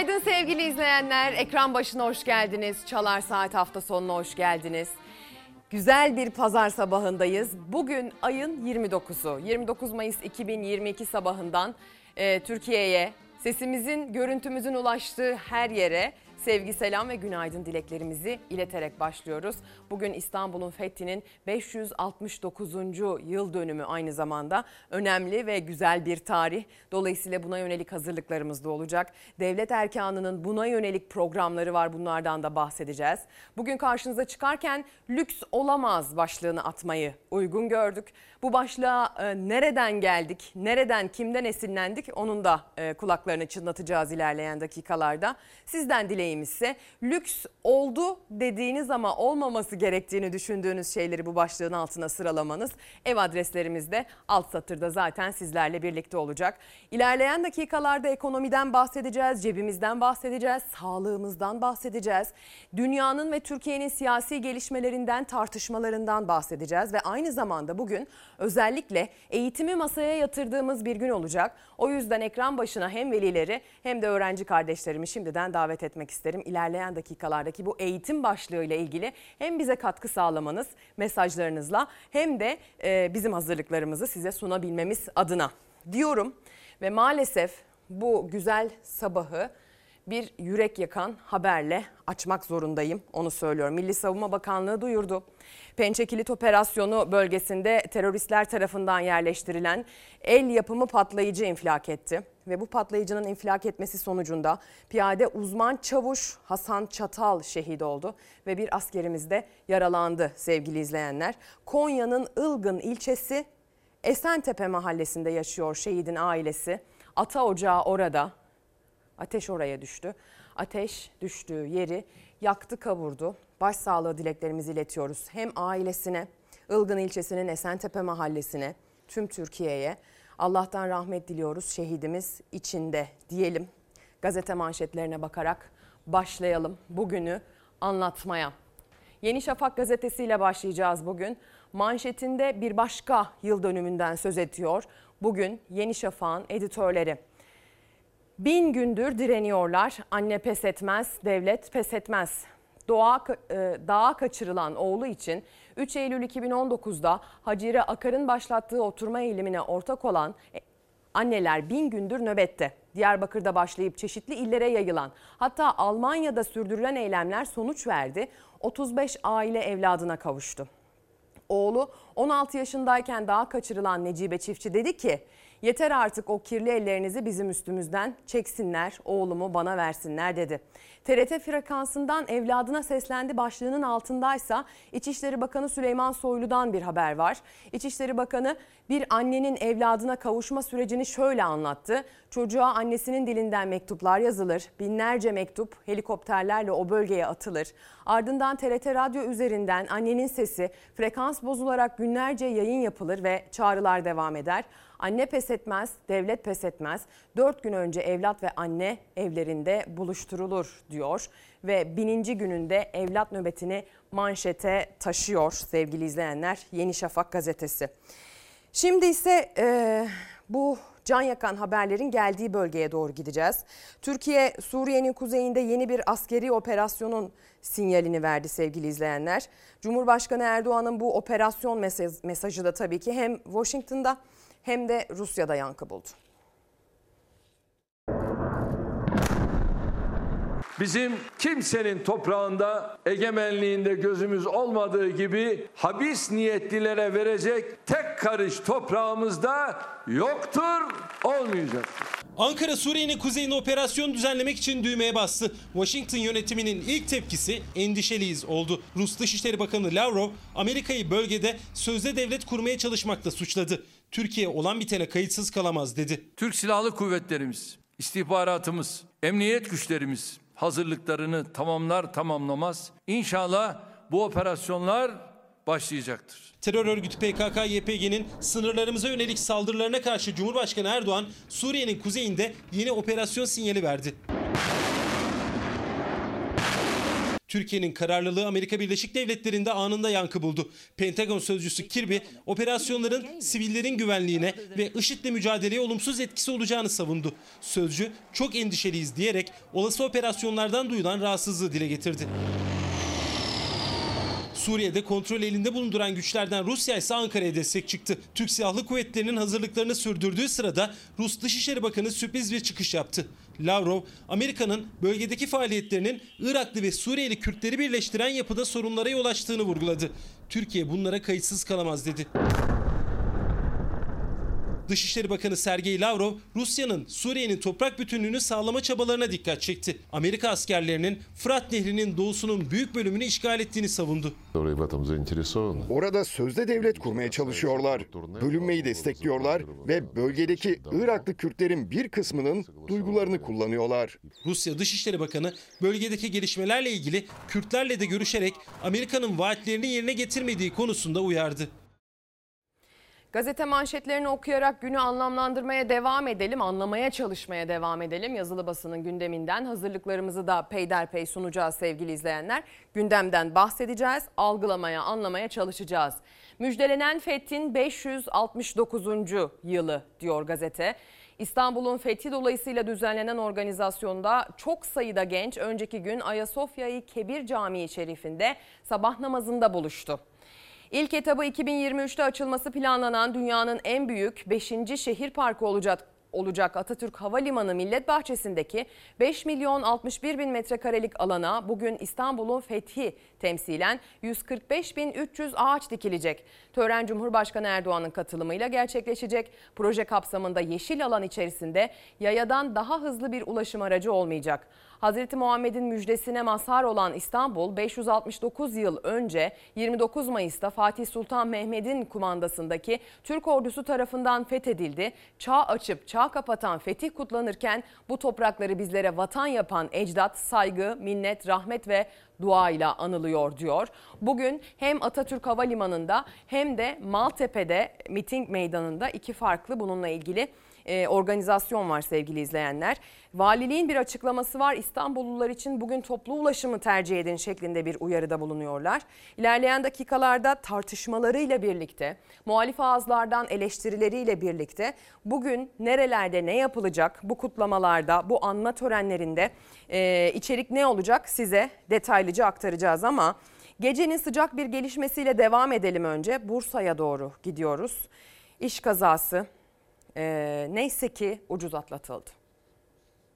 Günaydın sevgili izleyenler. Ekran başına hoş geldiniz. Çalar Saat hafta sonuna hoş geldiniz. Güzel bir pazar sabahındayız. Bugün ayın 29'u. 29 Mayıs 2022 sabahından e, Türkiye'ye sesimizin, görüntümüzün ulaştığı her yere sevgi, selam ve günaydın dileklerimizi ileterek başlıyoruz. Bugün İstanbul'un fethinin 569. yıl dönümü aynı zamanda önemli ve güzel bir tarih. Dolayısıyla buna yönelik hazırlıklarımız da olacak. Devlet erkanının buna yönelik programları var bunlardan da bahsedeceğiz. Bugün karşınıza çıkarken lüks olamaz başlığını atmayı uygun gördük. Bu başlığa e, nereden geldik, nereden, kimden esinlendik onun da e, kulaklarını çınlatacağız ilerleyen dakikalarda. Sizden dileğimiz ise lüks oldu dediğiniz ama olmaması gerektiğini düşündüğünüz şeyleri bu başlığın altına sıralamanız. Ev adreslerimiz de alt satırda zaten sizlerle birlikte olacak. İlerleyen dakikalarda ekonomiden bahsedeceğiz, cebimizden bahsedeceğiz, sağlığımızdan bahsedeceğiz. Dünyanın ve Türkiye'nin siyasi gelişmelerinden, tartışmalarından bahsedeceğiz ve aynı zamanda bugün özellikle eğitimi masaya yatırdığımız bir gün olacak. O yüzden ekran başına hem velileri hem de öğrenci kardeşlerimi şimdiden davet etmek isterim. İlerleyen dakikalardaki bu eğitim başlığıyla ilgili hem bize katkı sağlamanız mesajlarınızla hem de e, bizim hazırlıklarımızı size sunabilmemiz adına diyorum. Ve maalesef bu güzel sabahı bir yürek yakan haberle açmak zorundayım. Onu söylüyorum. Milli Savunma Bakanlığı duyurdu. Pençe Kilit Operasyonu bölgesinde teröristler tarafından yerleştirilen el yapımı patlayıcı infilak etti. Ve bu patlayıcının infilak etmesi sonucunda piyade uzman çavuş Hasan Çatal şehit oldu ve bir askerimiz de yaralandı sevgili izleyenler. Konya'nın Ilgın ilçesi Esentepe mahallesinde yaşıyor şehidin ailesi. Ata ocağı orada. Ateş oraya düştü. Ateş düştüğü yeri yaktı kavurdu. Başsağlığı dileklerimizi iletiyoruz. Hem ailesine, Ilgın ilçesinin Esentepe mahallesine, tüm Türkiye'ye Allah'tan rahmet diliyoruz şehidimiz içinde diyelim. Gazete manşetlerine bakarak başlayalım bugünü anlatmaya. Yeni Şafak gazetesiyle başlayacağız bugün. Manşetinde bir başka yıl dönümünden söz ediyor. Bugün Yeni Şafak'ın editörleri. Bin gündür direniyorlar. Anne pes etmez, devlet pes etmez. Doğa, e, dağa kaçırılan oğlu için 3 Eylül 2019'da Hacire Akar'ın başlattığı oturma eğilimine ortak olan e, anneler bin gündür nöbette. Diyarbakır'da başlayıp çeşitli illere yayılan hatta Almanya'da sürdürülen eylemler sonuç verdi. 35 aile evladına kavuştu. Oğlu 16 yaşındayken daha kaçırılan Necibe Çiftçi dedi ki yeter artık o kirli ellerinizi bizim üstümüzden çeksinler oğlumu bana versinler dedi. TRT frekansından evladına seslendi başlığının altındaysa İçişleri Bakanı Süleyman Soylu'dan bir haber var. İçişleri Bakanı bir annenin evladına kavuşma sürecini şöyle anlattı. Çocuğa annesinin dilinden mektuplar yazılır. Binlerce mektup helikopterlerle o bölgeye atılır. Ardından TRT Radyo üzerinden annenin sesi frekans bozularak günlerce yayın yapılır ve çağrılar devam eder. Anne pes etmez, devlet pes etmez. Dört gün önce evlat ve anne evlerinde buluşturulur diyor. Ve bininci gününde evlat nöbetini manşete taşıyor sevgili izleyenler Yeni Şafak gazetesi. Şimdi ise e, bu can yakan haberlerin geldiği bölgeye doğru gideceğiz. Türkiye Suriye'nin kuzeyinde yeni bir askeri operasyonun sinyalini verdi sevgili izleyenler. Cumhurbaşkanı Erdoğan'ın bu operasyon mesajı da tabii ki hem Washington'da hem de Rusya'da yankı buldu. Bizim kimsenin toprağında egemenliğinde gözümüz olmadığı gibi habis niyetlilere verecek tek karış toprağımızda yoktur, olmayacaktır. Ankara Suriye'nin kuzeyine operasyon düzenlemek için düğmeye bastı. Washington yönetiminin ilk tepkisi endişeliyiz oldu. Rus Dışişleri Bakanı Lavrov Amerika'yı bölgede sözde devlet kurmaya çalışmakla suçladı. Türkiye olan bitene kayıtsız kalamaz dedi. Türk Silahlı Kuvvetlerimiz, istihbaratımız, emniyet güçlerimiz hazırlıklarını tamamlar tamamlamaz. İnşallah bu operasyonlar başlayacaktır. Terör örgütü PKK-YPG'nin sınırlarımıza yönelik saldırılarına karşı Cumhurbaşkanı Erdoğan Suriye'nin kuzeyinde yeni operasyon sinyali verdi. Türkiye'nin kararlılığı Amerika Birleşik Devletleri'nde anında yankı buldu. Pentagon sözcüsü Kirby, operasyonların sivillerin güvenliğine ve IŞİD'le mücadeleye olumsuz etkisi olacağını savundu. Sözcü, çok endişeliyiz diyerek olası operasyonlardan duyulan rahatsızlığı dile getirdi. Suriye'de kontrol elinde bulunduran güçlerden Rusya ise Ankara'ya destek çıktı. Türk Silahlı Kuvvetleri'nin hazırlıklarını sürdürdüğü sırada Rus Dışişleri Bakanı sürpriz bir çıkış yaptı. Lavrov, Amerika'nın bölgedeki faaliyetlerinin Iraklı ve Suriyeli Kürtleri birleştiren yapıda sorunlara yol açtığını vurguladı. Türkiye bunlara kayıtsız kalamaz dedi. Dışişleri Bakanı Sergey Lavrov, Rusya'nın Suriye'nin toprak bütünlüğünü sağlama çabalarına dikkat çekti. Amerika askerlerinin Fırat Nehri'nin doğusunun büyük bölümünü işgal ettiğini savundu. Orada sözde devlet kurmaya çalışıyorlar. Bölünmeyi destekliyorlar ve bölgedeki Iraklı Kürtlerin bir kısmının duygularını kullanıyorlar. Rusya Dışişleri Bakanı bölgedeki gelişmelerle ilgili Kürtlerle de görüşerek Amerika'nın vaatlerini yerine getirmediği konusunda uyardı. Gazete manşetlerini okuyarak günü anlamlandırmaya devam edelim, anlamaya çalışmaya devam edelim. Yazılı basının gündeminden hazırlıklarımızı da peyderpey sunacağız sevgili izleyenler. Gündemden bahsedeceğiz, algılamaya, anlamaya çalışacağız. Müjdelenen Fethin 569. yılı diyor gazete. İstanbul'un fethi dolayısıyla düzenlenen organizasyonda çok sayıda genç önceki gün Ayasofya-i Kebir Camii Şerifinde sabah namazında buluştu. İlk etabı 2023'te açılması planlanan dünyanın en büyük 5. şehir parkı olacak olacak Atatürk Havalimanı Millet Bahçesi'ndeki 5 milyon 61 bin metrekarelik alana bugün İstanbul'un fethi temsilen 145 bin 300 ağaç dikilecek. Tören Cumhurbaşkanı Erdoğan'ın katılımıyla gerçekleşecek. Proje kapsamında yeşil alan içerisinde yayadan daha hızlı bir ulaşım aracı olmayacak. Hazreti Muhammed'in müjdesine mazhar olan İstanbul 569 yıl önce 29 Mayıs'ta Fatih Sultan Mehmet'in kumandasındaki Türk ordusu tarafından fethedildi. Çağ açıp çağ kapatan fetih kutlanırken bu toprakları bizlere vatan yapan ecdat saygı, minnet, rahmet ve duayla anılıyor diyor. Bugün hem Atatürk Havalimanı'nda hem de Maltepe'de miting meydanında iki farklı bununla ilgili e, organizasyon var sevgili izleyenler. Valiliğin bir açıklaması var. İstanbullular için bugün toplu ulaşımı tercih edin şeklinde bir uyarıda bulunuyorlar. İlerleyen dakikalarda tartışmalarıyla birlikte, muhalif ağızlardan eleştirileriyle birlikte bugün nerelerde ne yapılacak bu kutlamalarda, bu anma törenlerinde e, içerik ne olacak size detaylıca aktaracağız ama gecenin sıcak bir gelişmesiyle devam edelim önce. Bursa'ya doğru gidiyoruz. İş kazası e, neyse ki ucuz atlatıldı. Boş zaten boş boş. Burayı boşaltma çek.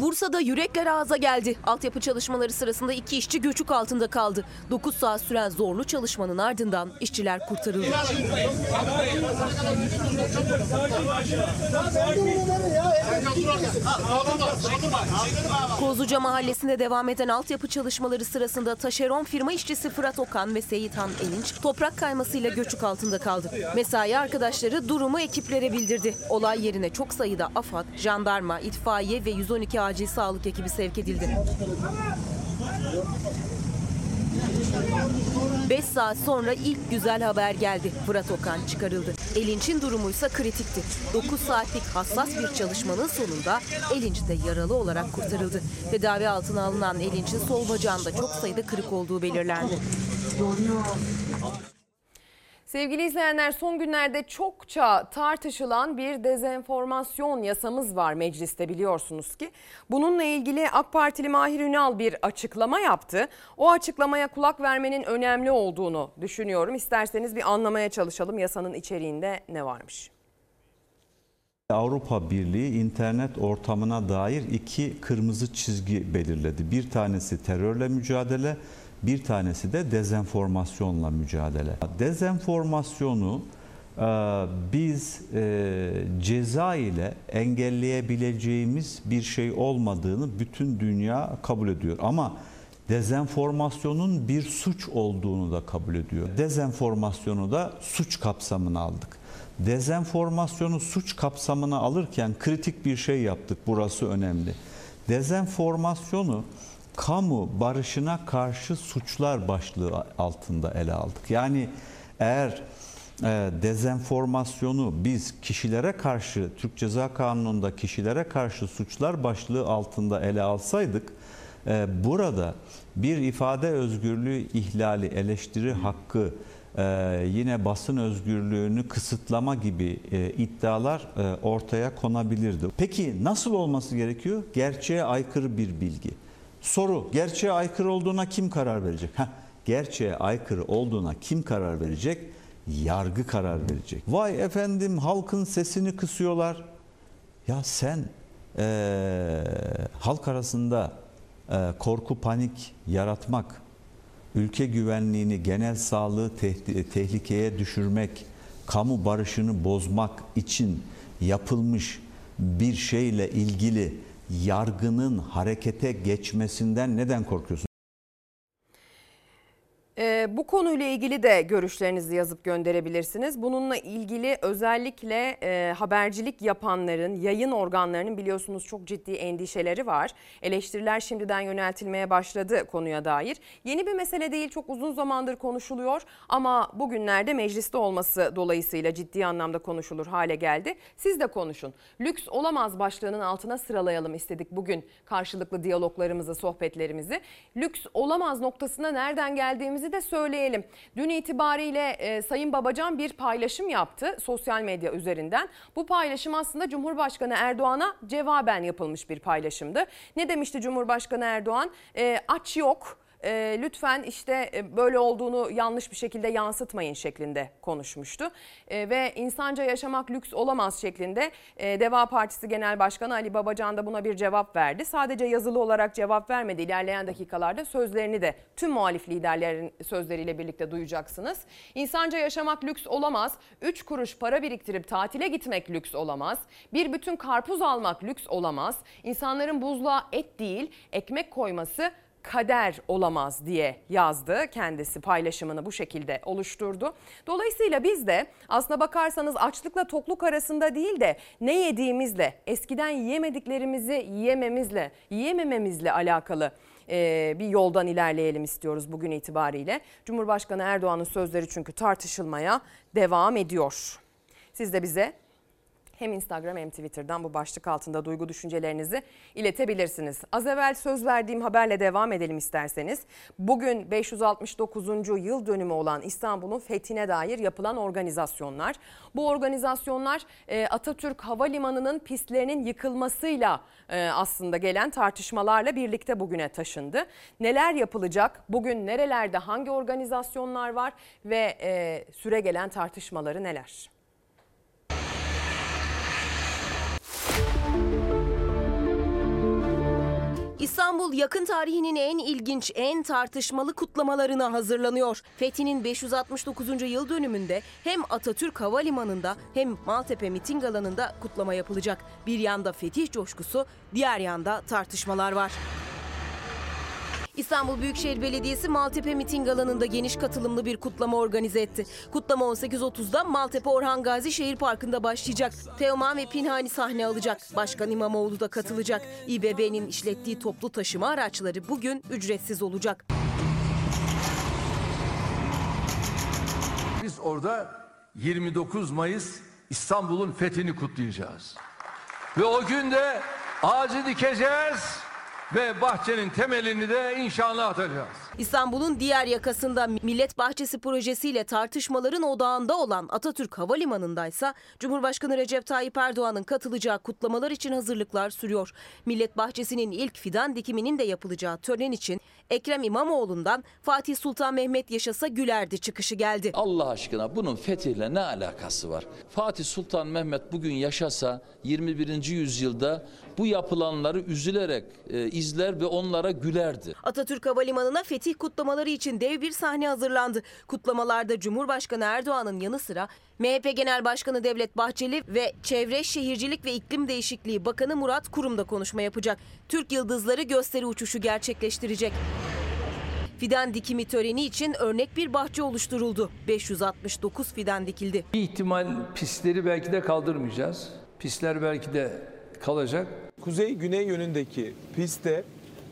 Bursa'da yürekler ağza geldi. Altyapı çalışmaları sırasında iki işçi göçük altında kaldı. 9 saat süren zorlu çalışmanın ardından işçiler kurtarıldı. Kozluca Mahallesi'nde devam eden altyapı çalışmaları sırasında taşeron firma işçisi Fırat Okan ve Seyitan Elinç toprak kaymasıyla göçük altında kaldı. Mesai arkadaşları durumu ekiplere bildirdi. Olay yerine çok sayıda AFAD, jandarma, itfaiye ve 112 acil sağlık ekibi sevk edildi. 5 saat sonra ilk güzel haber geldi. Fırat Okan çıkarıldı. Elinç'in durumuysa kritikti. 9 saatlik hassas bir çalışmanın sonunda Elinç de yaralı olarak kurtarıldı. Tedavi altına alınan Elinç'in sol bacağında çok sayıda kırık olduğu belirlendi. Sevgili izleyenler son günlerde çokça tartışılan bir dezenformasyon yasamız var mecliste biliyorsunuz ki. Bununla ilgili AK Partili Mahir Ünal bir açıklama yaptı. O açıklamaya kulak vermenin önemli olduğunu düşünüyorum. İsterseniz bir anlamaya çalışalım yasanın içeriğinde ne varmış. Avrupa Birliği internet ortamına dair iki kırmızı çizgi belirledi. Bir tanesi terörle mücadele, bir tanesi de dezenformasyonla mücadele. Dezenformasyonu e, biz e, ceza ile engelleyebileceğimiz bir şey olmadığını bütün dünya kabul ediyor. Ama dezenformasyonun bir suç olduğunu da kabul ediyor. Dezenformasyonu da suç kapsamına aldık. Dezenformasyonu suç kapsamına alırken kritik bir şey yaptık. Burası önemli. Dezenformasyonu kamu barışına karşı suçlar başlığı altında ele aldık. Yani eğer e, dezenformasyonu biz kişilere karşı Türk Ceza Kanunu'nda kişilere karşı suçlar başlığı altında ele alsaydık e, burada bir ifade özgürlüğü ihlali, eleştiri hakkı, e, yine basın özgürlüğünü kısıtlama gibi e, iddialar e, ortaya konabilirdi. Peki nasıl olması gerekiyor? Gerçeğe aykırı bir bilgi. Soru, gerçeğe aykırı olduğuna kim karar verecek? Heh, gerçeğe aykırı olduğuna kim karar verecek? Yargı karar verecek. Vay efendim halkın sesini kısıyorlar. Ya sen eee, halk arasında eee, korku panik yaratmak, ülke güvenliğini, genel sağlığı tehlikeye düşürmek, kamu barışını bozmak için yapılmış bir şeyle ilgili yargının harekete geçmesinden neden korkuyorsun? Ee, bu konuyla ilgili de görüşlerinizi yazıp gönderebilirsiniz. Bununla ilgili özellikle e, habercilik yapanların, yayın organlarının biliyorsunuz çok ciddi endişeleri var. Eleştiriler şimdiden yöneltilmeye başladı konuya dair. Yeni bir mesele değil, çok uzun zamandır konuşuluyor ama bugünlerde mecliste olması dolayısıyla ciddi anlamda konuşulur hale geldi. Siz de konuşun. Lüks olamaz başlığının altına sıralayalım istedik bugün karşılıklı diyaloglarımızı, sohbetlerimizi. Lüks olamaz noktasına nereden geldiğimizi de söyleyelim. Dün itibariyle e, Sayın Babacan bir paylaşım yaptı sosyal medya üzerinden. Bu paylaşım aslında Cumhurbaşkanı Erdoğan'a cevaben yapılmış bir paylaşımdı. Ne demişti Cumhurbaşkanı Erdoğan? E, aç yok. E, lütfen işte e, böyle olduğunu yanlış bir şekilde yansıtmayın şeklinde konuşmuştu. E, ve insanca yaşamak lüks olamaz şeklinde e, Deva Partisi Genel Başkanı Ali Babacan da buna bir cevap verdi. Sadece yazılı olarak cevap vermedi. İlerleyen dakikalarda sözlerini de tüm muhalif liderlerin sözleriyle birlikte duyacaksınız. İnsanca yaşamak lüks olamaz. 3 kuruş para biriktirip tatile gitmek lüks olamaz. Bir bütün karpuz almak lüks olamaz. İnsanların buzluğa et değil ekmek koyması kader olamaz diye yazdı. Kendisi paylaşımını bu şekilde oluşturdu. Dolayısıyla biz de aslına bakarsanız açlıkla tokluk arasında değil de ne yediğimizle, eskiden yiyemediklerimizi yiyememizle, yiyemememizle alakalı e, bir yoldan ilerleyelim istiyoruz bugün itibariyle. Cumhurbaşkanı Erdoğan'ın sözleri çünkü tartışılmaya devam ediyor. Siz de bize hem Instagram hem Twitter'dan bu başlık altında duygu düşüncelerinizi iletebilirsiniz. Az evvel söz verdiğim haberle devam edelim isterseniz. Bugün 569. yıl dönümü olan İstanbul'un fethine dair yapılan organizasyonlar. Bu organizasyonlar e, Atatürk Havalimanı'nın pistlerinin yıkılmasıyla e, aslında gelen tartışmalarla birlikte bugüne taşındı. Neler yapılacak? Bugün nerelerde hangi organizasyonlar var ve e, süre gelen tartışmaları neler? İstanbul yakın tarihinin en ilginç, en tartışmalı kutlamalarına hazırlanıyor. Fethi'nin 569. yıl dönümünde hem Atatürk Havalimanı'nda hem Maltepe miting alanında kutlama yapılacak. Bir yanda fetih coşkusu, diğer yanda tartışmalar var. İstanbul Büyükşehir Belediyesi Maltepe miting alanında geniş katılımlı bir kutlama organize etti. Kutlama 18.30'da Maltepe Orhan Gazi Şehir Parkı'nda başlayacak. Teoman ve Pinhani sahne alacak. Başkan İmamoğlu da katılacak. İBB'nin işlettiği toplu taşıma araçları bugün ücretsiz olacak. Biz orada 29 Mayıs İstanbul'un fethini kutlayacağız. Ve o gün de ağacı dikeceğiz ve bahçenin temelini de inşallah atacağız. İstanbul'un diğer yakasında Millet Bahçesi projesiyle tartışmaların odağında olan Atatürk Havalimanı'ndaysa Cumhurbaşkanı Recep Tayyip Erdoğan'ın katılacağı kutlamalar için hazırlıklar sürüyor. Millet Bahçesi'nin ilk fidan dikiminin de yapılacağı tören için Ekrem İmamoğlu'ndan Fatih Sultan Mehmet Yaşasa Gülerdi çıkışı geldi. Allah aşkına bunun fethiyle ne alakası var? Fatih Sultan Mehmet bugün yaşasa 21. yüzyılda bu yapılanları üzülerek e, izler ve onlara gülerdi. Atatürk Havalimanı'na fetih kutlamaları için dev bir sahne hazırlandı. Kutlamalarda Cumhurbaşkanı Erdoğan'ın yanı sıra MHP Genel Başkanı Devlet Bahçeli ve Çevre Şehircilik ve İklim Değişikliği Bakanı Murat Kurum da konuşma yapacak. Türk Yıldızları gösteri uçuşu gerçekleştirecek. Fidan dikimi töreni için örnek bir bahçe oluşturuldu. 569 fidan dikildi. Bir ihtimal pistleri belki de kaldırmayacağız. Pistler belki de kalacak. Kuzey-güney yönündeki pistte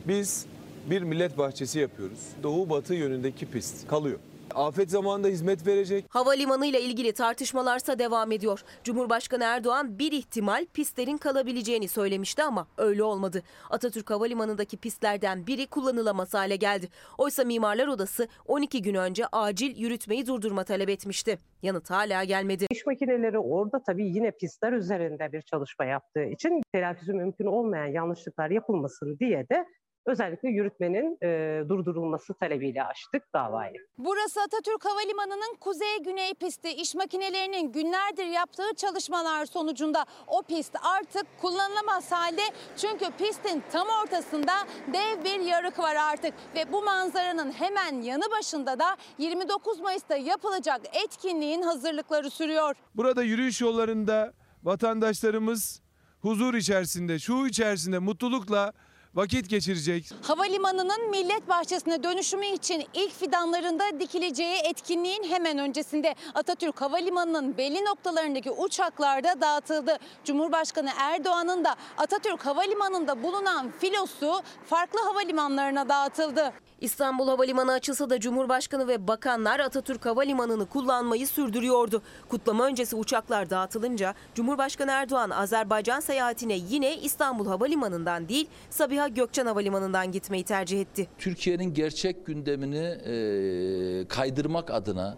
biz bir millet bahçesi yapıyoruz. Doğu-batı yönündeki pist kalıyor. Afet zamanında hizmet verecek. Havalimanı ile ilgili tartışmalarsa devam ediyor. Cumhurbaşkanı Erdoğan bir ihtimal pistlerin kalabileceğini söylemişti ama öyle olmadı. Atatürk Havalimanı'ndaki pistlerden biri kullanılamaz hale geldi. Oysa Mimarlar Odası 12 gün önce acil yürütmeyi durdurma talep etmişti. Yanıt hala gelmedi. İş makineleri orada tabii yine pistler üzerinde bir çalışma yaptığı için telafisi mümkün olmayan yanlışlıklar yapılmasın diye de özellikle yürütmenin e, durdurulması talebiyle açtık davayı. Burası Atatürk Havalimanı'nın kuzey-güney pisti. İş makinelerinin günlerdir yaptığı çalışmalar sonucunda o pist artık kullanılamaz halde. Çünkü pistin tam ortasında dev bir yarık var artık. Ve bu manzaranın hemen yanı başında da 29 Mayıs'ta yapılacak etkinliğin hazırlıkları sürüyor. Burada yürüyüş yollarında vatandaşlarımız huzur içerisinde, şu içerisinde mutlulukla vakit geçirecek. Havalimanının millet bahçesine dönüşümü için ilk fidanlarında dikileceği etkinliğin hemen öncesinde Atatürk Havalimanı'nın belli noktalarındaki uçaklar da dağıtıldı. Cumhurbaşkanı Erdoğan'ın da Atatürk Havalimanı'nda bulunan filosu farklı havalimanlarına dağıtıldı. İstanbul Havalimanı açılsa da Cumhurbaşkanı ve bakanlar Atatürk Havalimanı'nı kullanmayı sürdürüyordu. Kutlama öncesi uçaklar dağıtılınca Cumhurbaşkanı Erdoğan Azerbaycan seyahatine yine İstanbul Havalimanı'ndan değil Sabiha Gökçen Havalimanı'ndan gitmeyi tercih etti. Türkiye'nin gerçek gündemini e, kaydırmak adına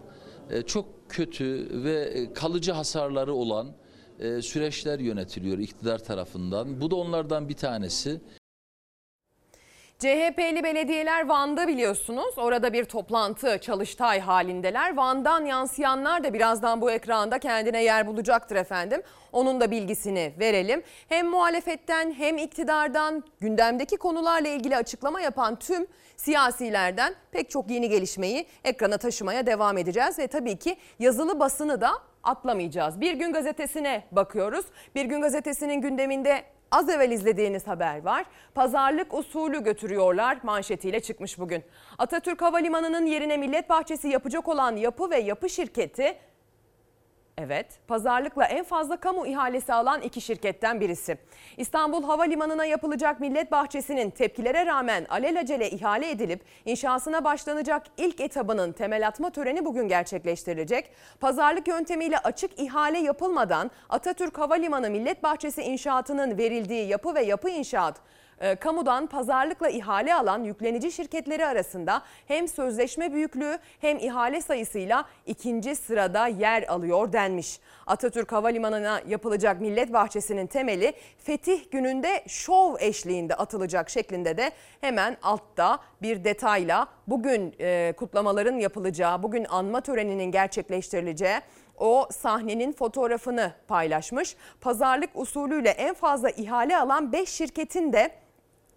e, çok kötü ve e, kalıcı hasarları olan e, süreçler yönetiliyor iktidar tarafından. Bu da onlardan bir tanesi. CHP'li belediyeler Van'da biliyorsunuz. Orada bir toplantı çalıştay halindeler. Van'dan yansıyanlar da birazdan bu ekranda kendine yer bulacaktır efendim. Onun da bilgisini verelim. Hem muhalefetten hem iktidardan gündemdeki konularla ilgili açıklama yapan tüm siyasilerden pek çok yeni gelişmeyi ekrana taşımaya devam edeceğiz. Ve tabii ki yazılı basını da atlamayacağız. Bir gün gazetesine bakıyoruz. Bir gün gazetesinin gündeminde Az evvel izlediğiniz haber var. Pazarlık usulü götürüyorlar manşetiyle çıkmış bugün. Atatürk Havalimanı'nın yerine millet bahçesi yapacak olan yapı ve yapı şirketi Evet, pazarlıkla en fazla kamu ihalesi alan iki şirketten birisi. İstanbul Havalimanı'na yapılacak millet bahçesinin tepkilere rağmen alelacele ihale edilip inşasına başlanacak ilk etabının temel atma töreni bugün gerçekleştirilecek. Pazarlık yöntemiyle açık ihale yapılmadan Atatürk Havalimanı Millet Bahçesi inşaatının verildiği yapı ve yapı inşaat e, kamudan pazarlıkla ihale alan yüklenici şirketleri arasında hem sözleşme büyüklüğü hem ihale sayısıyla ikinci sırada yer alıyor denmiş. Atatürk Havalimanı'na yapılacak millet bahçesinin temeli fetih gününde şov eşliğinde atılacak şeklinde de hemen altta bir detayla bugün e, kutlamaların yapılacağı, bugün anma töreninin gerçekleştirileceği o sahnenin fotoğrafını paylaşmış. Pazarlık usulüyle en fazla ihale alan 5 şirketin de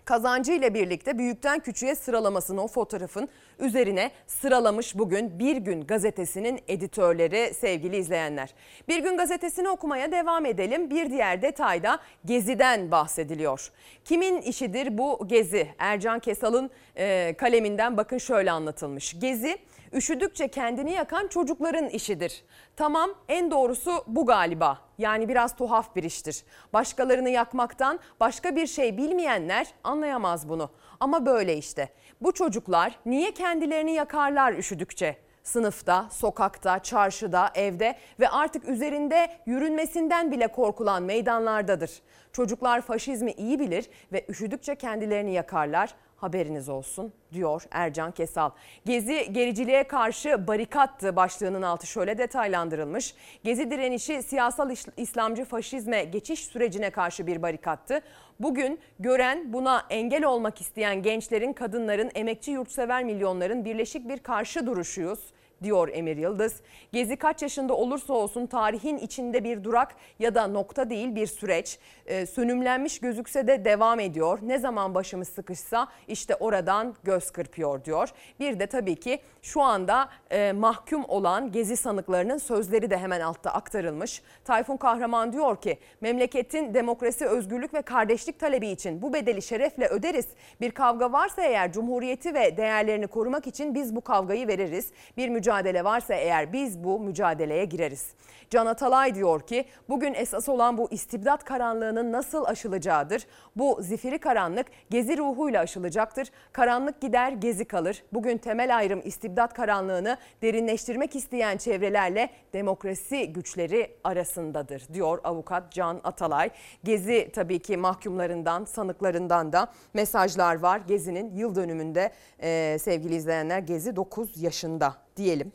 kazancı ile birlikte büyükten küçüğe sıralamasını o fotoğrafın üzerine sıralamış bugün Bir Gün gazetesinin editörleri sevgili izleyenler. Bir Gün gazetesini okumaya devam edelim. Bir diğer detayda Gezi'den bahsediliyor. Kimin işidir bu Gezi? Ercan Kesal'ın e, kaleminden bakın şöyle anlatılmış. Gezi üşüdükçe kendini yakan çocukların işidir. Tamam en doğrusu bu galiba. Yani biraz tuhaf bir iştir. Başkalarını yakmaktan başka bir şey bilmeyenler anlayamaz bunu. Ama böyle işte. Bu çocuklar niye kendilerini yakarlar üşüdükçe? Sınıfta, sokakta, çarşıda, evde ve artık üzerinde yürünmesinden bile korkulan meydanlardadır. Çocuklar faşizmi iyi bilir ve üşüdükçe kendilerini yakarlar haberiniz olsun diyor Ercan Kesal. Gezi gericiliğe karşı barikattı başlığının altı şöyle detaylandırılmış. Gezi direnişi siyasal İslamcı faşizme geçiş sürecine karşı bir barikattı. Bugün gören buna engel olmak isteyen gençlerin, kadınların, emekçi yurtsever milyonların birleşik bir karşı duruşuyuz diyor Emir Yıldız. Gezi kaç yaşında olursa olsun tarihin içinde bir durak ya da nokta değil bir süreç. Ee, sönümlenmiş gözükse de devam ediyor. Ne zaman başımız sıkışsa işte oradan göz kırpıyor diyor. Bir de tabii ki şu anda e, mahkum olan Gezi sanıklarının sözleri de hemen altta aktarılmış. Tayfun Kahraman diyor ki memleketin demokrasi, özgürlük ve kardeşlik talebi için bu bedeli şerefle öderiz. Bir kavga varsa eğer cumhuriyeti ve değerlerini korumak için biz bu kavgayı veririz. Bir mücadele mücadele varsa eğer biz bu mücadeleye gireriz. Can Atalay diyor ki bugün esas olan bu istibdat karanlığının nasıl aşılacağıdır. Bu zifiri karanlık gezi ruhuyla aşılacaktır. Karanlık gider gezi kalır. Bugün temel ayrım istibdat karanlığını derinleştirmek isteyen çevrelerle demokrasi güçleri arasındadır diyor avukat Can Atalay. Gezi tabii ki mahkumlarından sanıklarından da mesajlar var. Gezi'nin yıl dönümünde e, sevgili izleyenler Gezi 9 yaşında diyelim.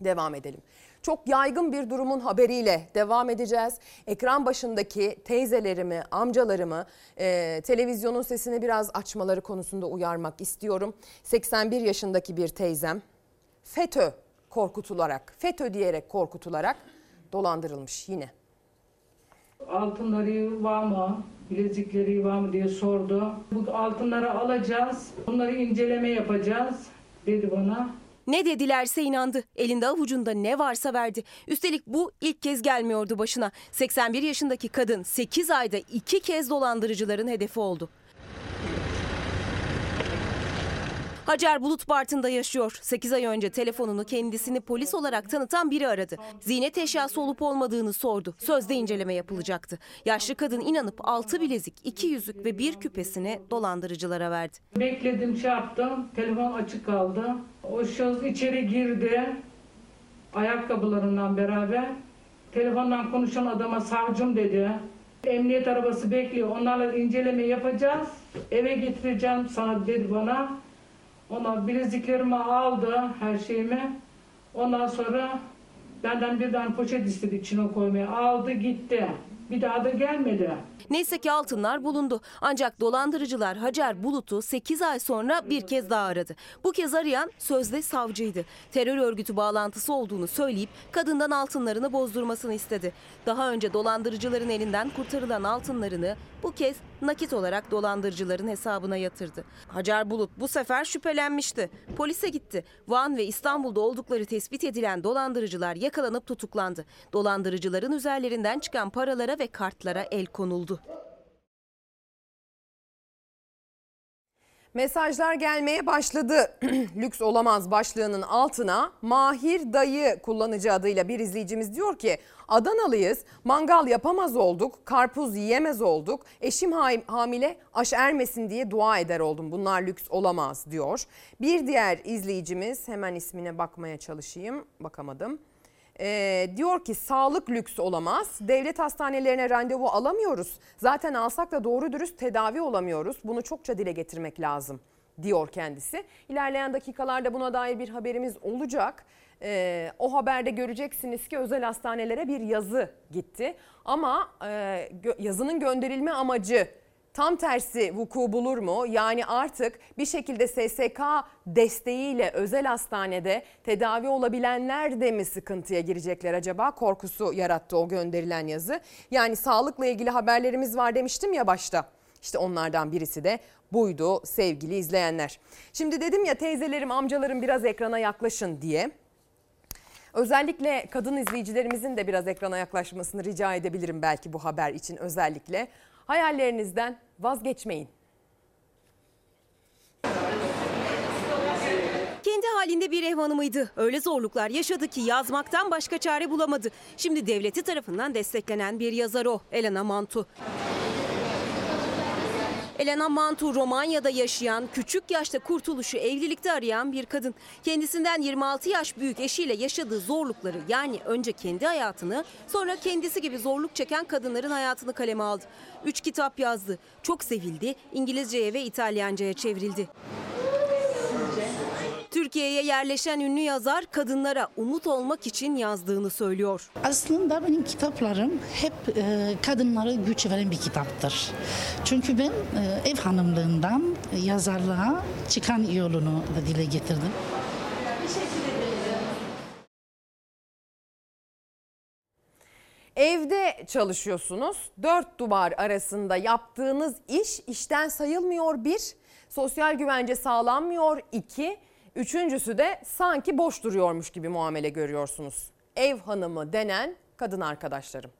Devam edelim. Çok yaygın bir durumun haberiyle devam edeceğiz. Ekran başındaki teyzelerimi, amcalarımı e, televizyonun sesini biraz açmaları konusunda uyarmak istiyorum. 81 yaşındaki bir teyzem FETÖ korkutularak, FETÖ diyerek korkutularak dolandırılmış yine. Altınları var mı, bilezikleri var mı diye sordu. Bu altınları alacağız, bunları inceleme yapacağız dedi bana. Ne dedilerse inandı. Elinde avucunda ne varsa verdi. Üstelik bu ilk kez gelmiyordu başına. 81 yaşındaki kadın 8 ayda iki kez dolandırıcıların hedefi oldu. Hacer Bulut Bartın'da yaşıyor. 8 ay önce telefonunu kendisini polis olarak tanıtan biri aradı. Ziynet eşyası olup olmadığını sordu. Sözde inceleme yapılacaktı. Yaşlı kadın inanıp 6 bilezik, 2 yüzük ve bir küpesini dolandırıcılara verdi. Bekledim, şey yaptım, telefon açık kaldı. O şahıs içeri girdi, ayakkabılarından beraber. Telefondan konuşan adama savcım dedi. Emniyet arabası bekliyor, onlarla inceleme yapacağız. Eve getireceğim sana dedi bana. Ona bileziklerimi aldı, her şeyimi. Ondan sonra benden bir tane poşet istedi içine koymaya. Aldı gitti. Bir daha da gelmedi. Neyse ki altınlar bulundu. Ancak dolandırıcılar Hacer Bulut'u 8 ay sonra bir kez daha aradı. Bu kez arayan sözde savcıydı. Terör örgütü bağlantısı olduğunu söyleyip kadından altınlarını bozdurmasını istedi. Daha önce dolandırıcıların elinden kurtarılan altınlarını bu kez nakit olarak dolandırıcıların hesabına yatırdı. Hacer Bulut bu sefer şüphelenmişti. Polise gitti. Van ve İstanbul'da oldukları tespit edilen dolandırıcılar yakalanıp tutuklandı. Dolandırıcıların üzerlerinden çıkan paralara ve kartlara el konuldu. Mesajlar gelmeye başladı. Lüks olamaz başlığının altına Mahir Dayı kullanıcı adıyla bir izleyicimiz diyor ki Adanalıyız, mangal yapamaz olduk, karpuz yiyemez olduk, eşim hamile aş ermesin diye dua eder oldum. Bunlar lüks olamaz diyor. Bir diğer izleyicimiz hemen ismine bakmaya çalışayım, bakamadım. Ee, diyor ki sağlık lüks olamaz. Devlet hastanelerine randevu alamıyoruz. Zaten alsak da doğru dürüst tedavi olamıyoruz. Bunu çokça dile getirmek lazım diyor kendisi. İlerleyen dakikalarda buna dair bir haberimiz olacak. Ee, o haberde göreceksiniz ki özel hastanelere bir yazı gitti. Ama e, yazının gönderilme amacı tam tersi vuku bulur mu? Yani artık bir şekilde SSK desteğiyle özel hastanede tedavi olabilenler de mi sıkıntıya girecekler acaba? Korkusu yarattı o gönderilen yazı. Yani sağlıkla ilgili haberlerimiz var demiştim ya başta. İşte onlardan birisi de buydu sevgili izleyenler. Şimdi dedim ya teyzelerim, amcalarım biraz ekrana yaklaşın diye. Özellikle kadın izleyicilerimizin de biraz ekrana yaklaşmasını rica edebilirim belki bu haber için özellikle. Hayallerinizden vazgeçmeyin. Kendi halinde bir ev hanımıydı. Öyle zorluklar yaşadı ki yazmaktan başka çare bulamadı. Şimdi devleti tarafından desteklenen bir yazar o, Elena Mantu. Elena Mantu Romanya'da yaşayan, küçük yaşta kurtuluşu evlilikte arayan bir kadın. Kendisinden 26 yaş büyük eşiyle yaşadığı zorlukları yani önce kendi hayatını sonra kendisi gibi zorluk çeken kadınların hayatını kaleme aldı. Üç kitap yazdı. Çok sevildi, İngilizceye ve İtalyanca'ya çevrildi. Türkiye'ye yerleşen ünlü yazar kadınlara umut olmak için yazdığını söylüyor. Aslında benim kitaplarım hep e, kadınlara güç veren bir kitaptır. Çünkü ben e, ev hanımlığından yazarlığa çıkan yolunu da dile getirdim. Evde çalışıyorsunuz. Dört duvar arasında yaptığınız iş işten sayılmıyor bir. Sosyal güvence sağlanmıyor iki. Üçüncüsü de sanki boş duruyormuş gibi muamele görüyorsunuz. Ev hanımı denen kadın arkadaşlarım.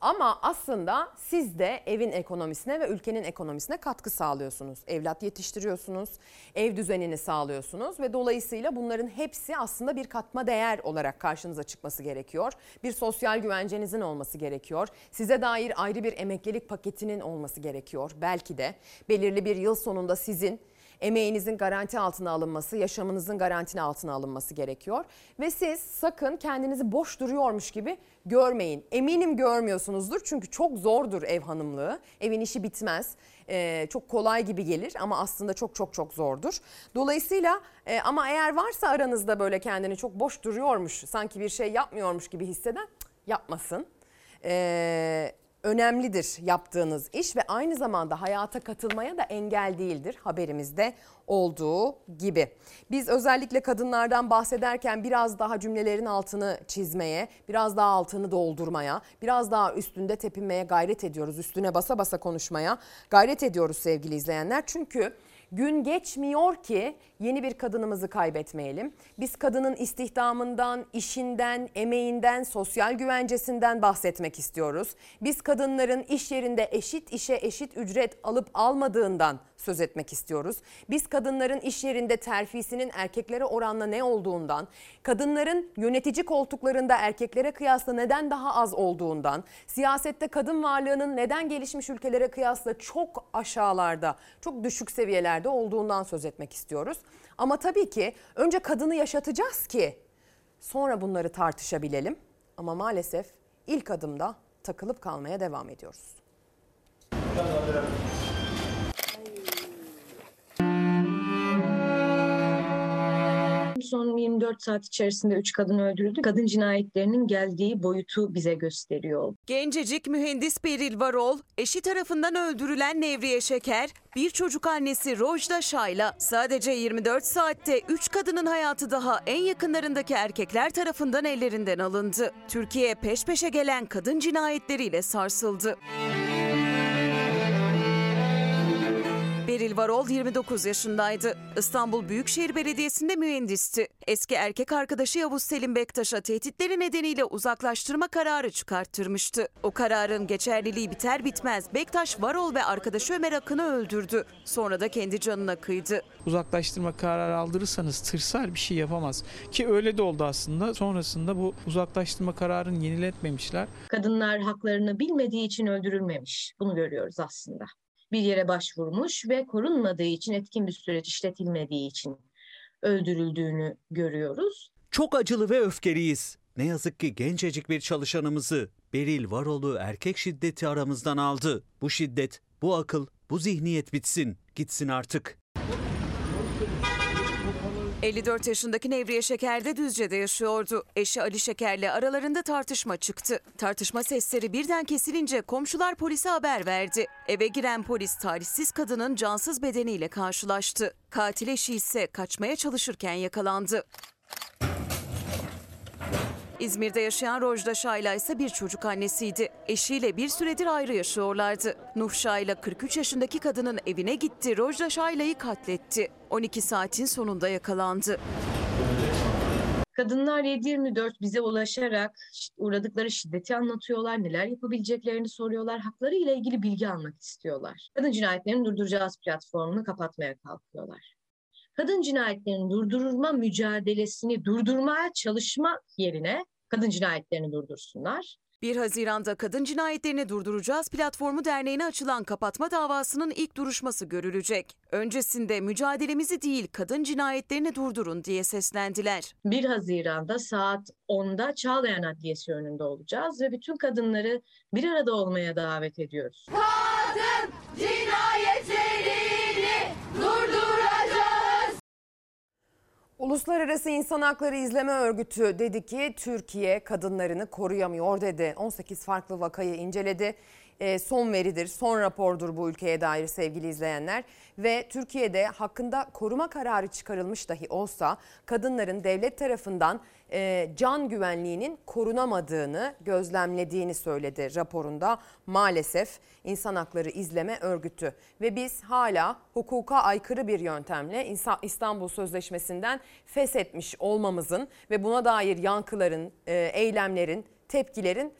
Ama aslında siz de evin ekonomisine ve ülkenin ekonomisine katkı sağlıyorsunuz. Evlat yetiştiriyorsunuz, ev düzenini sağlıyorsunuz ve dolayısıyla bunların hepsi aslında bir katma değer olarak karşınıza çıkması gerekiyor. Bir sosyal güvencenizin olması gerekiyor. Size dair ayrı bir emeklilik paketinin olması gerekiyor. Belki de belirli bir yıl sonunda sizin emeğinizin garanti altına alınması, yaşamınızın garanti altına alınması gerekiyor. Ve siz sakın kendinizi boş duruyormuş gibi görmeyin. Eminim görmüyorsunuzdur çünkü çok zordur ev hanımlığı. Evin işi bitmez. Ee, çok kolay gibi gelir ama aslında çok çok çok zordur. Dolayısıyla e, ama eğer varsa aranızda böyle kendini çok boş duruyormuş, sanki bir şey yapmıyormuş gibi hisseden yapmasın. Ee, önemlidir yaptığınız iş ve aynı zamanda hayata katılmaya da engel değildir haberimizde olduğu gibi. Biz özellikle kadınlardan bahsederken biraz daha cümlelerin altını çizmeye, biraz daha altını doldurmaya, biraz daha üstünde tepinmeye gayret ediyoruz. Üstüne basa basa konuşmaya gayret ediyoruz sevgili izleyenler. Çünkü Gün geçmiyor ki yeni bir kadınımızı kaybetmeyelim. Biz kadının istihdamından, işinden, emeğinden, sosyal güvencesinden bahsetmek istiyoruz. Biz kadınların iş yerinde eşit işe eşit ücret alıp almadığından söz etmek istiyoruz. Biz kadınların iş yerinde terfisinin erkeklere oranla ne olduğundan, kadınların yönetici koltuklarında erkeklere kıyasla neden daha az olduğundan, siyasette kadın varlığının neden gelişmiş ülkelere kıyasla çok aşağılarda, çok düşük seviyelerde olduğundan söz etmek istiyoruz. Ama tabii ki önce kadını yaşatacağız ki sonra bunları tartışabilelim. Ama maalesef ilk adımda takılıp kalmaya devam ediyoruz. Son 24 saat içerisinde 3 kadın öldürüldü. Kadın cinayetlerinin geldiği boyutu bize gösteriyor. Gencecik mühendis Beril Varol, eşi tarafından öldürülen Nevriye Şeker, bir çocuk annesi Rojda Şayla sadece 24 saatte 3 kadının hayatı daha en yakınlarındaki erkekler tarafından ellerinden alındı. Türkiye peş peşe gelen kadın cinayetleriyle sarsıldı. Beril Varol 29 yaşındaydı. İstanbul Büyükşehir Belediyesi'nde mühendisti. Eski erkek arkadaşı Yavuz Selim Bektaş'a tehditleri nedeniyle uzaklaştırma kararı çıkarttırmıştı. O kararın geçerliliği biter bitmez Bektaş Varol ve arkadaşı Ömer Akın'ı öldürdü. Sonra da kendi canına kıydı. Uzaklaştırma kararı aldırırsanız tırsar bir şey yapamaz. Ki öyle de oldu aslında. Sonrasında bu uzaklaştırma kararını yeniletmemişler. Kadınlar haklarını bilmediği için öldürülmemiş. Bunu görüyoruz aslında. Bir yere başvurmuş ve korunmadığı için etkin bir süreç işletilmediği için öldürüldüğünü görüyoruz. Çok acılı ve öfkeliyiz. Ne yazık ki gencecik bir çalışanımızı Beril Varol'u erkek şiddeti aramızdan aldı. Bu şiddet, bu akıl, bu zihniyet bitsin, gitsin artık. 54 yaşındaki Nevriye Şeker de Düzce'de yaşıyordu. Eşi Ali Şeker'le aralarında tartışma çıktı. Tartışma sesleri birden kesilince komşular polise haber verdi. Eve giren polis talihsiz kadının cansız bedeniyle karşılaştı. Katil eşi ise kaçmaya çalışırken yakalandı. İzmir'de yaşayan Rojda Şayla ise bir çocuk annesiydi. Eşiyle bir süredir ayrı yaşıyorlardı. Nuh Şayla 43 yaşındaki kadının evine gitti. Rojda Şayla'yı katletti. 12 saatin sonunda yakalandı. Kadınlar 7-24 bize ulaşarak uğradıkları şiddeti anlatıyorlar, neler yapabileceklerini soruyorlar, hakları ile ilgili bilgi almak istiyorlar. Kadın cinayetlerini durduracağız platformunu kapatmaya kalkıyorlar. Kadın cinayetlerini durdurma mücadelesini durdurmaya çalışma yerine kadın cinayetlerini durdursunlar. 1 Haziran'da Kadın Cinayetlerini Durduracağız Platformu Derneği'ne açılan kapatma davasının ilk duruşması görülecek. Öncesinde mücadelemizi değil kadın cinayetlerini durdurun diye seslendiler. 1 Haziran'da saat 10'da Çağlayan Adliyesi önünde olacağız ve bütün kadınları bir arada olmaya davet ediyoruz. Kadın cinayetlerini Uluslararası İnsan Hakları İzleme Örgütü dedi ki Türkiye kadınlarını koruyamıyor dedi. 18 farklı vakayı inceledi. E, son veridir, son rapordur bu ülkeye dair sevgili izleyenler. Ve Türkiye'de hakkında koruma kararı çıkarılmış dahi olsa kadınların devlet tarafından e, can güvenliğinin korunamadığını gözlemlediğini söyledi raporunda maalesef İnsan Hakları İzleme Örgütü. Ve biz hala hukuka aykırı bir yöntemle İstanbul Sözleşmesi'nden feshetmiş olmamızın ve buna dair yankıların, e, eylemlerin, tepkilerin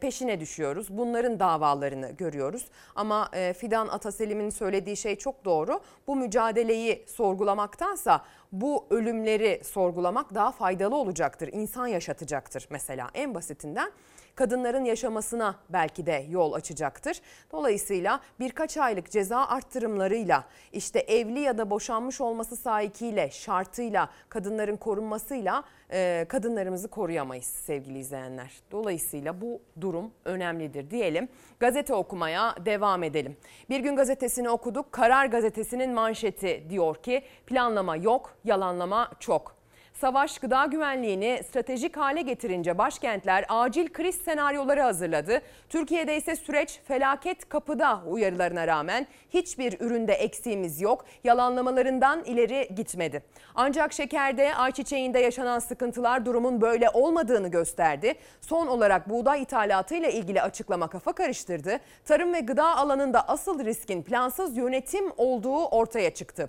peşine düşüyoruz. Bunların davalarını görüyoruz. Ama e, Fidan Ataselim'in söylediği şey çok doğru. Bu mücadeleyi sorgulamaktansa bu ölümleri sorgulamak daha faydalı olacaktır. İnsan yaşatacaktır mesela en basitinden kadınların yaşamasına belki de yol açacaktır. Dolayısıyla birkaç aylık ceza arttırımlarıyla işte evli ya da boşanmış olması sahikiyle şartıyla kadınların korunmasıyla e, kadınlarımızı koruyamayız sevgili izleyenler. Dolayısıyla bu durum önemlidir diyelim. Gazete okumaya devam edelim. Bir gün gazetesini okuduk. Karar gazetesinin manşeti diyor ki planlama yok, yalanlama çok. Savaş gıda güvenliğini stratejik hale getirince başkentler acil kriz senaryoları hazırladı. Türkiye'de ise süreç felaket kapıda uyarılarına rağmen hiçbir üründe eksiğimiz yok. Yalanlamalarından ileri gitmedi. Ancak şekerde, ayçiçeğinde yaşanan sıkıntılar durumun böyle olmadığını gösterdi. Son olarak buğday ithalatıyla ilgili açıklama kafa karıştırdı. Tarım ve gıda alanında asıl riskin plansız yönetim olduğu ortaya çıktı.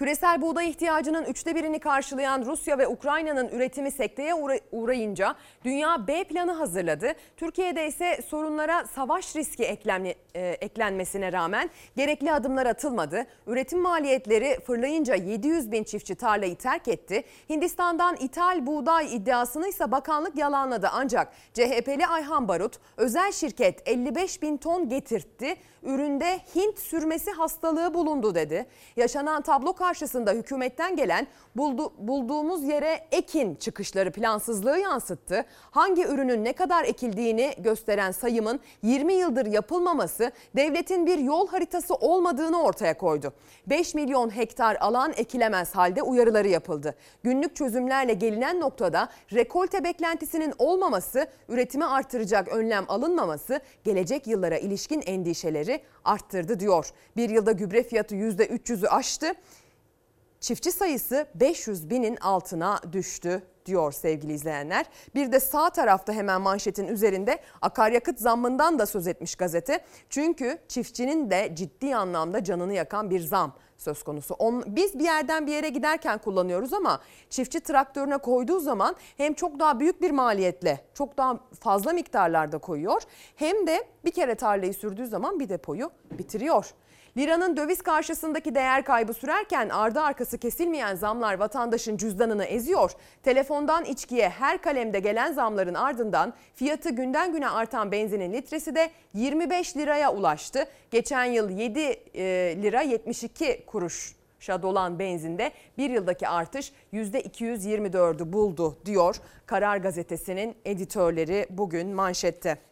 Küresel buğday ihtiyacının üçte birini karşılayan Rusya ve Ukrayna'nın üretimi sekteye uğrayınca dünya B planı hazırladı. Türkiye'de ise sorunlara savaş riski eklenme, e, eklenmesine rağmen gerekli adımlar atılmadı. Üretim maliyetleri fırlayınca 700 bin çiftçi tarlayı terk etti. Hindistan'dan ithal buğday iddiasını ise bakanlık yalanladı. Ancak CHP'li Ayhan Barut özel şirket 55 bin ton getirtti. Üründe Hint sürmesi hastalığı bulundu dedi. Yaşanan tablo karşısında hükümetten gelen buldu, bulduğumuz yere ekin çıkışları plansızlığı yansıttı. Hangi ürünün ne kadar ekildiğini gösteren sayımın 20 yıldır yapılmaması devletin bir yol haritası olmadığını ortaya koydu. 5 milyon hektar alan ekilemez halde uyarıları yapıldı. Günlük çözümlerle gelinen noktada rekolte beklentisinin olmaması, üretimi artıracak önlem alınmaması gelecek yıllara ilişkin endişeleri arttırdı diyor. Bir yılda gübre fiyatı %300'ü aştı çiftçi sayısı 500 binin altına düştü diyor sevgili izleyenler. Bir de sağ tarafta hemen manşetin üzerinde akaryakıt zammından da söz etmiş gazete. Çünkü çiftçinin de ciddi anlamda canını yakan bir zam söz konusu. On, biz bir yerden bir yere giderken kullanıyoruz ama çiftçi traktörüne koyduğu zaman hem çok daha büyük bir maliyetle çok daha fazla miktarlarda koyuyor hem de bir kere tarlayı sürdüğü zaman bir depoyu bitiriyor. Liranın döviz karşısındaki değer kaybı sürerken ardı arkası kesilmeyen zamlar vatandaşın cüzdanını eziyor. Telefondan içkiye her kalemde gelen zamların ardından fiyatı günden güne artan benzinin litresi de 25 liraya ulaştı. Geçen yıl 7 e, lira 72 kuruş dolan benzinde bir yıldaki artış %224'ü buldu diyor Karar Gazetesi'nin editörleri bugün manşette.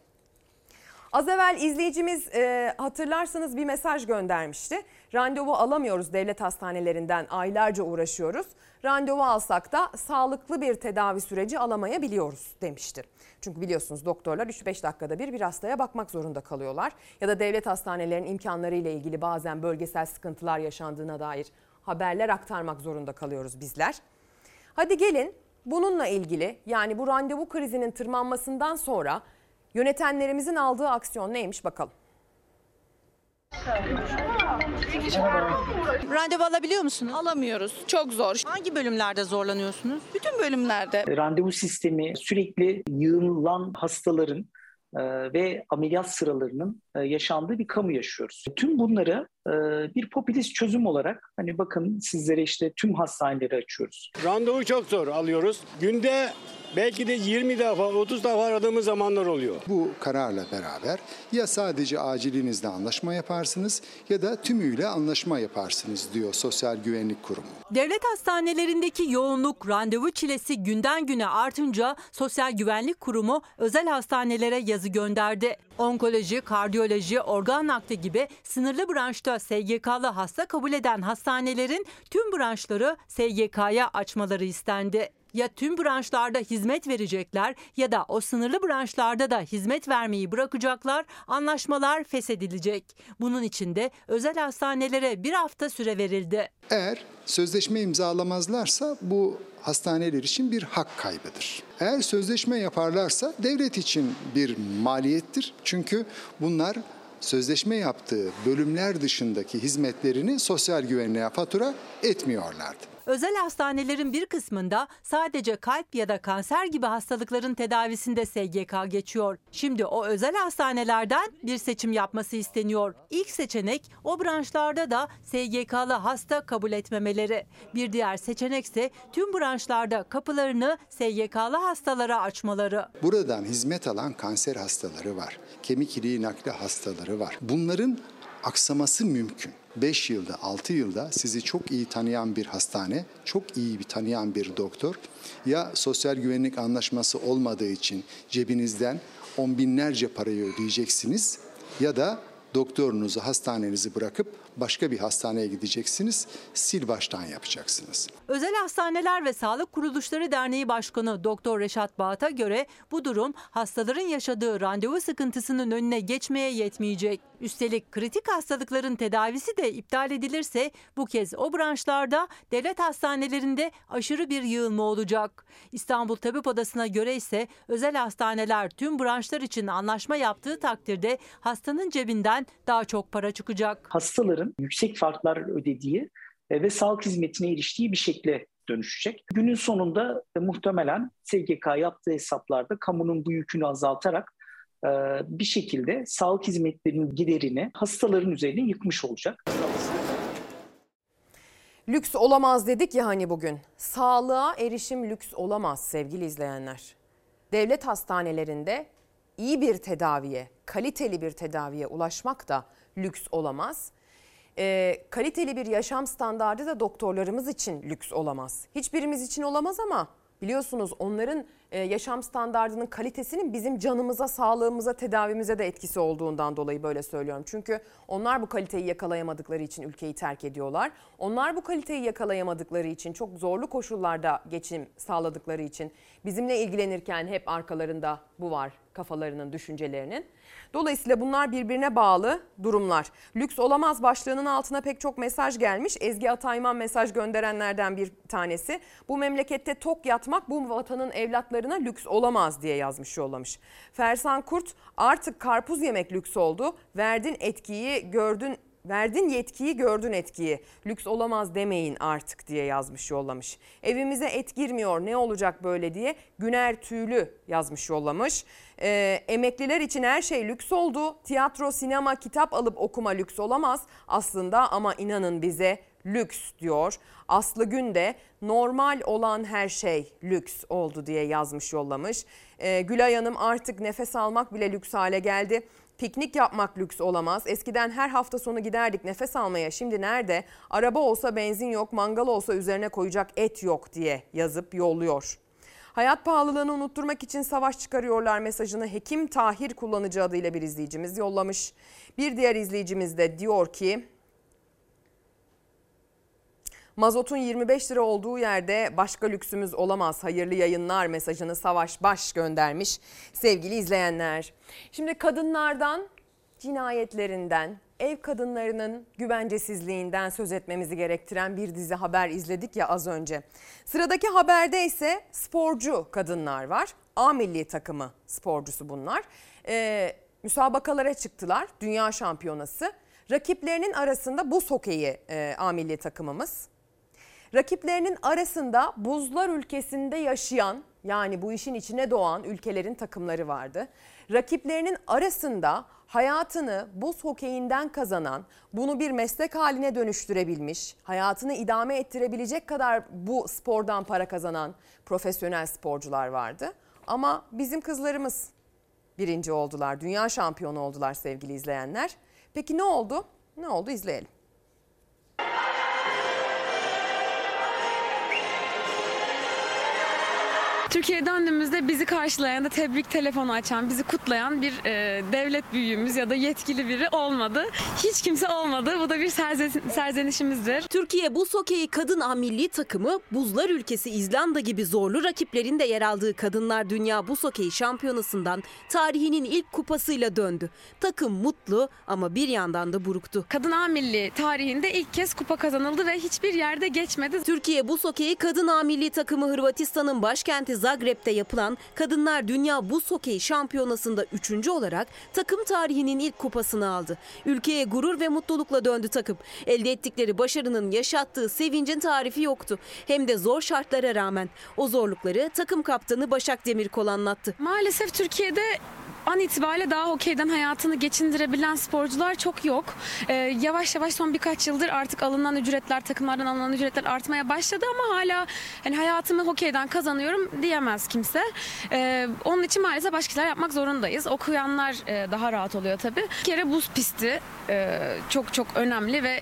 Az evvel izleyicimiz e, hatırlarsanız bir mesaj göndermişti. Randevu alamıyoruz devlet hastanelerinden aylarca uğraşıyoruz. Randevu alsak da sağlıklı bir tedavi süreci alamayabiliyoruz demişti. Çünkü biliyorsunuz doktorlar 3-5 dakikada bir bir hastaya bakmak zorunda kalıyorlar. Ya da devlet hastanelerinin imkanları ile ilgili bazen bölgesel sıkıntılar yaşandığına dair haberler aktarmak zorunda kalıyoruz bizler. Hadi gelin bununla ilgili yani bu randevu krizinin tırmanmasından sonra Yönetenlerimizin aldığı aksiyon neymiş bakalım. Randevu alabiliyor musunuz? Alamıyoruz. Çok zor. Hangi bölümlerde zorlanıyorsunuz? Bütün bölümlerde. Randevu sistemi sürekli yığılan hastaların e, ve ameliyat sıralarının yaşandığı bir kamu yaşıyoruz. Tüm bunları e, bir popülist çözüm olarak hani bakın sizlere işte tüm hastaneleri açıyoruz. Randevu çok zor alıyoruz. Günde belki de 20 defa 30 defa aradığımız zamanlar oluyor. Bu kararla beraber ya sadece acilinizde anlaşma yaparsınız ya da tümüyle anlaşma yaparsınız diyor Sosyal Güvenlik Kurumu. Devlet hastanelerindeki yoğunluk, randevu çilesi günden güne artınca Sosyal Güvenlik Kurumu özel hastanelere yazı gönderdi. Onkoloji, kardiyoloji, organ nakli gibi sınırlı branşta SGK'lı hasta kabul eden hastanelerin tüm branşları SGK'ya açmaları istendi ya tüm branşlarda hizmet verecekler ya da o sınırlı branşlarda da hizmet vermeyi bırakacaklar, anlaşmalar feshedilecek. Bunun için de özel hastanelere bir hafta süre verildi. Eğer sözleşme imzalamazlarsa bu hastaneler için bir hak kaybıdır. Eğer sözleşme yaparlarsa devlet için bir maliyettir. Çünkü bunlar sözleşme yaptığı bölümler dışındaki hizmetlerini sosyal güvenliğe fatura etmiyorlardı. Özel hastanelerin bir kısmında sadece kalp ya da kanser gibi hastalıkların tedavisinde SGK geçiyor. Şimdi o özel hastanelerden bir seçim yapması isteniyor. İlk seçenek o branşlarda da SGK'lı hasta kabul etmemeleri. Bir diğer seçenek ise tüm branşlarda kapılarını SGK'lı hastalara açmaları. Buradan hizmet alan kanser hastaları var. Kemik iliği nakli hastaları var. Bunların aksaması mümkün. 5 yılda, 6 yılda sizi çok iyi tanıyan bir hastane, çok iyi bir tanıyan bir doktor. Ya sosyal güvenlik anlaşması olmadığı için cebinizden on binlerce parayı ödeyeceksiniz ya da doktorunuzu, hastanenizi bırakıp başka bir hastaneye gideceksiniz, sil baştan yapacaksınız. Özel Hastaneler ve Sağlık Kuruluşları Derneği Başkanı Doktor Reşat Bağat'a göre bu durum hastaların yaşadığı randevu sıkıntısının önüne geçmeye yetmeyecek. Üstelik kritik hastalıkların tedavisi de iptal edilirse bu kez o branşlarda devlet hastanelerinde aşırı bir yığılma olacak. İstanbul Tabip Odası'na göre ise özel hastaneler tüm branşlar için anlaşma yaptığı takdirde hastanın cebinden daha çok para çıkacak. Hastaların yüksek farklar ödediği e, ve sağlık hizmetine eriştiği bir şekle dönüşecek. Günün sonunda e, muhtemelen SGK yaptığı hesaplarda kamunun bu yükünü azaltarak e, bir şekilde sağlık hizmetlerinin giderini hastaların üzerine yıkmış olacak. Lüks olamaz dedik ya hani bugün. Sağlığa erişim lüks olamaz sevgili izleyenler. Devlet hastanelerinde iyi bir tedaviye, kaliteli bir tedaviye ulaşmak da lüks olamaz. Ee, kaliteli bir yaşam standardı da doktorlarımız için lüks olamaz. Hiçbirimiz için olamaz ama biliyorsunuz onların e, yaşam standardının kalitesinin bizim canımıza, sağlığımıza, tedavimize de etkisi olduğundan dolayı böyle söylüyorum. Çünkü onlar bu kaliteyi yakalayamadıkları için ülkeyi terk ediyorlar. Onlar bu kaliteyi yakalayamadıkları için çok zorlu koşullarda geçim sağladıkları için bizimle ilgilenirken hep arkalarında bu var kafalarının, düşüncelerinin. Dolayısıyla bunlar birbirine bağlı durumlar. Lüks olamaz başlığının altına pek çok mesaj gelmiş. Ezgi Atayman mesaj gönderenlerden bir tanesi. Bu memlekette tok yatmak bu vatanın evlatlarına lüks olamaz diye yazmış yollamış. Fersan Kurt artık karpuz yemek lüks oldu. Verdin etkiyi gördün Verdin yetkiyi gördün etkiyi. Lüks olamaz demeyin artık diye yazmış yollamış. Evimize et girmiyor ne olacak böyle diye Güner Tüylü yazmış yollamış. Ee, emekliler için her şey lüks oldu. Tiyatro, sinema, kitap alıp okuma lüks olamaz aslında ama inanın bize lüks diyor. Aslı Gün de normal olan her şey lüks oldu diye yazmış yollamış. Ee, Gülay Hanım artık nefes almak bile lüks hale geldi. Piknik yapmak lüks olamaz. Eskiden her hafta sonu giderdik nefes almaya. Şimdi nerede? Araba olsa benzin yok, mangal olsa üzerine koyacak et yok diye yazıp yolluyor. Hayat pahalılığını unutturmak için savaş çıkarıyorlar mesajını Hekim Tahir kullanıcı adıyla bir izleyicimiz yollamış. Bir diğer izleyicimiz de diyor ki Mazotun 25 lira olduğu yerde başka lüksümüz olamaz. Hayırlı yayınlar mesajını Savaş Baş göndermiş sevgili izleyenler. Şimdi kadınlardan, cinayetlerinden, ev kadınlarının güvencesizliğinden söz etmemizi gerektiren bir dizi haber izledik ya az önce. Sıradaki haberde ise sporcu kadınlar var. A milli takımı sporcusu bunlar. Ee, müsabakalara çıktılar. Dünya şampiyonası. Rakiplerinin arasında buz hokeyi e, A milli takımımız. Rakiplerinin arasında buzlar ülkesinde yaşayan yani bu işin içine doğan ülkelerin takımları vardı. Rakiplerinin arasında hayatını buz hokeyinden kazanan, bunu bir meslek haline dönüştürebilmiş, hayatını idame ettirebilecek kadar bu spordan para kazanan profesyonel sporcular vardı. Ama bizim kızlarımız birinci oldular, dünya şampiyonu oldular sevgili izleyenler. Peki ne oldu? Ne oldu izleyelim. Türkiye'ye döndüğümüzde bizi karşılayan da tebrik telefonu açan, bizi kutlayan bir e, devlet büyüğümüz ya da yetkili biri olmadı. Hiç kimse olmadı. Bu da bir serzen- serzenişimizdir. Türkiye Buz Hokeyi Kadın A Milli Takımı buzlar ülkesi İzlanda gibi zorlu rakiplerin de yer aldığı Kadınlar Dünya Buz Hokeyi Şampiyonası'ndan tarihinin ilk kupasıyla döndü. Takım mutlu ama bir yandan da buruktu. Kadın A Milli tarihinde ilk kez kupa kazanıldı ve hiçbir yerde geçmedi. Türkiye Buz Hokeyi Kadın A Milli Takımı Hırvatistan'ın başkenti Zagreb'de yapılan Kadınlar Dünya Buz Hokeyi Şampiyonası'nda üçüncü olarak takım tarihinin ilk kupasını aldı. Ülkeye gurur ve mutlulukla döndü takım. Elde ettikleri başarının yaşattığı sevincin tarifi yoktu. Hem de zor şartlara rağmen. O zorlukları takım kaptanı Başak Demirkol anlattı. Maalesef Türkiye'de an itibariyle daha hokeyden hayatını geçindirebilen sporcular çok yok. Ee, yavaş yavaş son birkaç yıldır artık alınan ücretler, takımlardan alınan ücretler artmaya başladı ama hala hani hayatımı hokeyden kazanıyorum diyemez kimse. Ee, onun için maalesef başka şeyler yapmak zorundayız. Okuyanlar e, daha rahat oluyor tabii. Bir kere buz pisti e, çok çok önemli ve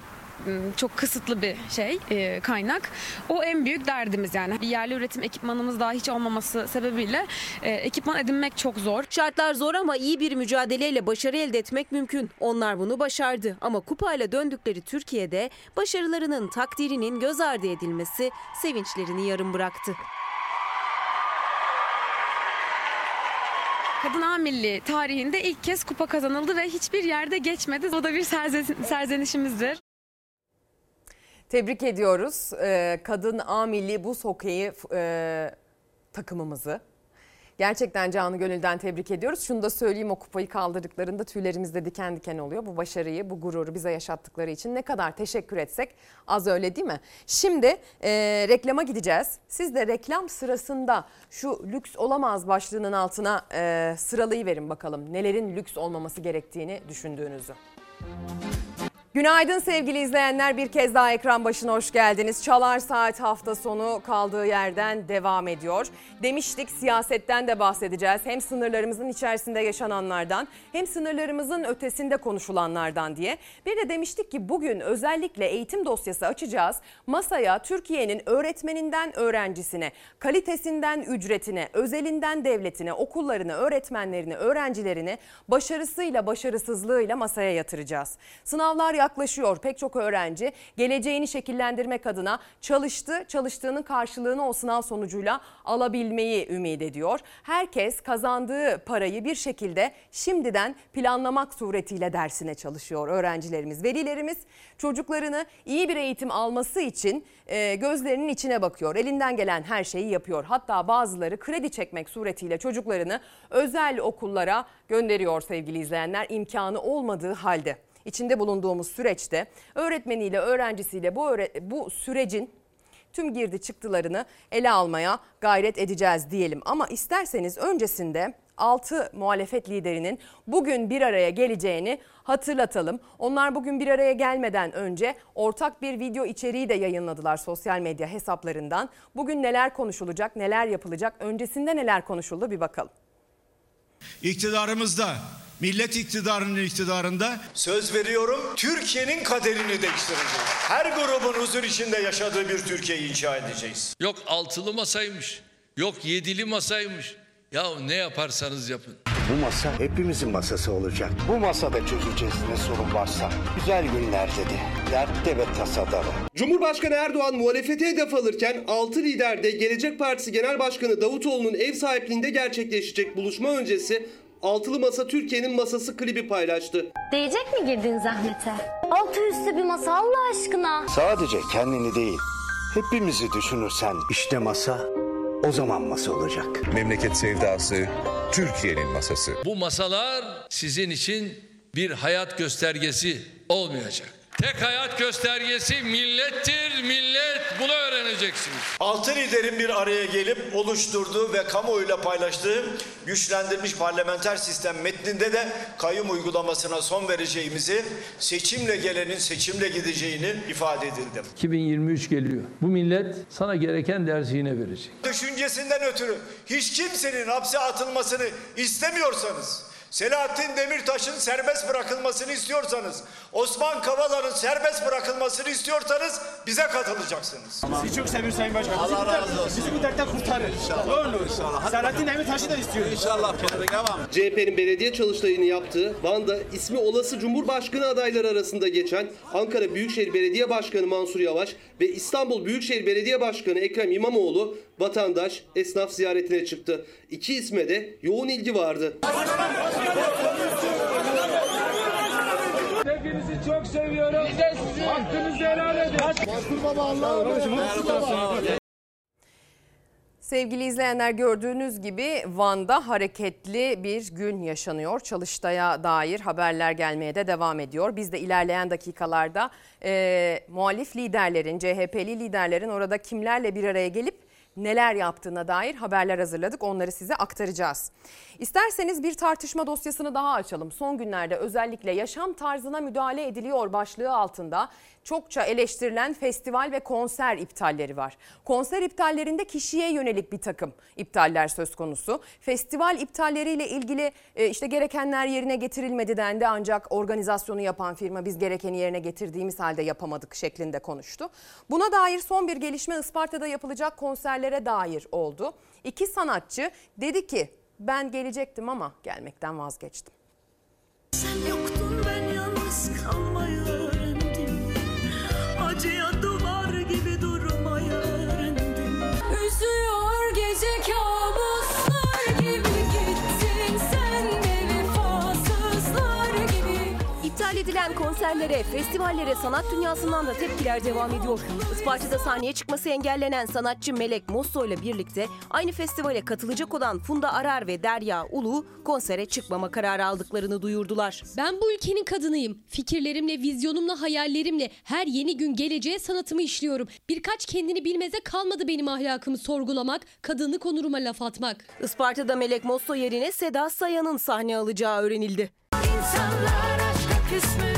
çok kısıtlı bir şey e, kaynak. O en büyük derdimiz yani. Yerli üretim ekipmanımız daha hiç olmaması sebebiyle e, ekipman edinmek çok zor. Şartlar zor ama iyi bir mücadeleyle başarı elde etmek mümkün. Onlar bunu başardı ama kupayla döndükleri Türkiye'de başarılarının takdirinin göz ardı edilmesi sevinçlerini yarım bıraktı. Kadın A milli tarihinde ilk kez kupa kazanıldı ve hiçbir yerde geçmedi. O da bir serzen- serzenişimizdir. Tebrik ediyoruz Ee, kadın A milli buz hokeyi e, takımımızı. Gerçekten canı gönülden tebrik ediyoruz. Şunu da söyleyeyim o kupayı kaldırdıklarında tüylerimiz de diken diken oluyor. Bu başarıyı, bu gururu bize yaşattıkları için ne kadar teşekkür etsek az öyle değil mi? Şimdi e, reklama gideceğiz. Siz de reklam sırasında şu lüks olamaz başlığının altına e, sıralayıverin bakalım. Nelerin lüks olmaması gerektiğini düşündüğünüzü. Günaydın sevgili izleyenler. Bir kez daha ekran başına hoş geldiniz. Çalar Saat hafta sonu kaldığı yerden devam ediyor. Demiştik siyasetten de bahsedeceğiz. Hem sınırlarımızın içerisinde yaşananlardan hem sınırlarımızın ötesinde konuşulanlardan diye. Bir de demiştik ki bugün özellikle eğitim dosyası açacağız. Masaya Türkiye'nin öğretmeninden öğrencisine, kalitesinden ücretine, özelinden devletine, okullarını, öğretmenlerini, öğrencilerini başarısıyla başarısızlığıyla masaya yatıracağız. Sınavlar yaklaşıyor. Pek çok öğrenci geleceğini şekillendirmek adına çalıştı. Çalıştığının karşılığını o sınav sonucuyla alabilmeyi ümit ediyor. Herkes kazandığı parayı bir şekilde şimdiden planlamak suretiyle dersine çalışıyor öğrencilerimiz. Velilerimiz çocuklarını iyi bir eğitim alması için e, gözlerinin içine bakıyor. Elinden gelen her şeyi yapıyor. Hatta bazıları kredi çekmek suretiyle çocuklarını özel okullara gönderiyor sevgili izleyenler imkanı olmadığı halde içinde bulunduğumuz süreçte öğretmeniyle öğrencisiyle bu öğre- bu sürecin tüm girdi çıktılarını ele almaya gayret edeceğiz diyelim. Ama isterseniz öncesinde 6 muhalefet liderinin bugün bir araya geleceğini hatırlatalım. Onlar bugün bir araya gelmeden önce ortak bir video içeriği de yayınladılar sosyal medya hesaplarından. Bugün neler konuşulacak, neler yapılacak, öncesinde neler konuşuldu bir bakalım. İktidarımızda, millet iktidarının iktidarında söz veriyorum Türkiye'nin kaderini değiştireceğiz. Her grubun huzur içinde yaşadığı bir Türkiye'yi inşa edeceğiz. Yok altılı masaymış. Yok yedili masaymış. Ya ne yaparsanız yapın. Bu masa hepimizin masası olacak. Bu masada çözeceğiz ne sorun varsa. Güzel günler dedi. Dertte ve tasada da. Cumhurbaşkanı Erdoğan muhalefete hedef alırken 6 lider de Gelecek Partisi Genel Başkanı Davutoğlu'nun ev sahipliğinde gerçekleşecek buluşma öncesi Altılı Masa Türkiye'nin masası klibi paylaştı. Değecek mi girdiğin zahmete? Altı üstü bir masa Allah aşkına. Sadece kendini değil, hepimizi düşünürsen işte masa o zaman masa olacak. Memleket sevdası Türkiye'nin masası. Bu masalar sizin için bir hayat göstergesi olmayacak. Tek hayat göstergesi millettir. Millet bunu öğreneceksiniz. Altı liderin bir araya gelip oluşturduğu ve kamuoyuyla paylaştığı güçlendirilmiş parlamenter sistem metninde de kayyum uygulamasına son vereceğimizi, seçimle gelenin seçimle gideceğini ifade edildi. 2023 geliyor. Bu millet sana gereken dersi yine verecek. Düşüncesinden ötürü hiç kimsenin hapse atılmasını istemiyorsanız, Selahattin Demirtaş'ın serbest bırakılmasını istiyorsanız, Osman Kavala'nın serbest bırakılmasını istiyorsanız bize katılacaksınız. Sizi çok seviyorum Sayın Başkan. Allah razı olsun. Bizi bu dertten kurtarın. İnşallah. Ne olur. İnşallah. Selahattin Demirtaş'ı da istiyoruz. İnşallah. Devam. CHP'nin belediye çalıştayını yaptığı Van'da ismi olası Cumhurbaşkanı adayları arasında geçen Ankara Büyükşehir Belediye Başkanı Mansur Yavaş ve İstanbul Büyükşehir Belediye Başkanı Ekrem İmamoğlu vatandaş, esnaf ziyaretine çıktı. İki isme de yoğun ilgi vardı. Hepinizi çok seviyorum. Hakkınızı helal edin. Mansur Baba Allah'a emanet Sevgili izleyenler gördüğünüz gibi Van'da hareketli bir gün yaşanıyor. Çalıştay'a dair haberler gelmeye de devam ediyor. Biz de ilerleyen dakikalarda e, muhalif liderlerin, CHP'li liderlerin orada kimlerle bir araya gelip neler yaptığına dair haberler hazırladık. Onları size aktaracağız. İsterseniz bir tartışma dosyasını daha açalım. Son günlerde özellikle yaşam tarzına müdahale ediliyor başlığı altında çokça eleştirilen festival ve konser iptalleri var. Konser iptallerinde kişiye yönelik bir takım iptaller söz konusu. Festival iptalleriyle ilgili e, işte gerekenler yerine getirilmedi dendi ancak organizasyonu yapan firma biz gerekeni yerine getirdiğimiz halde yapamadık şeklinde konuştu. Buna dair son bir gelişme Isparta'da yapılacak konserlere dair oldu. İki sanatçı dedi ki ben gelecektim ama gelmekten vazgeçtim. Sen yoktun ben yalnız kalmayı Acıya duvar gibi durmayı öğrendim. Üzüyor edilen konserlere, festivallere sanat dünyasından da tepkiler devam ediyor. Isparta'da sahneye çıkması engellenen sanatçı Melek Mosso ile birlikte aynı festivale katılacak olan Funda Arar ve Derya Ulu konsere çıkmama kararı aldıklarını duyurdular. Ben bu ülkenin kadınıyım. Fikirlerimle, vizyonumla, hayallerimle her yeni gün geleceğe sanatımı işliyorum. Birkaç kendini bilmeze kalmadı benim ahlakımı sorgulamak, kadınlık onuruma laf atmak. Isparta'da Melek Mosso yerine Seda Sayan'ın sahne alacağı öğrenildi. İnsanlar kiss me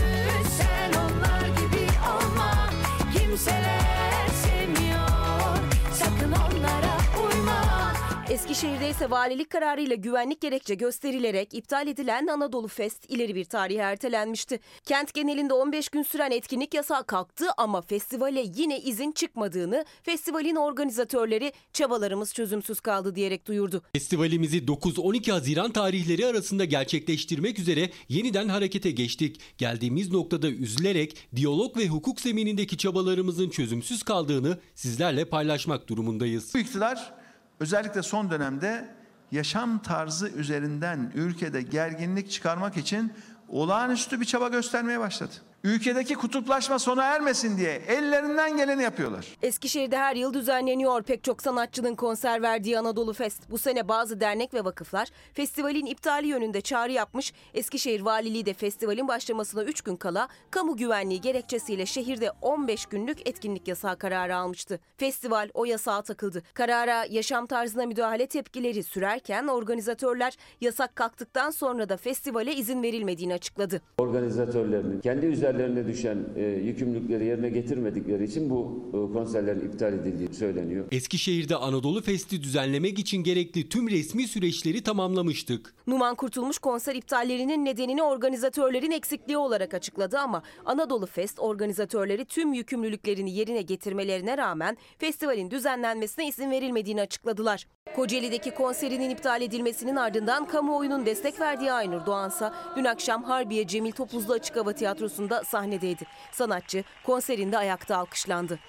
Eskişehir'de ise valilik kararıyla güvenlik gerekçe gösterilerek iptal edilen Anadolu Fest ileri bir tarihe ertelenmişti. Kent genelinde 15 gün süren etkinlik yasağı kalktı ama festivale yine izin çıkmadığını festivalin organizatörleri çabalarımız çözümsüz kaldı diyerek duyurdu. Festivalimizi 9-12 Haziran tarihleri arasında gerçekleştirmek üzere yeniden harekete geçtik. Geldiğimiz noktada üzülerek diyalog ve hukuk zeminindeki çabalarımızın çözümsüz kaldığını sizlerle paylaşmak durumundayız. Bu iktidar özellikle son dönemde yaşam tarzı üzerinden ülkede gerginlik çıkarmak için olağanüstü bir çaba göstermeye başladı. Ülkedeki kutuplaşma sona ermesin diye ellerinden geleni yapıyorlar. Eskişehir'de her yıl düzenleniyor pek çok sanatçının konser verdiği Anadolu Fest. Bu sene bazı dernek ve vakıflar festivalin iptali yönünde çağrı yapmış. Eskişehir Valiliği de festivalin başlamasına 3 gün kala kamu güvenliği gerekçesiyle şehirde 15 günlük etkinlik yasağı kararı almıştı. Festival o yasağa takıldı. Karara yaşam tarzına müdahale tepkileri sürerken organizatörler yasak kalktıktan sonra da festivale izin verilmediğini açıkladı. Organizatörlerinin kendi üzerlerine düşen e, yükümlülükleri yerine getirmedikleri için bu e, konserlerin iptal edildiği söyleniyor. Eskişehir'de Anadolu Festi düzenlemek için gerekli tüm resmi süreçleri tamamlamıştık. Numan Kurtulmuş konser iptallerinin nedenini organizatörlerin eksikliği olarak açıkladı ama Anadolu Fest organizatörleri tüm yükümlülüklerini yerine getirmelerine rağmen festivalin düzenlenmesine izin verilmediğini açıkladılar. Kocaeli'deki konserinin iptal edilmesinin ardından kamuoyunun destek verdiği Aynur Doğansa dün akşam Harbiye Cemil Topuzlu Açık Hava Tiyatrosu'nda sahnedeydi. Sanatçı konserinde ayakta alkışlandı.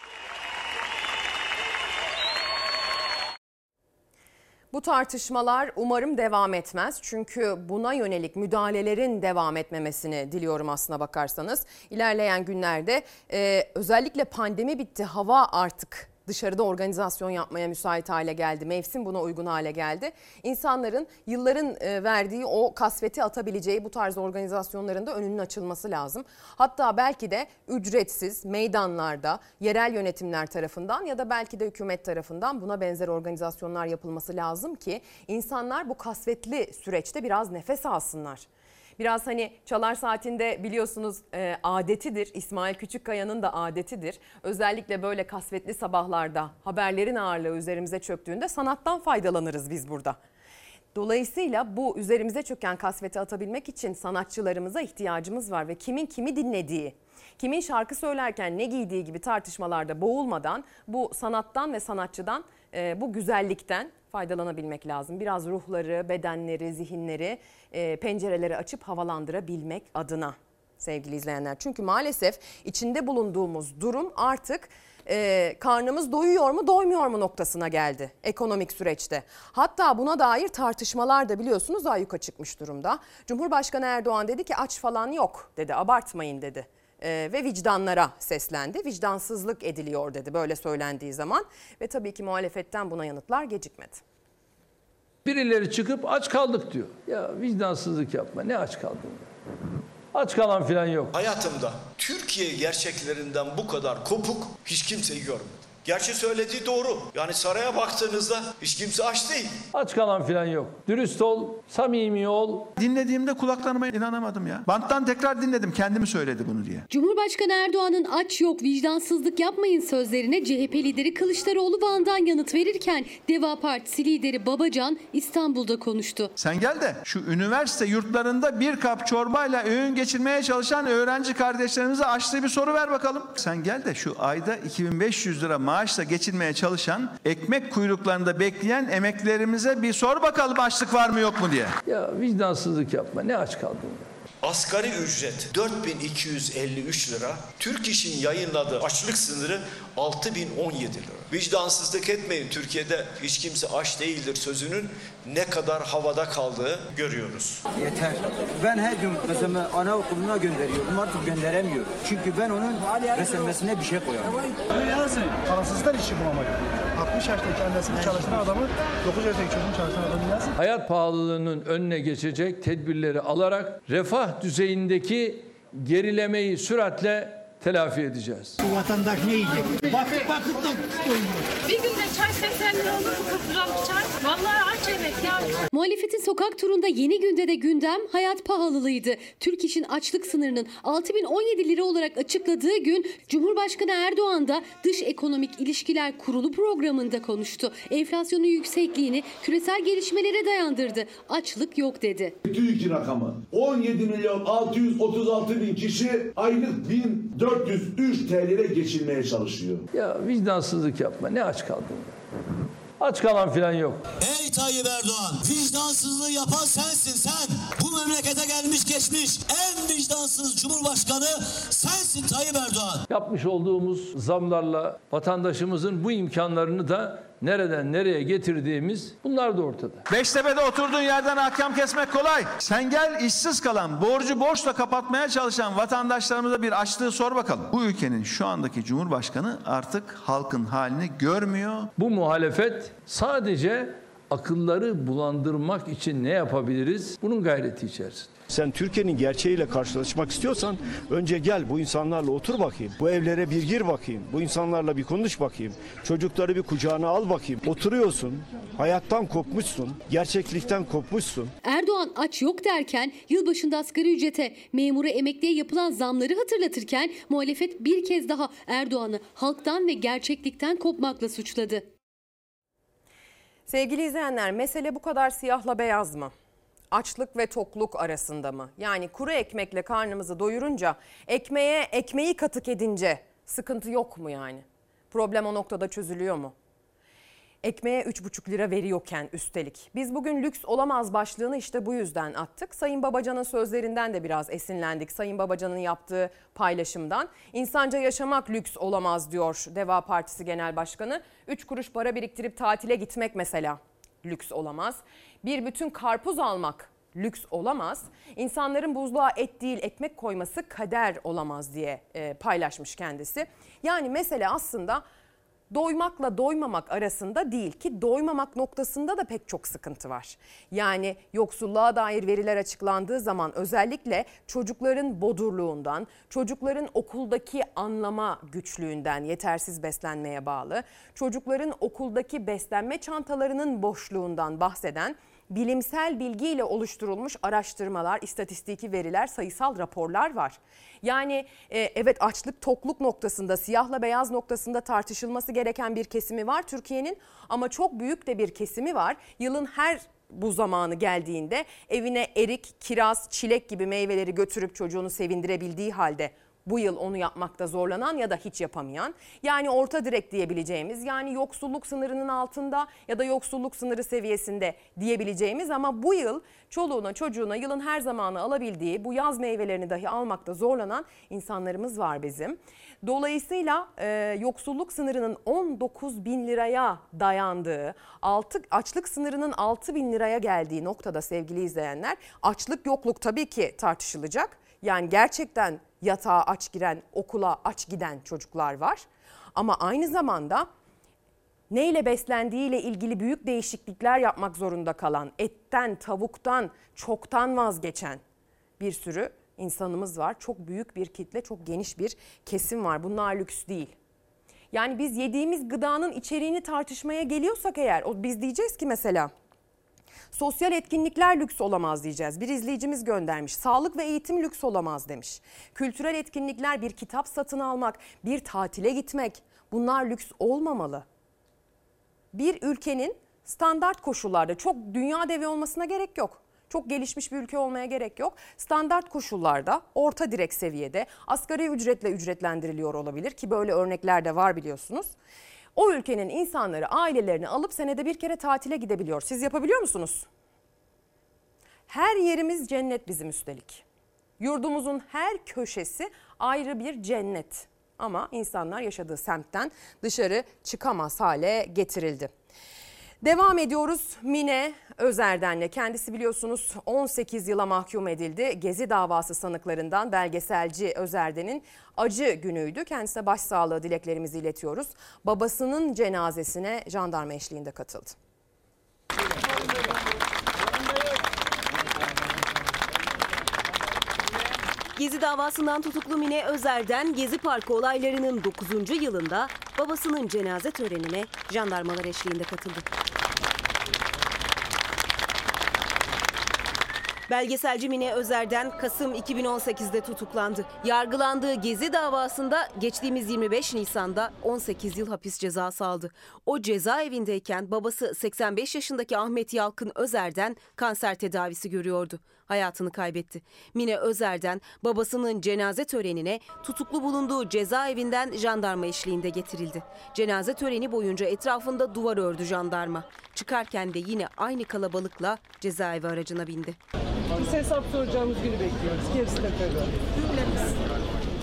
Bu tartışmalar umarım devam etmez. Çünkü buna yönelik müdahalelerin devam etmemesini diliyorum aslına bakarsanız. İlerleyen günlerde e, özellikle pandemi bitti, hava artık dışarıda organizasyon yapmaya müsait hale geldi. Mevsim buna uygun hale geldi. İnsanların yılların e, verdiği o kasveti atabileceği bu tarz organizasyonların da önünün açılması lazım. Hatta belki de ücretsiz meydanlarda yerel yönetimler tarafından ya da belki de hükümet tarafından buna benzer organizasyonlar yapılması lazım ki insanlar bu kasvetli süreçte biraz nefes alsınlar. Biraz hani çalar saatinde biliyorsunuz e, adetidir. İsmail Küçükkaya'nın da adetidir. Özellikle böyle kasvetli sabahlarda haberlerin ağırlığı üzerimize çöktüğünde sanattan faydalanırız biz burada. Dolayısıyla bu üzerimize çöken kasveti atabilmek için sanatçılarımıza ihtiyacımız var ve kimin kimi dinlediği, kimin şarkı söylerken ne giydiği gibi tartışmalarda boğulmadan bu sanattan ve sanatçıdan e, bu güzellikten faydalanabilmek lazım. Biraz ruhları, bedenleri, zihinleri, e, pencereleri açıp havalandırabilmek adına sevgili izleyenler. Çünkü maalesef içinde bulunduğumuz durum artık e, karnımız doyuyor mu doymuyor mu noktasına geldi ekonomik süreçte. Hatta buna dair tartışmalar da biliyorsunuz ayyuka çıkmış durumda. Cumhurbaşkanı Erdoğan dedi ki aç falan yok dedi abartmayın dedi e, ve vicdanlara seslendi. Vicdansızlık ediliyor dedi böyle söylendiği zaman ve tabii ki muhalefetten buna yanıtlar gecikmedi. Birileri çıkıp aç kaldık diyor. Ya vicdansızlık yapma. Ne aç kaldın? Aç kalan filan yok. Hayatımda Türkiye gerçeklerinden bu kadar kopuk hiç kimseyi görmedim. Gerçi söylediği doğru. Yani saraya baktığınızda hiç kimse aç değil. Aç kalan filan yok. Dürüst ol, samimi ol. Dinlediğimde kulaklarıma inanamadım ya. Banttan tekrar dinledim. Kendimi söyledi bunu diye. Cumhurbaşkanı Erdoğan'ın aç yok vicdansızlık yapmayın sözlerine CHP lideri Kılıçdaroğlu Van'dan yanıt verirken Deva Partisi lideri Babacan İstanbul'da konuştu. Sen gel de şu üniversite yurtlarında bir kap çorbayla öğün geçirmeye çalışan öğrenci kardeşlerimize açtığı bir soru ver bakalım. Sen gel de şu ayda 2500 lira maaşla geçinmeye çalışan, ekmek kuyruklarında bekleyen emeklerimize bir sor bakalım açlık var mı yok mu diye. Ya vicdansızlık yapma. Ne aç kaldın? Asgari ücret 4253 lira. Türk İş'in yayınladığı açlık sınırı 6017 lira. Vicdansızlık etmeyin Türkiye'de hiç kimse aç değildir sözünün ne kadar havada kaldığı görüyoruz. Yeter. Ben her gün kızımı anaokuluna gönderiyorum. Artık gönderemiyorum. Çünkü ben onun beslenmesine bir şey koyamıyorum. Yazın. Parasızlar işi bulamaıyor. 60 yaştaki annesini çalıştıran adamı 9 yaştaki çocuğunu çalıştıran adamı yazın. Hayat pahalılığının önüne geçecek tedbirleri alarak refah düzeyindeki gerilemeyi süratle telafi edeceğiz. Bu vatandaş ne yiyecek? Bakıp bakıp da Bir günde çay 80 lira olur mu 40 gram çay? Vallahi aç yemek ya. Muhalefetin sokak turunda yeni günde de gündem hayat pahalılığıydı. Türk İş'in açlık sınırının 6017 lira olarak açıkladığı gün Cumhurbaşkanı Erdoğan da Dış Ekonomik İlişkiler Kurulu programında konuştu. Enflasyonun yüksekliğini küresel gelişmelere dayandırdı. Açlık yok dedi. TÜİK'in rakamı 17 milyon 636 bin kişi aylık 1004 403 TL'ye geçilmeye çalışıyor. Ya vicdansızlık yapma. Ne aç kaldın? Aç kalan filan yok. Ey Tayyip Erdoğan, vicdansızlığı yapan sensin sen. Bu memlekete gelmiş geçmiş en vicdansız cumhurbaşkanı sensin Tayyip Erdoğan. Yapmış olduğumuz zamlarla vatandaşımızın bu imkanlarını da nereden nereye getirdiğimiz bunlar da ortada. Beştepe'de oturduğun yerden ahkam kesmek kolay. Sen gel işsiz kalan, borcu borçla kapatmaya çalışan vatandaşlarımıza bir açlığı sor bakalım. Bu ülkenin şu andaki Cumhurbaşkanı artık halkın halini görmüyor. Bu muhalefet sadece akılları bulandırmak için ne yapabiliriz? Bunun gayreti içerisinde. Sen Türkiye'nin gerçeğiyle karşılaşmak istiyorsan önce gel bu insanlarla otur bakayım. Bu evlere bir gir bakayım. Bu insanlarla bir konuş bakayım. Çocukları bir kucağına al bakayım. Oturuyorsun. Hayattan kopmuşsun. Gerçeklikten kopmuşsun. Erdoğan aç yok derken yılbaşında asgari ücrete, memura emekliye yapılan zamları hatırlatırken muhalefet bir kez daha Erdoğan'ı halktan ve gerçeklikten kopmakla suçladı. Sevgili izleyenler mesele bu kadar siyahla beyaz mı? Açlık ve tokluk arasında mı? Yani kuru ekmekle karnımızı doyurunca, ekmeğe ekmeği katık edince sıkıntı yok mu yani? Problem o noktada çözülüyor mu? Ekmeğe 3,5 lira veriyorken üstelik. Biz bugün lüks olamaz başlığını işte bu yüzden attık. Sayın Babacan'ın sözlerinden de biraz esinlendik. Sayın Babacan'ın yaptığı paylaşımdan. İnsanca yaşamak lüks olamaz diyor Deva Partisi Genel Başkanı. 3 kuruş para biriktirip tatile gitmek mesela lüks olamaz. Bir bütün karpuz almak lüks olamaz. İnsanların buzluğa et değil ekmek koyması kader olamaz diye e, paylaşmış kendisi. Yani mesele aslında doymakla doymamak arasında değil ki doymamak noktasında da pek çok sıkıntı var. Yani yoksulluğa dair veriler açıklandığı zaman özellikle çocukların bodurluğundan, çocukların okuldaki anlama güçlüğünden yetersiz beslenmeye bağlı, çocukların okuldaki beslenme çantalarının boşluğundan bahseden bilimsel bilgiyle oluşturulmuş araştırmalar, istatistiki veriler, sayısal raporlar var. Yani e, evet açlık tokluk noktasında, siyahla beyaz noktasında tartışılması gereken bir kesimi var Türkiye'nin ama çok büyük de bir kesimi var. Yılın her bu zamanı geldiğinde evine erik, kiraz, çilek gibi meyveleri götürüp çocuğunu sevindirebildiği halde bu yıl onu yapmakta zorlanan ya da hiç yapamayan yani orta direk diyebileceğimiz yani yoksulluk sınırının altında ya da yoksulluk sınırı seviyesinde diyebileceğimiz ama bu yıl çoluğuna çocuğuna yılın her zamanı alabildiği bu yaz meyvelerini dahi almakta zorlanan insanlarımız var bizim. Dolayısıyla e, yoksulluk sınırının 19 bin liraya dayandığı, altı, açlık sınırının 6 bin liraya geldiği noktada sevgili izleyenler açlık yokluk tabii ki tartışılacak. Yani gerçekten yatağa aç giren, okula aç giden çocuklar var. Ama aynı zamanda neyle beslendiğiyle ilgili büyük değişiklikler yapmak zorunda kalan, etten, tavuktan, çoktan vazgeçen bir sürü insanımız var. Çok büyük bir kitle, çok geniş bir kesim var. Bunlar lüks değil. Yani biz yediğimiz gıdanın içeriğini tartışmaya geliyorsak eğer, o biz diyeceğiz ki mesela Sosyal etkinlikler lüks olamaz diyeceğiz. Bir izleyicimiz göndermiş. Sağlık ve eğitim lüks olamaz demiş. Kültürel etkinlikler, bir kitap satın almak, bir tatile gitmek bunlar lüks olmamalı. Bir ülkenin standart koşullarda çok dünya devi olmasına gerek yok. Çok gelişmiş bir ülke olmaya gerek yok. Standart koşullarda orta direk seviyede asgari ücretle ücretlendiriliyor olabilir ki böyle örnekler de var biliyorsunuz. O ülkenin insanları ailelerini alıp senede bir kere tatile gidebiliyor. Siz yapabiliyor musunuz? Her yerimiz cennet bizim üstelik. Yurdumuzun her köşesi ayrı bir cennet. Ama insanlar yaşadığı semtten dışarı çıkamaz hale getirildi. Devam ediyoruz Mine Özerden'le. Kendisi biliyorsunuz 18 yıla mahkum edildi. Gezi davası sanıklarından belgeselci Özerden'in acı günüydü. Kendisine başsağlığı dileklerimizi iletiyoruz. Babasının cenazesine jandarma eşliğinde katıldı. Gezi davasından tutuklu Mine Özer'den Gezi Parkı olaylarının 9. yılında babasının cenaze törenine jandarmalar eşliğinde katıldı. Belgeselci Mine Özer'den Kasım 2018'de tutuklandı. Yargılandığı Gezi davasında geçtiğimiz 25 Nisan'da 18 yıl hapis cezası aldı. O cezaevindeyken babası 85 yaşındaki Ahmet Yalkın Özer'den kanser tedavisi görüyordu. Hayatını kaybetti. Mine Özer'den babasının cenaze törenine tutuklu bulunduğu cezaevinden jandarma eşliğinde getirildi. Cenaze töreni boyunca etrafında duvar ördü jandarma. Çıkarken de yine aynı kalabalıkla cezaevi aracına bindi. Biz hesap soracağımız günü bekliyoruz. Gerisi de feda.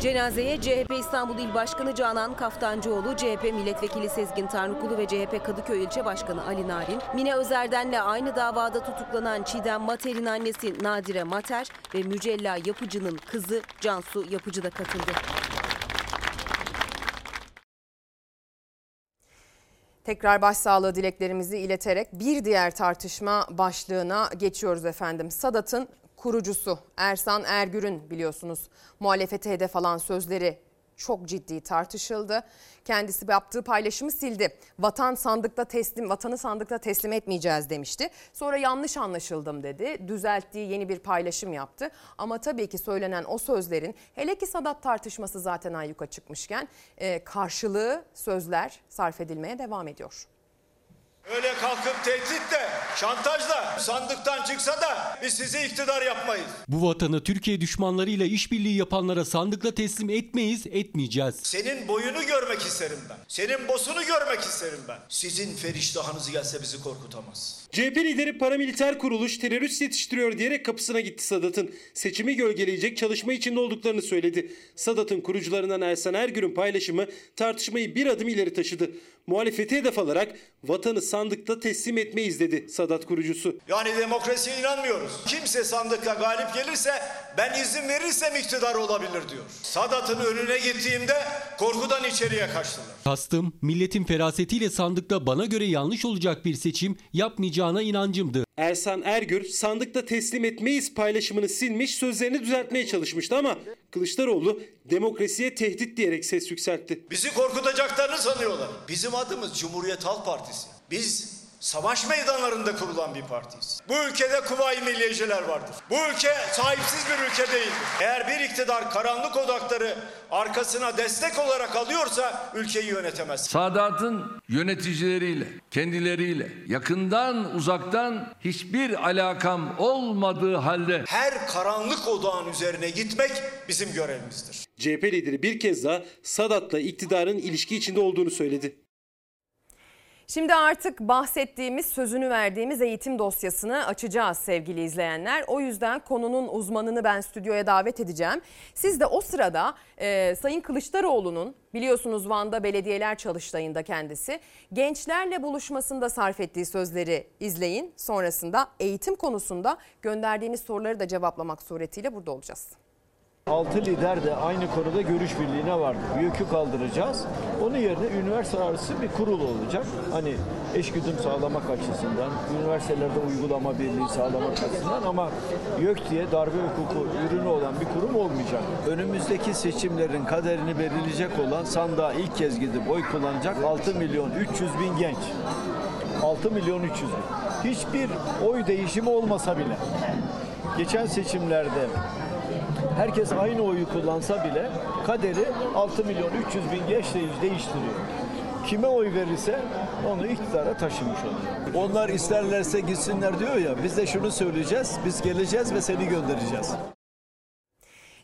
Cenazeye CHP İstanbul İl Başkanı Canan Kaftancıoğlu, CHP Milletvekili Sezgin Tanrıkulu ve CHP Kadıköy İlçe Başkanı Ali Narin, Mine Özerden'le aynı davada tutuklanan Çiğdem Mater'in annesi Nadire Mater ve Mücella Yapıcı'nın kızı Cansu Yapıcı da katıldı. Tekrar başsağlığı dileklerimizi ileterek bir diğer tartışma başlığına geçiyoruz efendim. Sadat'ın kurucusu Ersan Ergür'ün biliyorsunuz muhalefete hedef alan sözleri çok ciddi tartışıldı. Kendisi yaptığı paylaşımı sildi. Vatan sandıkta teslim, vatanı sandıkta teslim etmeyeceğiz demişti. Sonra yanlış anlaşıldım dedi. Düzelttiği yeni bir paylaşım yaptı. Ama tabii ki söylenen o sözlerin hele ki Sadat tartışması zaten ayyuka çıkmışken e, karşılığı sözler sarf edilmeye devam ediyor. Öyle kalkıp tehditle, şantajla sandıktan çıksa da biz sizi iktidar yapmayız. Bu vatanı Türkiye düşmanlarıyla işbirliği yapanlara sandıkla teslim etmeyiz, etmeyeceğiz. Senin boyunu görmek isterim ben. Senin bosunu görmek isterim ben. Sizin feriştahınız gelse bizi korkutamaz. CHP lideri paramiliter kuruluş terörist yetiştiriyor diyerek kapısına gitti Sadat'ın. Seçimi gölgeleyecek çalışma içinde olduklarını söyledi. Sadat'ın kurucularından Ersan Ergür'ün paylaşımı tartışmayı bir adım ileri taşıdı. Muhalefeti hedef alarak vatanı sandıkta teslim etmeyiz dedi Sadat kurucusu. Yani demokrasiye inanmıyoruz. Kimse sandıkta galip gelirse ben izin verirsem iktidar olabilir diyor. Sadat'ın önüne gittiğimde korkudan içeriye kaçtılar. Kastım milletin ferasetiyle sandıkta bana göre yanlış olacak bir seçim yapmayacağına inancımdı. Ersan Ergür sandıkta teslim etmeyiz paylaşımını silmiş sözlerini düzeltmeye çalışmıştı ama Kılıçdaroğlu demokrasiye tehdit diyerek ses yükseltti. Bizi korkutacaklarını sanıyorlar. Bizim adımız Cumhuriyet Halk Partisi. Biz savaş meydanlarında kurulan bir partiyiz. Bu ülkede kuvayi milliyeciler vardır. Bu ülke sahipsiz bir ülke değildir. Eğer bir iktidar karanlık odakları arkasına destek olarak alıyorsa ülkeyi yönetemez. Sadat'ın yöneticileriyle, kendileriyle yakından uzaktan hiçbir alakam olmadığı halde Her karanlık odağın üzerine gitmek bizim görevimizdir. CHP lideri bir kez daha Sadat'la iktidarın ilişki içinde olduğunu söyledi. Şimdi artık bahsettiğimiz, sözünü verdiğimiz eğitim dosyasını açacağız sevgili izleyenler. O yüzden konunun uzmanını ben stüdyoya davet edeceğim. Siz de o sırada e, Sayın Kılıçdaroğlu'nun biliyorsunuz Van'da belediyeler çalıştayında kendisi gençlerle buluşmasında sarf ettiği sözleri izleyin. Sonrasında eğitim konusunda gönderdiğiniz soruları da cevaplamak suretiyle burada olacağız. Altı lider de aynı konuda görüş birliğine vardı. YÖK'ü kaldıracağız. Onun yerine üniversite arası bir kurul olacak. Hani eşgüdüm sağlamak açısından, üniversitelerde uygulama birliği sağlamak açısından ama YÖK diye darbe hukuku ürünü olan bir kurum olmayacak. Önümüzdeki seçimlerin kaderini belirleyecek olan sandığa ilk kez gidip oy kullanacak 6 milyon 300 bin genç. 6 milyon 300 bin. Hiçbir oy değişimi olmasa bile geçen seçimlerde herkes aynı oyu kullansa bile kaderi 6 milyon 300 bin genç değiş- değiştiriyor. Kime oy verirse onu iktidara taşımış oluyor. Onlar isterlerse gitsinler diyor ya biz de şunu söyleyeceğiz. Biz geleceğiz ve seni göndereceğiz.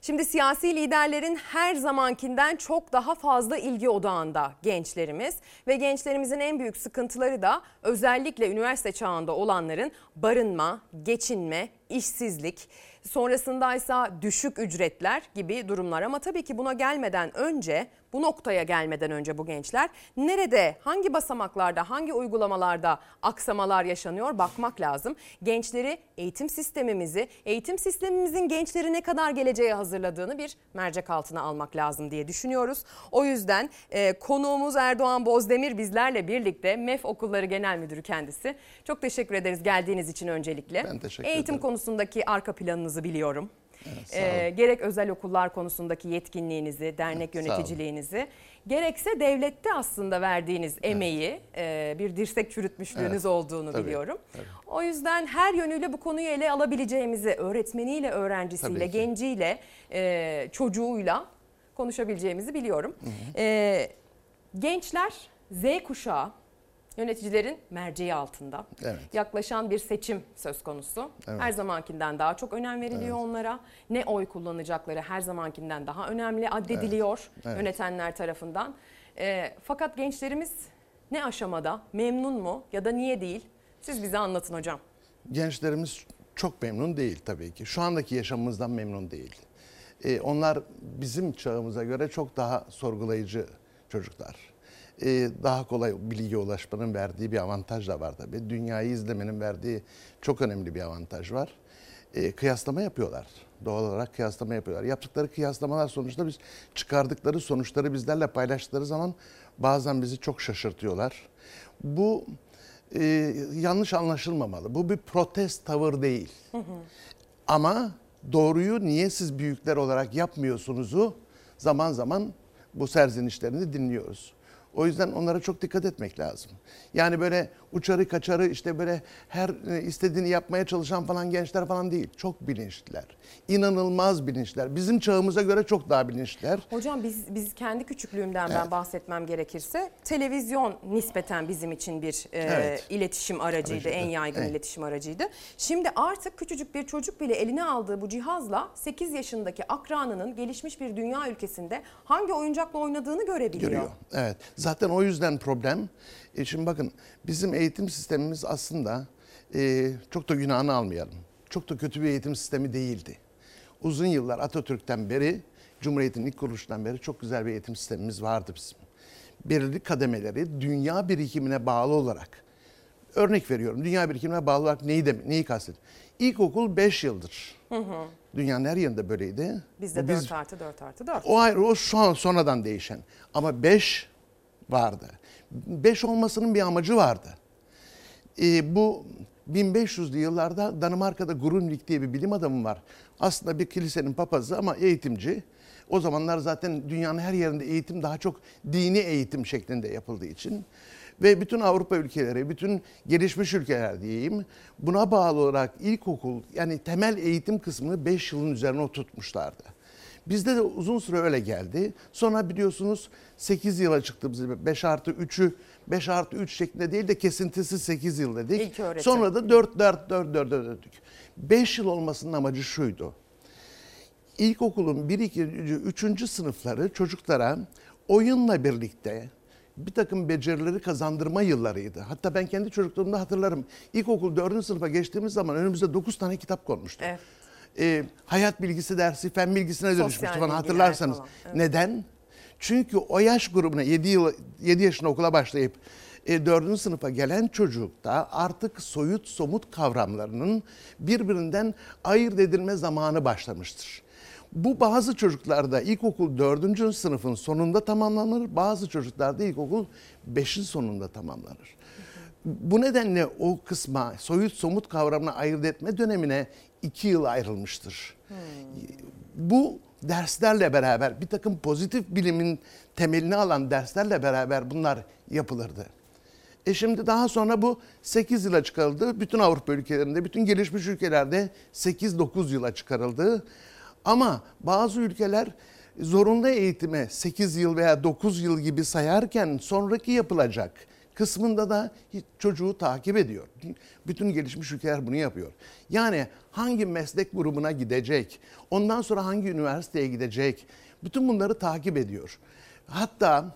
Şimdi siyasi liderlerin her zamankinden çok daha fazla ilgi odağında gençlerimiz ve gençlerimizin en büyük sıkıntıları da özellikle üniversite çağında olanların barınma, geçinme, işsizlik, sonrasındaysa düşük ücretler gibi durumlar. Ama tabii ki buna gelmeden önce bu noktaya gelmeden önce bu gençler nerede, hangi basamaklarda, hangi uygulamalarda aksamalar yaşanıyor bakmak lazım. Gençleri eğitim sistemimizi, eğitim sistemimizin gençleri ne kadar geleceğe hazırladığını bir mercek altına almak lazım diye düşünüyoruz. O yüzden e, konuğumuz Erdoğan Bozdemir bizlerle birlikte MEF Okulları Genel Müdürü kendisi. Çok teşekkür ederiz geldiğiniz için öncelikle. Ben teşekkür Eğitim ederim. konusundaki arka planınızı biliyorum. Ee, olun. gerek özel okullar konusundaki yetkinliğinizi, dernek olun. yöneticiliğinizi, gerekse devlette aslında verdiğiniz emeği, e, bir dirsek çürütmüşlüğünüz Evet, olduğunu tabii, biliyorum. tabii. O yüzden her yönüyle bu konuyu ele alabileceğimizi, öğretmeniyle, öğrencisiyle, genciyle, e, çocuğuyla konuşabileceğimizi biliyorum. E, gençler Z kuşağı yöneticilerin merceği altında. Evet. Yaklaşan bir seçim söz konusu. Evet. Her zamankinden daha çok önem veriliyor onlara. Ne oy kullanacakları her zamankinden daha önemli addediliyor Evet, evet. yönetenler tarafından. E, fakat gençlerimiz ne aşamada, memnun mu ya da niye değil? Siz bize anlatın hocam. Gençlerimiz çok memnun değil tabii ki. Şu andaki yaşamımızdan memnun değil. Ee, onlar bizim çağımıza göre çok daha sorgulayıcı çocuklar. Ee, daha kolay bilgiye ulaşmanın verdiği bir avantaj da var tabii. Dünyayı izlemenin verdiği çok önemli bir avantaj var. Ee, kıyaslama yapıyorlar. Doğal olarak kıyaslama yapıyorlar. Yaptıkları kıyaslamalar sonuçta biz çıkardıkları sonuçları bizlerle paylaştıkları zaman bazen bizi çok şaşırtıyorlar. Bu e, yanlış anlaşılmamalı. Bu bir protest tavır değil. Ama doğruyu niye siz büyükler olarak yapmıyorsunuzu zaman zaman bu serzenişlerini dinliyoruz. O yüzden onlara çok dikkat etmek lazım. Yani böyle uçarı kaçarı işte böyle her e, istediğini yapmaya çalışan falan gençler falan değil. Çok bilinçliler. İnanılmaz bilinçliler. Bizim çağımıza göre çok daha bilinçliler. Hocam biz biz kendi küçüklüğümden ben Evet. bahsetmem gerekirse televizyon nispeten bizim için bir e, Evet. iletişim aracıydı, Aracıydı. en yaygın Evet. iletişim aracıydı. Şimdi artık küçücük bir çocuk bile eline aldığı bu cihazla 8 yaşındaki akranının gelişmiş bir dünya ülkesinde hangi oyuncakla oynadığını görebiliyor. Görüyor. Evet. Zaten o yüzden problem. E şimdi bakın bizim eğitim sistemimiz aslında e, çok da günahını almayalım. Çok da kötü bir eğitim sistemi değildi. Uzun yıllar Atatürk'ten beri, Cumhuriyet'in ilk kuruluşundan beri çok güzel bir eğitim sistemimiz vardı bizim. Belirli kademeleri dünya birikimine bağlı olarak örnek veriyorum. Dünya birikimine bağlı olarak neyi de, neyi kastediyorum? İlkokul 5 yıldır. Hı hı. Dünyanın her yerinde böyleydi. Bizde Bu 4 artı 4 artı 4. o ayrı o an sonradan değişen. Ama 5 vardı. 5 olmasının bir amacı vardı. Ee, bu 1500'lü yıllarda Danimarka'da Grundtvig diye bir bilim adamı var. Aslında bir kilisenin papazı ama eğitimci. O zamanlar zaten dünyanın her yerinde eğitim daha çok dini eğitim şeklinde yapıldığı için ve bütün Avrupa ülkeleri, bütün gelişmiş ülkeler diyeyim buna bağlı olarak ilkokul yani temel eğitim kısmını 5 yılın üzerine oturtmuşlardı. Bizde de uzun süre öyle geldi. Sonra biliyorsunuz 8 yıla çıktı bize 5 artı 3'ü 5 artı 3 şeklinde değil de kesintisi 8 yıl dedik. Sonra da 4 4 4 4 döndük. 5 yıl olmasının amacı şuydu. İlkokulun 1 2 3. sınıfları çocuklara oyunla birlikte bir takım becerileri kazandırma yıllarıydı. Hatta ben kendi çocukluğumda hatırlarım. İlkokul 4. sınıfa geçtiğimiz zaman önümüzde 9 tane kitap konmuştu. Evet. Ee, hayat bilgisi dersi, fen bilgisine Sosyal dönüşmüştü falan bilgiler hatırlarsanız. falan, evet. Neden? Çünkü o yaş grubuna 7 yıl 7 yaşında okula başlayıp e, 4. sınıfa gelen çocukta artık soyut somut kavramlarının birbirinden ayırt edilme zamanı başlamıştır. Bu bazı çocuklarda ilkokul 4. sınıfın sonunda tamamlanır. Bazı çocuklarda ilkokul 5'in sonunda tamamlanır. Bu nedenle o kısma soyut somut kavramına ayırt etme dönemine iki yıl ayrılmıştır. Bu derslerle beraber bir takım pozitif bilimin temelini alan derslerle beraber bunlar yapılırdı. E şimdi daha sonra bu 8 yıla çıkarıldı. Bütün Avrupa ülkelerinde, bütün gelişmiş ülkelerde 8-9 yıla çıkarıldı. Ama bazı ülkeler zorunlu eğitime 8 yıl veya 9 yıl gibi sayarken sonraki yapılacak kısmında da çocuğu takip ediyor. Bütün gelişmiş ülkeler bunu yapıyor. Yani hangi meslek grubuna gidecek, ondan sonra hangi üniversiteye gidecek, bütün bunları takip ediyor. Hatta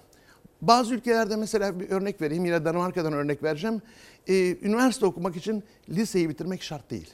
bazı ülkelerde mesela bir örnek vereyim, yine Danimarka'dan örnek vereceğim. Ee, üniversite okumak için liseyi bitirmek şart değil.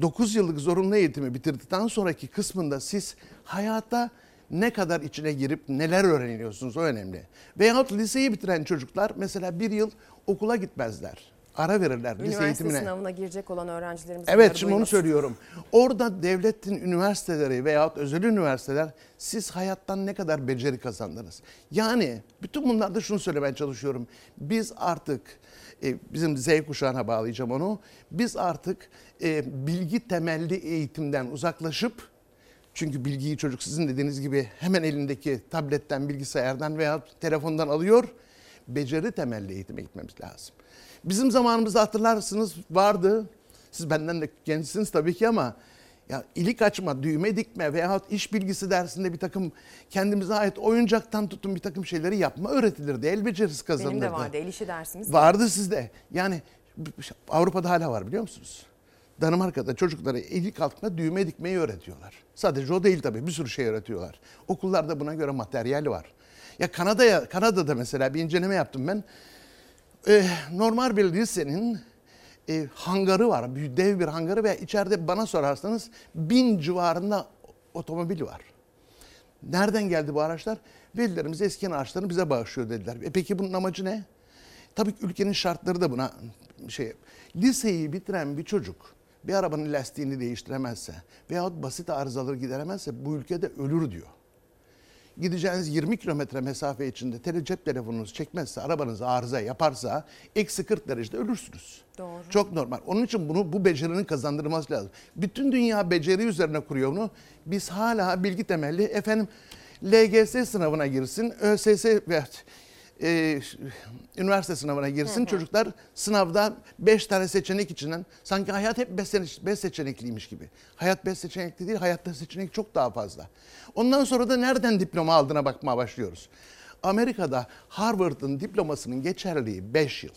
9 yıllık zorunlu eğitimi bitirdikten sonraki kısmında siz hayata ne kadar içine girip neler öğreniyorsunuz o önemli. Veyahut liseyi bitiren çocuklar mesela bir yıl okula gitmezler. Ara verirler lise Üniversite eğitimine. sınavına girecek olan öğrencilerimiz Evet şimdi onu duymasın. söylüyorum. Orada devletin üniversiteleri veyahut özel üniversiteler siz hayattan ne kadar beceri kazandınız? Yani bütün bunlarda şunu söylemeye çalışıyorum. Biz artık e, bizim Z kuşağına bağlayacağım onu. Biz artık e, bilgi temelli eğitimden uzaklaşıp çünkü bilgiyi çocuk sizin dediğiniz gibi hemen elindeki tabletten, bilgisayardan veya telefondan alıyor. Beceri temelli eğitime gitmemiz lazım. Bizim zamanımızda hatırlarsınız vardı. Siz benden de gençsiniz tabii ki ama ya ilik açma, düğme dikme veyahut iş bilgisi dersinde bir takım kendimize ait oyuncaktan tutun bir takım şeyleri yapma öğretilirdi. El becerisi kazanılırdı. Benim de vardı el işi dersimiz. Vardı sizde. Yani Avrupa'da hala var biliyor musunuz? Danimarka'da çocuklara ilik altında düğme dikmeyi öğretiyorlar. Sadece o değil tabii bir sürü şey öğretiyorlar. Okullarda buna göre materyal var. Ya Kanada'ya Kanada'da mesela bir inceleme yaptım ben. Ee, normal bir lisenin e, hangarı var. Bir dev bir hangarı ve içeride bana sorarsanız bin civarında otomobil var. Nereden geldi bu araçlar? Velilerimiz eski araçlarını bize bağışlıyor dediler. E peki bunun amacı ne? Tabii ki ülkenin şartları da buna şey. Liseyi bitiren bir çocuk bir arabanın lastiğini değiştiremezse veyahut basit arızaları gideremezse bu ülkede ölür diyor. Gideceğiniz 20 kilometre mesafe içinde tele cep telefonunuzu çekmezse, arabanız arıza yaparsa eksi 40 derecede ölürsünüz. Doğru. Çok normal. Onun için bunu bu becerinin kazandırılması lazım. Bütün dünya beceri üzerine kuruyor bunu. Biz hala bilgi temelli efendim LGS sınavına girsin, ÖSS ve e, üniversite sınavına girsin. Çocuklar sınavda 5 tane seçenek içinden sanki hayat hep 5 seçenekliymiş gibi. Hayat 5 seçenekli değil, hayatta seçenek çok daha fazla. Ondan sonra da nereden diploma aldığına bakmaya başlıyoruz. Amerika'da Harvard'ın diplomasının geçerliği 5 yıl.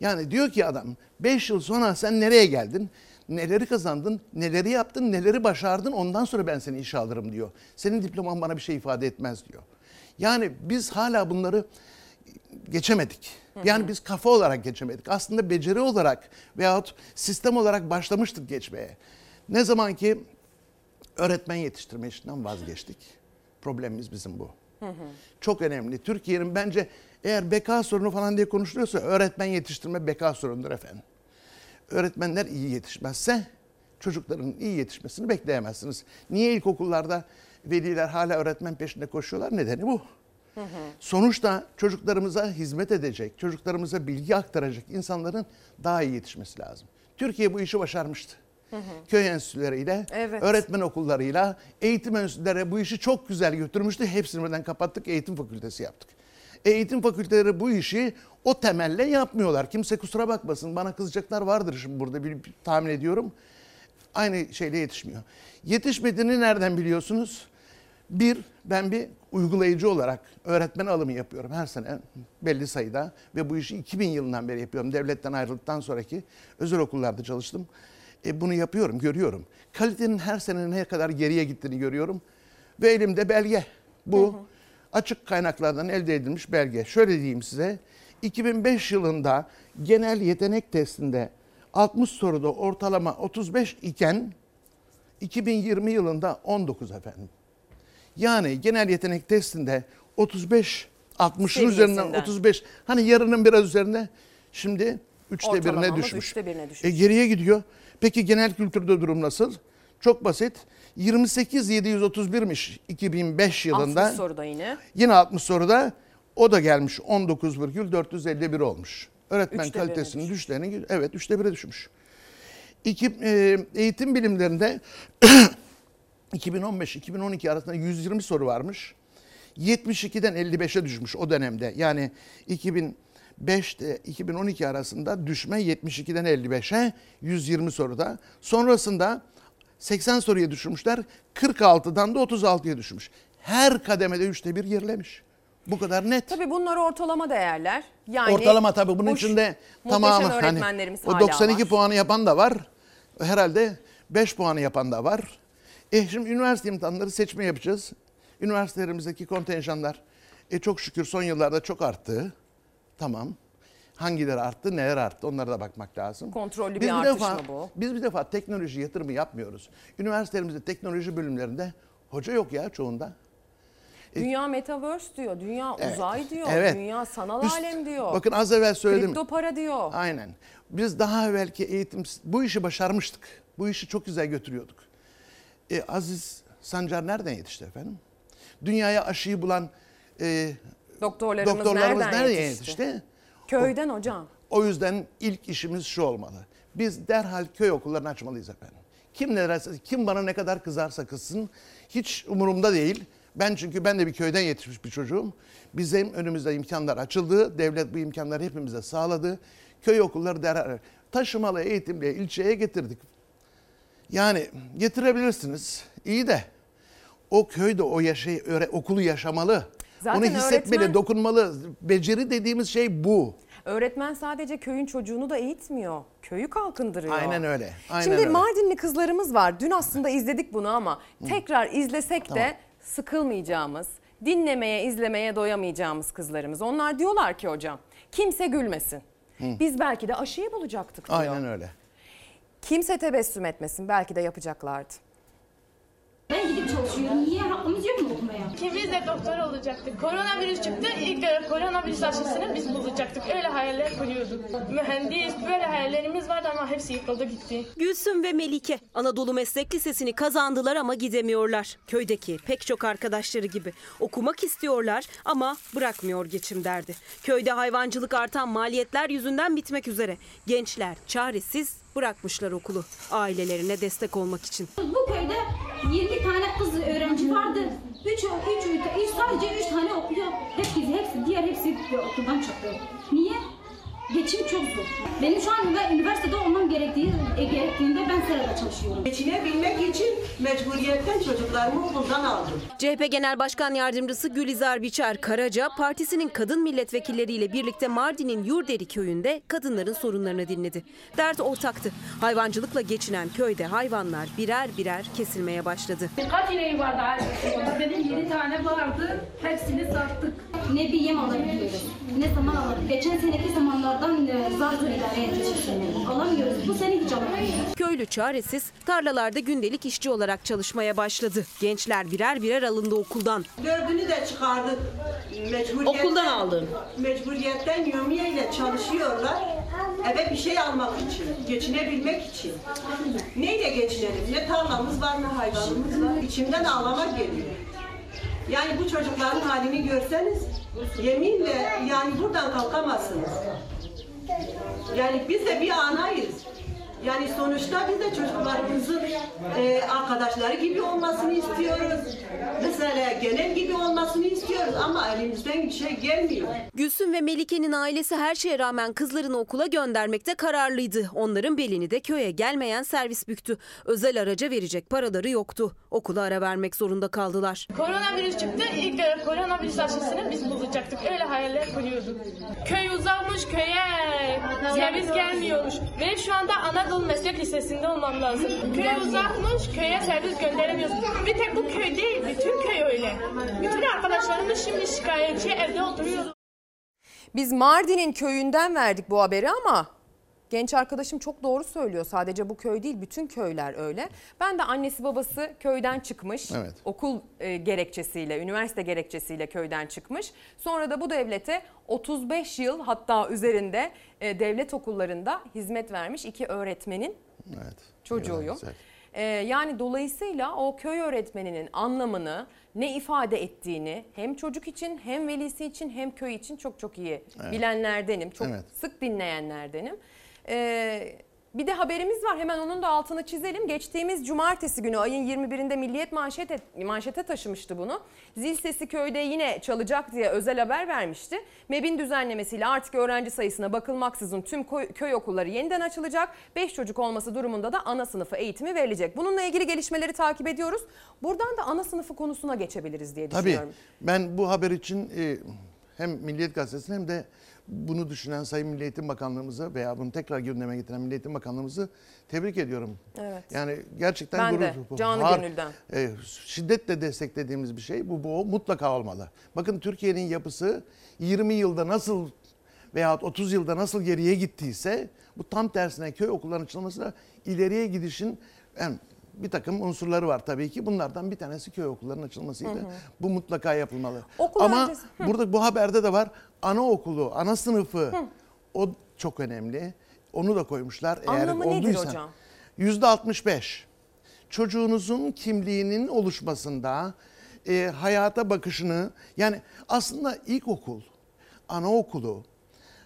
Yani diyor ki adam 5 yıl sonra sen nereye geldin? Neleri kazandın, neleri yaptın, neleri başardın ondan sonra ben seni işe alırım diyor. Senin diploman bana bir şey ifade etmez diyor. Yani biz hala bunları geçemedik. Yani biz kafa olarak geçemedik. Aslında beceri olarak veyahut sistem olarak başlamıştık geçmeye. Ne zaman ki öğretmen yetiştirme işinden vazgeçtik. Problemimiz bizim bu. Çok önemli. Türkiye'nin bence eğer beka sorunu falan diye konuşuluyorsa öğretmen yetiştirme beka sorunudur efendim. Öğretmenler iyi yetişmezse çocukların iyi yetişmesini bekleyemezsiniz. Niye ilkokullarda veliler hala öğretmen peşinde koşuyorlar? Nedeni bu. Sonuçta çocuklarımıza hizmet edecek, çocuklarımıza bilgi aktaracak insanların daha iyi yetişmesi lazım. Türkiye bu işi başarmıştı. Köy enstitüleriyle, Evet. öğretmen okullarıyla, eğitim enstitüleri bu işi çok güzel götürmüştü. Hepsini birden kapattık, eğitim fakültesi yaptık. Eğitim fakülteleri bu işi o temelle yapmıyorlar. Kimse kusura bakmasın, bana kızacaklar vardır şimdi burada bir, bir tahmin ediyorum. Aynı şeyle yetişmiyor. Yetişmediğini nereden biliyorsunuz? Bir, ben bir uygulayıcı olarak öğretmen alımı yapıyorum her sene belli sayıda ve bu işi 2000 yılından beri yapıyorum. Devletten ayrıldıktan sonraki özel okullarda çalıştım. E, bunu yapıyorum, görüyorum. Kalitenin her sene ne kadar geriye gittiğini görüyorum. Ve elimde belge. Bu açık kaynaklardan elde edilmiş belge. Şöyle diyeyim size. 2005 yılında genel yetenek testinde 60 soruda ortalama 35 iken 2020 yılında 19 efendim. Yani genel yetenek testinde 35 60'ın üzerinden Seviyesinden. 35 hani yarının biraz üzerinde şimdi üçte birine Ortalamamız düşmüş. üçte birine düşmüş. E, geriye gidiyor. Peki genel kültürde durum nasıl? Çok basit. 28731'miş 2005 yılında. 60 soruda yine. Yine 60 soruda o da gelmiş 19,451 olmuş. Öğretmen Üçte kalitesinin düşlerini evet üçte bire düşmüş. İki, e, eğitim bilimlerinde 2015-2012 arasında 120 soru varmış. 72'den 55'e düşmüş o dönemde. Yani 2005'te 2012 arasında düşme 72'den 55'e 120 soruda. Sonrasında 80 soruya düşürmüşler. 46'dan da 36'ya düşmüş. Her kademede üçte bir gerilemiş. Bu kadar net. Tabii bunlar ortalama değerler. Yani Ortalama tabii bunun bu içinde tamamı hani o hala 92 var. puanı yapan da var. Herhalde 5 puanı yapan da var. E şimdi üniversite imtihanları seçme yapacağız. Üniversitelerimizdeki kontenjanlar e çok şükür son yıllarda çok arttı. Tamam. Hangileri arttı, neler arttı onlara da bakmak lazım. Kontrollü bir bir artış defa, mı bu? Biz bir defa teknoloji yatırımı yapmıyoruz. Üniversitelerimizde teknoloji bölümlerinde hoca yok ya çoğunda. Dünya metaverse diyor, dünya Evet, uzay diyor, evet. dünya sanal Üst- alem diyor. Bakın az evvel söyledim. Kripto para diyor. Aynen. Biz daha evvelki eğitim bu işi başarmıştık. Bu işi çok güzel götürüyorduk. E, Aziz Sancar nereden yetişti efendim? Dünyaya aşıyı bulan e, Doktorlarımız, doktorlarımız nereden, nereye yetişti? yetişti? Köyden hocam. O yüzden ilk işimiz şu olmalı. Biz derhal köy okullarını açmalıyız efendim. Kim ne derse, kim bana ne kadar kızarsa kızsın hiç umurumda değil. Ben çünkü ben de bir köyden yetişmiş bir çocuğum. Bizim önümüzde imkanlar açıldı. Devlet bu imkanları hepimize sağladı. Köy okulları derhal taşımalı eğitimle ilçeye getirdik. Yani getirebilirsiniz. İyi de o köyde o yaşayı, öğre- okulu yaşamalı. Zaten Onu hissetmeli, öğretmen- dokunmalı. Beceri dediğimiz şey bu. Öğretmen sadece köyün çocuğunu da eğitmiyor. Köyü kalkındırıyor. Aynen öyle, aynen Şimdi öyle. Mardinli kızlarımız var. Dün aslında izledik bunu ama tekrar izlesek de Tamam. sıkılmayacağımız, dinlemeye, izlemeye doyamayacağımız kızlarımız. Onlar diyorlar ki hocam kimse gülmesin. Hı. Biz belki de aşıyı bulacaktık diyor. Aynen öyle. Kimse tebessüm etmesin belki de yapacaklardı. Ben gidip çalışıyorum. Niye hakkımız yok mu okumaya? Ki biz de doktor olacaktık. Koronavirüs çıktı. İlk de koronavirüs aşısını biz bulacaktık. Öyle hayaller kuruyorduk. Mühendis böyle hayallerimiz vardı ama hepsi yıkıldı gitti. Gülsüm ve Melike Anadolu Meslek Lisesi'ni kazandılar ama gidemiyorlar. Köydeki pek çok arkadaşları gibi okumak istiyorlar ama bırakmıyor geçim derdi. Köyde hayvancılık artan maliyetler yüzünden bitmek üzere. Gençler çaresiz bırakmışlar okulu ailelerine destek olmak için. Bu köyde 20 tane kız öğrenci vardı. 3 3 3 sadece 3 tane okuyor. Hepsi hepsi diğer hepsi okuldan çıktı. Niye? Geçim çok zor. Benim şu an üniversitede olmam gerektiği e, gerektiğinde ben serada çalışıyorum. Geçinebilmek için mecburiyetten çocuklarımı okuldan aldım. CHP Genel Başkan Yardımcısı Gülizar Biçer Karaca, partisinin kadın milletvekilleriyle birlikte Mardin'in Yurderi köyünde kadınların sorunlarını dinledi. Dert ortaktı. Hayvancılıkla geçinen köyde hayvanlar birer birer kesilmeye başladı. Kaç ineği vardı? Benim 7 tane vardı. Hepsini sattık. Ne bir yem alabiliyoruz. Ne zaman alırız. Geçen seneki zamanlardan e, zar zor idare edeceğiz. Alamıyoruz. Bu sene hiç alamıyoruz. Köylü çaresiz tarlalarda gündelik işçi olarak çalışmaya başladı. Gençler birer birer alındı okuldan. Dördünü de çıkardık. Mecburiyetten, Okuldan aldın. Mecburiyetten yömiye ile çalışıyorlar. Eve bir şey almak için, geçinebilmek için. Neyle geçinelim? Ne tarlamız var ne hayvanımız var. İçimden ağlamak geliyor. Yani bu çocukların halini görseniz yeminle yani buradan kalkamazsınız. Yani biz de bir anayız. Yani sonuçta biz de çocuklarımızın e, arkadaşları gibi olmasını istiyoruz. Mesela genel gibi olmasını istiyoruz ama elimizden bir şey gelmiyor. Gülsüm ve Melike'nin ailesi her şeye rağmen kızlarını okula göndermekte kararlıydı. Onların belini de köye gelmeyen servis büktü. Özel araca verecek paraları yoktu. Okula ara vermek zorunda kaldılar. Koronavirüs çıktı. İlk de koronavirüs aşısını biz bulacaktık. Öyle hayaller kuruyorduk. Köy uzakmış, köye servis gelmiyormuş. Benim şu anda Anadolu Meslek Lisesi'nde olmam lazım. Köy uzakmış, köye servis gönderemiyoruz. Bir tek bu köy değil, bütün köy öyle. Bütün arkadaşlarımız şimdi şikayetçi evde oturuyor. Biz Mardin'in köyünden verdik bu haberi ama genç arkadaşım çok doğru söylüyor. Sadece bu köy değil bütün köyler öyle. Ben de annesi babası köyden çıkmış. Evet. Okul e, gerekçesiyle, üniversite gerekçesiyle köyden çıkmış. Sonra da bu devlete 35 yıl hatta üzerinde e, devlet okullarında hizmet vermiş iki öğretmenin Evet. çocuğuyum. Ee, yani dolayısıyla o köy öğretmeninin anlamını ne ifade ettiğini hem çocuk için hem velisi için hem köy için çok çok iyi Evet. bilenlerdenim. Çok Evet. sık dinleyenlerdenim. Ee, bir de haberimiz var hemen onun da altını çizelim. Geçtiğimiz cumartesi günü ayın 21'inde Milliyet manşete, manşete taşımıştı bunu. Zil sesi köyde yine çalacak diye özel haber vermişti. MEB'in düzenlemesiyle artık öğrenci sayısına bakılmaksızın tüm köy, köy okulları yeniden açılacak. 5 çocuk olması durumunda da ana sınıfı eğitimi verilecek. Bununla ilgili gelişmeleri takip ediyoruz. Buradan da ana sınıfı konusuna geçebiliriz diye Tabii düşünüyorum. ben bu haber için e, hem Milliyet Gazetesi'ne hem de bunu düşünen Sayın Milli Eğitim Bakanlığımızı veya bunu tekrar gündeme getiren Milli Eğitim Bakanlığımızı tebrik ediyorum. Evet. Yani gerçekten Ben gurur. de, bu. canı Var. gönülden. E, şiddetle desteklediğimiz bir şey. Bu, bu mutlaka olmalı. Bakın Türkiye'nin yapısı 20 yılda nasıl veya 30 yılda nasıl geriye gittiyse bu tam tersine köy okullarının açılmasıyla ileriye gidişin yani bir takım unsurları var tabii ki. Bunlardan bir tanesi köy okullarının açılmasıydı. Hı hı. Bu mutlaka yapılmalı. Okul Ama öncesi- Hı. burada bu haberde de var anaokulu, ana sınıfı o çok önemli. Onu da koymuşlar. Anlamı Eğer nedir olduysa, hocam? Yüzde 65. Çocuğunuzun kimliğinin oluşmasında e, hayata bakışını yani aslında ilkokul, anaokulu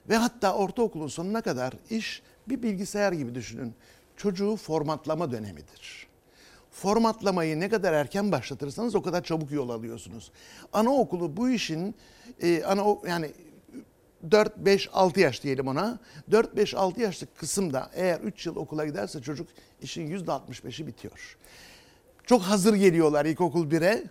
ve hatta ortaokulun sonuna kadar iş bir bilgisayar gibi düşünün. Çocuğu formatlama dönemidir. Formatlamayı ne kadar erken başlatırsanız o kadar çabuk yol alıyorsunuz. Anaokulu bu işin e, ana yani 4 5 6 yaş diyelim ona. 4 5 6 yaşlık kısımda eğer 3 yıl okula giderse çocuk işin %65'i bitiyor. Çok hazır geliyorlar ilkokul 1'e.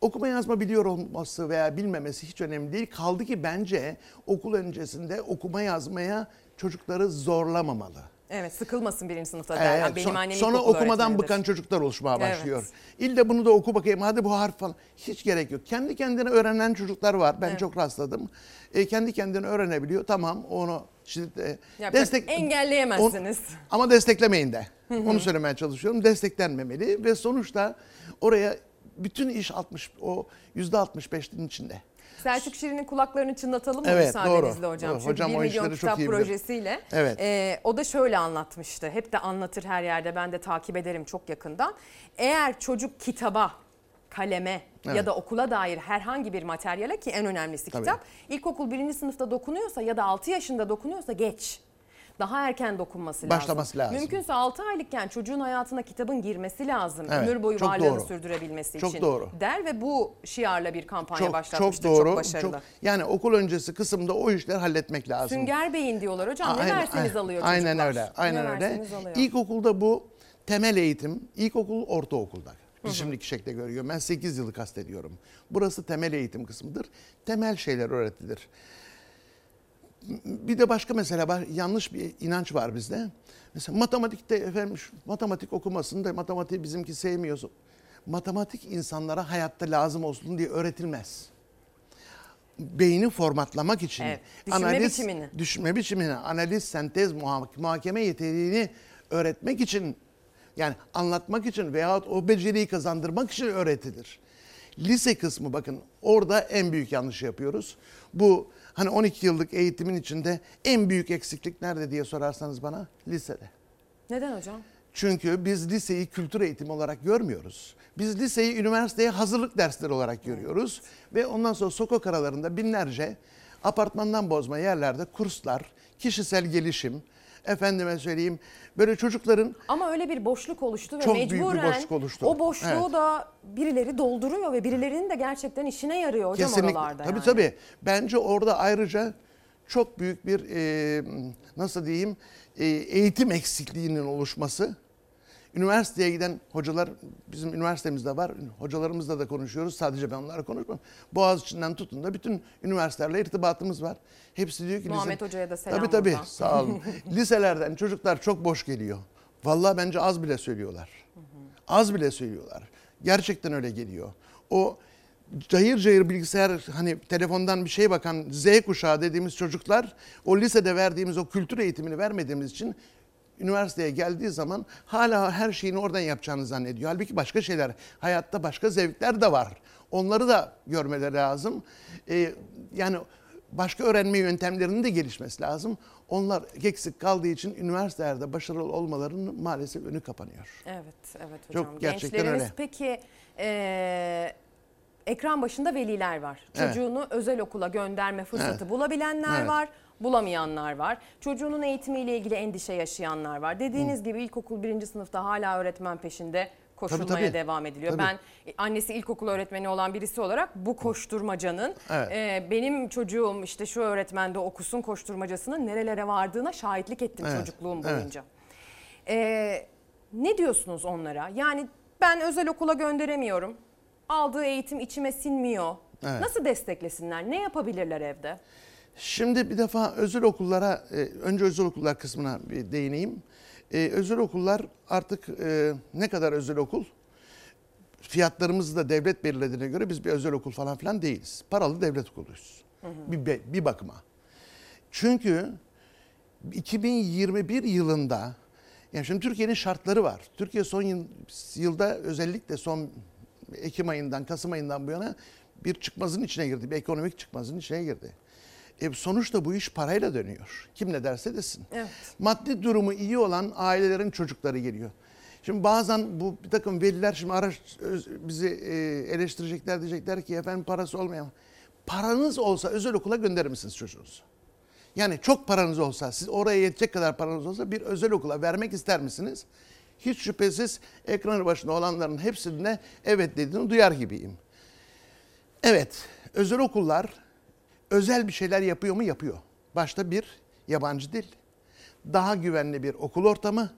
Okuma yazma biliyor olması veya bilmemesi hiç önemli değil. Kaldı ki bence okul öncesinde okuma yazmaya çocukları zorlamamalı. Evet sıkılmasın birinci sınıfta Evet, derler. Benim son- annem sonra okumadan bıkan çocuklar oluşmaya Evet. başlıyor. İlle bunu da oku bakayım hadi bu harf falan. Hiç gerek yok. Kendi kendine öğrenen çocuklar var. Ben Evet. çok rastladım. E, kendi kendine öğrenebiliyor. Tamam onu şimdi Yapacak- engelleyemezsiniz. On- ama desteklemeyin de. Hı hı. Onu söylemeye çalışıyorum. Desteklenmemeli ve sonuçta oraya bütün iş 60 o yüzde 65'in içinde. Selçuk Şirin'in kulaklarını çınlatalım mı Evet, müsaadenizle doğru. hocam? Doğru. Çünkü Hocam 1 o milyon kitap projesiyle. Evet. e, o da şöyle anlatmıştı. Hep de anlatır her yerde. Ben de takip ederim çok yakından. Eğer çocuk kitaba, kaleme ya Evet. da okula dair herhangi bir materyale ki en önemlisi Tabii. kitap. İlkokul birinci sınıfta dokunuyorsa ya da 6 yaşında dokunuyorsa geç. Daha erken dokunması lazım. Başlaması lazım. Mümkünse 6 aylıkken çocuğun hayatına kitabın girmesi lazım. Evet, Ömür boyu çok varlığını doğru. sürdürebilmesi Çok için. doğru. Der ve bu şiarla bir kampanya Çok başlatmıştı. çok doğru. Çok başarılı. çok- yani okul öncesi kısımda o işleri halletmek lazım. Sünger Beyin diyorlar hocam. ne Aynen, verseniz aynen. alıyor Aynen çocuklar. öyle. Aynen ne öyle. alıyor. İlkokulda bu temel eğitim, ilkokul, ortaokulda. Biz Hı hı. şimdiki şekilde görüyorum. Ben 8 yılı kastediyorum. Burası temel eğitim kısmıdır. Temel şeyler öğretilir. Bir de başka mesela var. Yanlış bir inanç var bizde. Mesela matematikte efendim matematik okumasında matematiği bizimki sevmiyorsun. Matematik insanlara hayatta lazım olsun diye öğretilmez. Beyni formatlamak için Evet, düşünme biçimini. düşünme biçimini, analiz, sentez, muha- muhakeme yeteneğini öğretmek için yani anlatmak için veyahut o beceriyi kazandırmak için öğretilir. Lise kısmı bakın orada en büyük yanlış yapıyoruz. Bu hani 12 yıllık eğitimin içinde en büyük eksiklik nerede diye sorarsanız bana lisede. Neden hocam? Çünkü biz liseyi kültür eğitimi olarak görmüyoruz. Biz liseyi üniversiteye hazırlık dersleri olarak görüyoruz. Ve ondan sonra sokak aralarında binlerce apartmandan bozma yerlerde kurslar, kişisel gelişim, efendime söyleyeyim böyle çocukların Ama öyle bir boşluk oluştu ve Çok büyük bir mecburen boşluk oluştu. o boşluğu Evet. da birileri dolduruyor ve birilerinin de gerçekten işine yarıyor hocam Kesinlikle. oralarda. Tabii yani. tabii. Bence orada ayrıca çok büyük bir e, nasıl diyeyim e, eğitim eksikliğinin oluşması. Üniversiteye giden hocalar bizim üniversitemizde var. Hocalarımızla da konuşuyoruz. Sadece ben onlarla konuşmuyorum. Boğaziçi'nden tutun da bütün üniversitelerle irtibatımız var. Hepsi diyor ki Muhammed lise- Hoca'ya da selam Tabii tabii. buradan. Sağ olun. Liselerden çocuklar çok boş geliyor. Vallahi bence az bile söylüyorlar. Az bile söylüyorlar. Gerçekten öyle geliyor. O cayır cayır bilgisayar hani telefondan bir şey bakan Z kuşağı dediğimiz çocuklar o lisede verdiğimiz o kültür eğitimini vermediğimiz için üniversiteye geldiği zaman hala her şeyini oradan yapacağını zannediyor. Halbuki başka şeyler, hayatta başka zevkler de var. Onları da görmeleri lazım. Ee, yani başka öğrenme yöntemlerinin de gelişmesi lazım. Onlar eksik kaldığı için üniversitelerde başarılı olmalarının maalesef önü kapanıyor. Evet, evet hocam. Çok gerçekten Gençlerimiz öyle. peki e, ekran başında veliler var. Evet. Çocuğunu özel okula gönderme fırsatı Evet. bulabilenler Evet. var, bulamayanlar var. Çocuğunun eğitimiyle ilgili endişe yaşayanlar var. Dediğiniz gibi ilkokul birinci sınıfta hala öğretmen peşinde koşulmaya tabii. devam ediliyor. Tabii. Ben e, annesi ilkokul öğretmeni olan birisi olarak bu koşturmacanın Evet. e, benim çocuğum işte şu öğretmende okusun koşturmacasının nerelere vardığına şahitlik ettim Evet. çocukluğum Evet. boyunca. Ee, ne diyorsunuz onlara? Yani ben özel okula gönderemiyorum. Aldığı eğitim içime sinmiyor. Evet. Nasıl desteklesinler? Ne yapabilirler evde? Şimdi bir defa özel okullara, e, önce özel okullar kısmına bir değineyim. E, özel okullar artık e, ne kadar özel okul? Fiyatlarımızı da devlet belirlediğine göre biz bir özel okul falan filan değiliz. Paralı devlet okuluyuz. Bir, bir bakıma. Çünkü 2021 yılında yani şimdi Türkiye'nin şartları var. Türkiye son yıl- yılda özellikle son Ekim ayından, Kasım ayından bu yana bir çıkmazın içine girdi. Bir ekonomik çıkmazın içine girdi. E sonuçta bu iş parayla dönüyor. Kim ne derse desin. Evet. Maddi durumu iyi olan ailelerin çocukları geliyor. Şimdi bazen bu bir takım veliler şimdi araç bizi e, eleştirecekler diyecekler ki efendim parası olmayan. Paranız olsa özel okula gönderir misiniz çocuğunuzu? Yani çok paranız olsa, siz oraya yetecek kadar paranız olsa bir özel okula vermek ister misiniz? Hiç şüphesiz ekranı başında olanların hepsine evet dediğini duyar gibiyim. Evet, özel okullar özel bir şeyler yapıyor mu? Yapıyor. Başta bir yabancı dil, daha güvenli bir okul ortamı,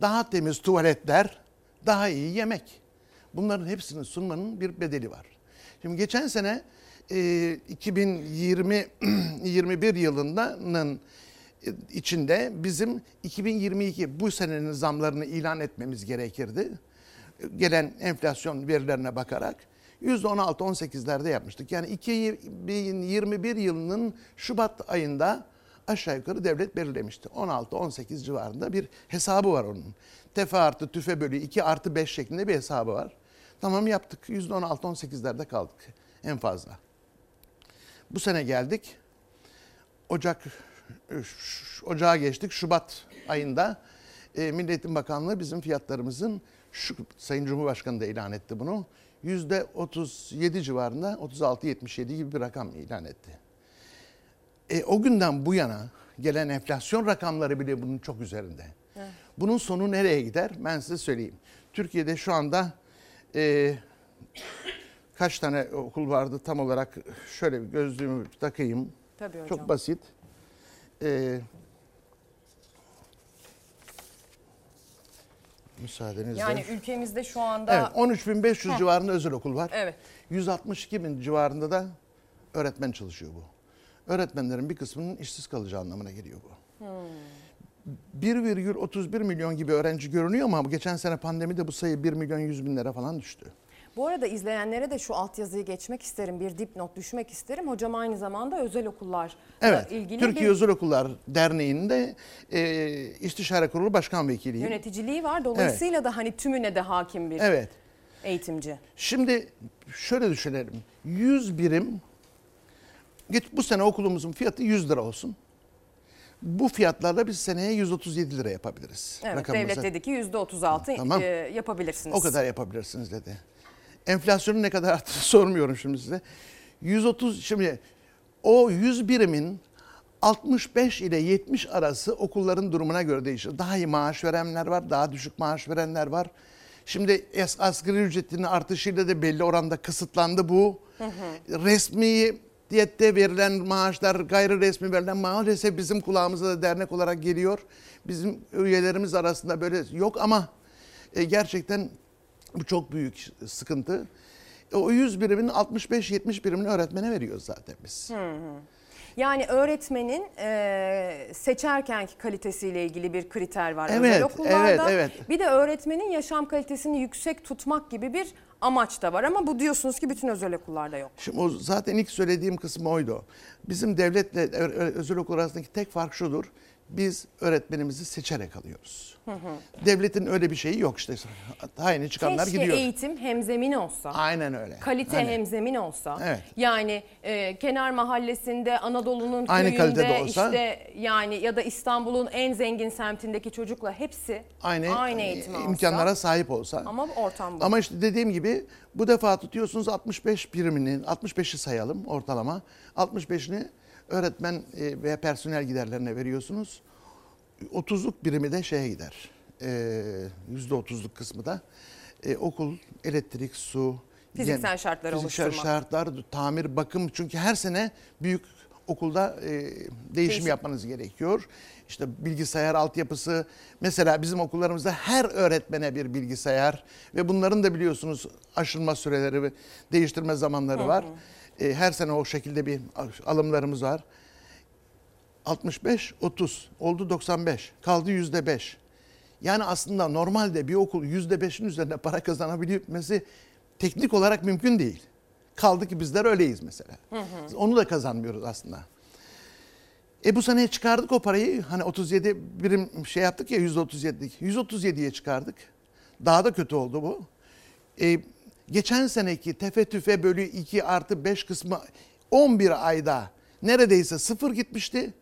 daha temiz tuvaletler, daha iyi yemek. Bunların hepsini sunmanın bir bedeli var. Şimdi geçen sene e, 2020 21 yılının içinde bizim 2022 bu senenin zamlarını ilan etmemiz gerekirdi. Gelen enflasyon verilerine bakarak %16-18'lerde yapmıştık. Yani 2021 yılının Şubat ayında aşağı yukarı devlet belirlemişti. 16-18 civarında bir hesabı var onun. Tefe artı tüfe bölü 2 artı 5 şeklinde bir hesabı var. Tamam yaptık. %16-18'lerde kaldık en fazla. Bu sene geldik. Ocak ş- Ocağa geçtik. Şubat ayında e, Milli Eğitim Bakanlığı bizim fiyatlarımızın şu Sayın Cumhurbaşkanı da ilan etti bunu. Yüzde 37 civarında 36-77 gibi bir rakam ilan etti. E, o günden bu yana gelen enflasyon rakamları bile bunun çok üzerinde. Bunun sonu nereye gider? Ben size söyleyeyim. Türkiye'de şu anda e, kaç tane okul vardı tam olarak şöyle bir gözlüğümü takayım. Tabii hocam. Çok basit. E, müsaadenizle. Yani ülkemizde şu anda Evet 13.500 Heh. civarında özel okul var. Evet. 162 bin civarında da öğretmen çalışıyor bu. Öğretmenlerin bir kısmının işsiz kalacağı anlamına geliyor bu. Hmm. 1,31 milyon gibi öğrenci görünüyor ama geçen sene pandemide bu sayı 1 milyon 100 binlere falan düştü. Bu arada izleyenlere de şu altyazıyı geçmek isterim. Bir dipnot düşmek isterim. Hocam aynı zamanda özel okullarla Evet, ilgili Türkiye bir Özel Okullar Derneği'nde e, İstişare Kurulu Başkan Vekiliyim. yöneticiliği var. Dolayısıyla da hani tümüne de hakim bir Evet. eğitimci. Şimdi şöyle düşünelim. 100 birim, geç bu sene okulumuzun fiyatı 100 lira olsun. Bu fiyatlarla biz seneye 137 lira yapabiliriz. Evet, devlet dedi ki %36 Tamam. e, yapabilirsiniz. O kadar yapabilirsiniz dedi. Enflasyonun ne kadar arttığını sormuyorum şimdi size. 130 şimdi o 100 birimin 65 ile 70 arası okulların durumuna göre değişir. Daha iyi maaş verenler var, daha düşük maaş verenler var. Şimdi asgari ücretinin artışıyla da belli oranda kısıtlandı bu. Resmi diyette verilen maaşlar, gayri resmi verilen maalesef bizim kulağımıza da dernek olarak geliyor. Bizim üyelerimiz arasında böyle yok ama e, gerçekten bu çok büyük sıkıntı. E, O 100 birimin 65-70 birimini öğretmene veriyoruz zaten biz. Hı hı. Yani öğretmenin e, seçerkenki kalitesiyle ilgili bir kriter var Evet, özel okullarda. evet, evet. Bir de öğretmenin yaşam kalitesini yüksek tutmak gibi bir amaç da var ama bu diyorsunuz ki bütün özel okullarda yok. Şimdi o zaten ilk söylediğim kısmı oydu. Bizim devletle özel okul arasındaki tek fark şudur. Biz öğretmenimizi seçerek alıyoruz. Devletin öyle bir şeyi yok işte. Tayini çıkanlar Keşke gidiyor. eğitim hemzemin olsa. Aynen öyle. Kalite Aynen. hemzemin olsa. Evet. Yani e, kenar mahallesinde Anadolu'nun Aynı köyünde olsa. işte yani ya da İstanbul'un en zengin semtindeki çocukla hepsi Aynı, aynı eğitimi alsa. imkanlara sahip olsa. Ama ortam bu. Ama işte dediğim gibi bu defa tutuyorsunuz 65 birimini, 65'i sayalım ortalama. 65'ini öğretmen e, ve personel giderlerine veriyorsunuz. 30'luk birimi de şeye gider. E, %30'luk kısmı da e, okul, elektrik, su, Fiziksel yem- şartları fiziksel oluşturmak. şartlar, tamir, bakım. Çünkü her sene büyük okulda e, değişim Değişim. yapmanız gerekiyor. İşte bilgisayar altyapısı. Mesela bizim okullarımızda her öğretmene bir bilgisayar ve bunların da biliyorsunuz aşılma süreleri ve değiştirme zamanları Hı var. hı. E, her sene o şekilde bir alımlarımız var. 65, 30 oldu 95 kaldı yüzde 5. Yani aslında normalde bir okul yüzde 5'in üzerinde para kazanabilmesi teknik olarak mümkün değil. Kaldı ki bizler öyleyiz mesela. Onu da kazanmıyoruz aslında. E bu sene çıkardık o parayı. Hani 37 birim şey yaptık ya %37'lik. 137'ye çıkardık. Daha da kötü oldu bu. E, geçen seneki tefe tüfe bölü 2 artı 5 kısmı 11 ayda neredeyse sıfır gitmişti.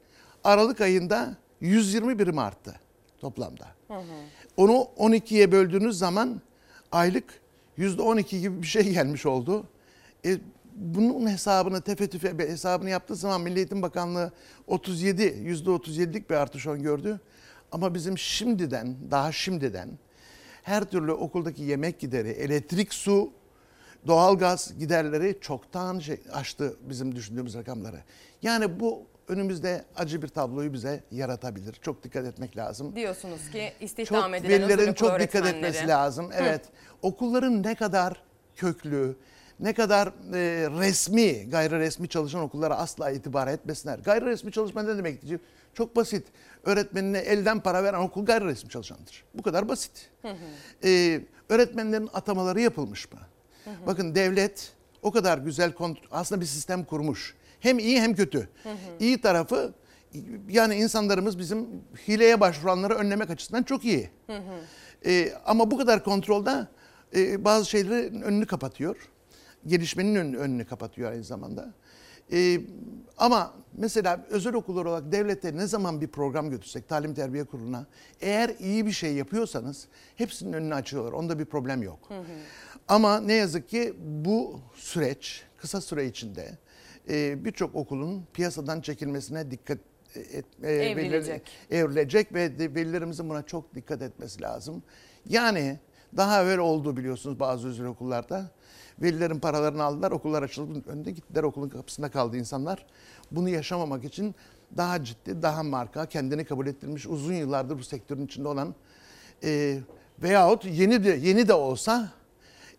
Aralık ayında 120 birim arttı toplamda. Onu 12'ye böldüğünüz zaman aylık %12 gibi bir şey gelmiş oldu. E, bunun hesabını tefe tüfe hesabını yaptığı zaman Milli Eğitim Bakanlığı 37 %37'lik bir artış gördü. Ama bizim şimdiden daha şimdiden her türlü okuldaki yemek gideri, elektrik, su, doğalgaz giderleri çoktan şey, aştı bizim düşündüğümüz rakamları. Yani bu önümüzde acı bir tabloyu bize yaratabilir. Çok dikkat etmek lazım. Diyorsunuz ki istihdam Çok edilen velilerin çok dikkat etmesi lazım. Hı. Evet. Okulların ne kadar köklü, ne kadar e, resmi, gayri resmi çalışan okullara asla itibar etmesinler. Gayri resmi çalışma ne demek? Çok basit. Öğretmenine elden para veren okul gayri resmi çalışandır. Bu kadar basit. Ee, öğretmenlerin atamaları yapılmış mı? Bakın devlet o kadar güzel aslında bir sistem kurmuş. Hem iyi hem kötü. İyi tarafı yani insanlarımız bizim hileye başvuranları önlemek açısından çok iyi. Ee, ama bu kadar kontrolde e, bazı şeylerin önünü kapatıyor. Gelişmenin önünü, önünü kapatıyor aynı zamanda. Ee, ama mesela özel okullar olarak devlete ne zaman bir program götürsek talim terbiye kuruluna eğer iyi bir şey yapıyorsanız hepsinin önünü açıyorlar. Onda bir problem yok. Ama ne yazık ki bu süreç kısa süre içinde e, birçok okulun piyasadan çekilmesine dikkat et, e, Evrilecek. veliler- evrilecek ve velilerimizin buna çok dikkat etmesi lazım. Yani daha evvel oldu biliyorsunuz bazı özel okullarda. Velilerin paralarını aldılar, okullar açıldı, önünde gittiler okulun kapısında kaldı insanlar. Bunu yaşamamak için daha ciddi, daha marka, kendini kabul ettirmiş, uzun yıllardır bu sektörün içinde olan e, veyahut yeni de yeni de olsa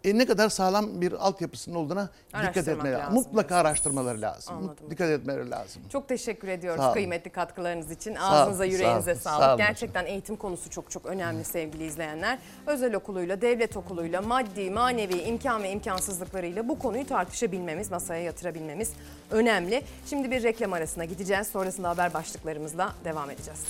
e, ne kadar sağlam bir altyapısının olduğuna dikkat etmeleri lazım Mutlaka araştırmaları lazım. Anladım. Dikkat etmeleri lazım. Çok teşekkür ediyoruz Sağ kıymetli katkılarınız için. Sağ Ağzınıza olun, yüreğinize sağ sağlık. sağ Gerçekten eğitim konusu çok çok önemli sevgili izleyenler. Özel okuluyla, devlet okuluyla, maddi, manevi imkan ve imkansızlıklarıyla bu konuyu tartışabilmemiz, masaya yatırabilmemiz önemli. Şimdi bir reklam arasına gideceğiz. Sonrasında haber başlıklarımızla devam edeceğiz.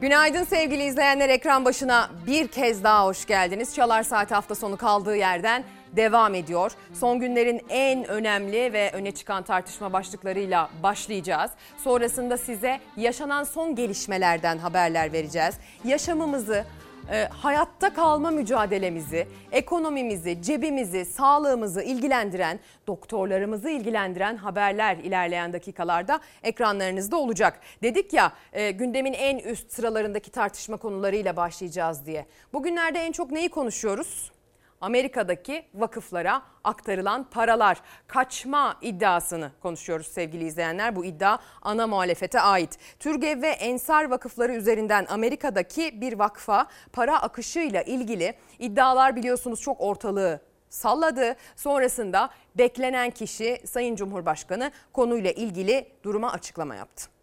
Günaydın sevgili izleyenler ekran başına bir kez daha hoş geldiniz. Çalar Saat hafta sonu kaldığı yerden devam ediyor. Son günlerin en önemli ve öne çıkan tartışma başlıklarıyla başlayacağız. Sonrasında size yaşanan son gelişmelerden haberler vereceğiz. Yaşamımızı, e, hayatta kalma mücadelemizi, ekonomimizi, cebimizi, sağlığımızı ilgilendiren, doktorlarımızı ilgilendiren haberler ilerleyen dakikalarda ekranlarınızda olacak. Dedik ya e, gündemin en üst sıralarındaki tartışma konularıyla başlayacağız diye. Bugünlerde en çok neyi konuşuyoruz? Amerika'daki vakıflara aktarılan paralar kaçma iddiasını konuşuyoruz sevgili izleyenler. Bu iddia ana muhalefete ait. Türgev ve Ensar vakıfları üzerinden Amerika'daki bir vakfa para akışıyla ilgili iddialar biliyorsunuz çok ortalığı salladı. Sonrasında beklenen kişi Sayın Cumhurbaşkanı konuyla ilgili duruma açıklama yaptı.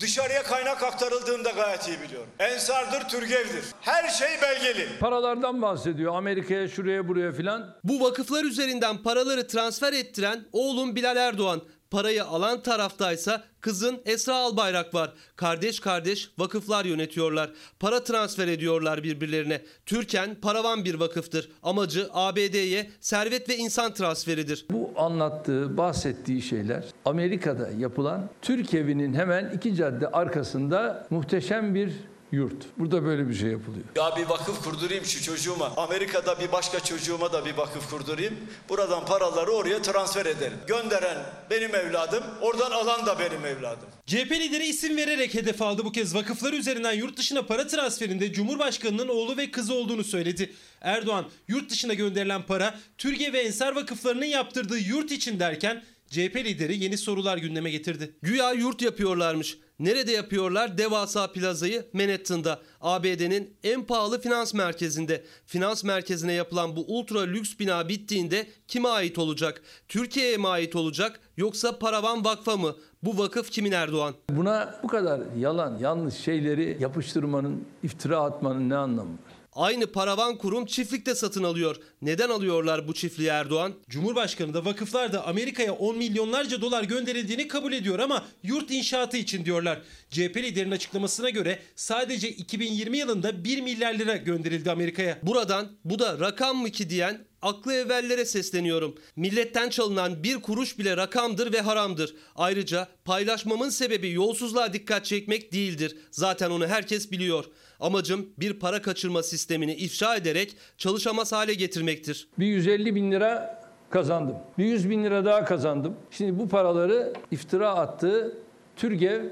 Dışarıya kaynak aktarıldığında gayet iyi biliyorum. Ensardır, Türgev'dir. Her şey belgeli. Paralardan bahsediyor Amerika'ya şuraya buraya filan. Bu vakıflar üzerinden paraları transfer ettiren oğlum Bilal Erdoğan Parayı alan taraftaysa kızın Esra Albayrak var. Kardeş kardeş vakıflar yönetiyorlar. Para transfer ediyorlar birbirlerine. Türken paravan bir vakıftır. Amacı ABD'ye servet ve insan transferidir. Bu anlattığı, bahsettiği şeyler Amerika'da yapılan Türk evinin hemen iki cadde arkasında muhteşem bir yurt. Burada böyle bir şey yapılıyor. Ya bir vakıf kurdurayım şu çocuğuma. Amerika'da bir başka çocuğuma da bir vakıf kurdurayım. Buradan paraları oraya transfer ederim. Gönderen benim evladım, oradan alan da benim evladım. CHP lideri isim vererek hedef aldı bu kez vakıflar üzerinden yurt dışına para transferinde Cumhurbaşkanı'nın oğlu ve kızı olduğunu söyledi. Erdoğan yurt dışına gönderilen para Türkiye ve Ensar vakıflarının yaptırdığı yurt için derken CHP lideri yeni sorular gündeme getirdi. Güya yurt yapıyorlarmış. Nerede yapıyorlar? Devasa plazayı Manhattan'da. ABD'nin en pahalı finans merkezinde. Finans merkezine yapılan bu ultra lüks bina bittiğinde kime ait olacak? Türkiye'ye mi ait olacak yoksa Paravan Vakfı mı? Bu vakıf kimin Erdoğan? Buna bu kadar yalan, yanlış şeyleri yapıştırmanın, iftira atmanın ne anlamı? Aynı paravan kurum çiftlikte satın alıyor. Neden alıyorlar bu çiftliği Erdoğan? Cumhurbaşkanı da vakıflar da Amerika'ya 10 milyonlarca dolar gönderildiğini kabul ediyor ama yurt inşaatı için diyorlar. CHP liderinin açıklamasına göre sadece 2020 yılında 1 milyar lira gönderildi Amerika'ya. Buradan bu da rakam mı ki diyen aklı evvellere sesleniyorum. Milletten çalınan bir kuruş bile rakamdır ve haramdır. Ayrıca paylaşmamın sebebi yolsuzluğa dikkat çekmek değildir. Zaten onu herkes biliyor. Amacım bir para kaçırma sistemini ifşa ederek çalışamaz hale getirmektir. Bir 150 bin lira kazandım. Bir 100 bin lira daha kazandım. Şimdi bu paraları iftira attığı Türgev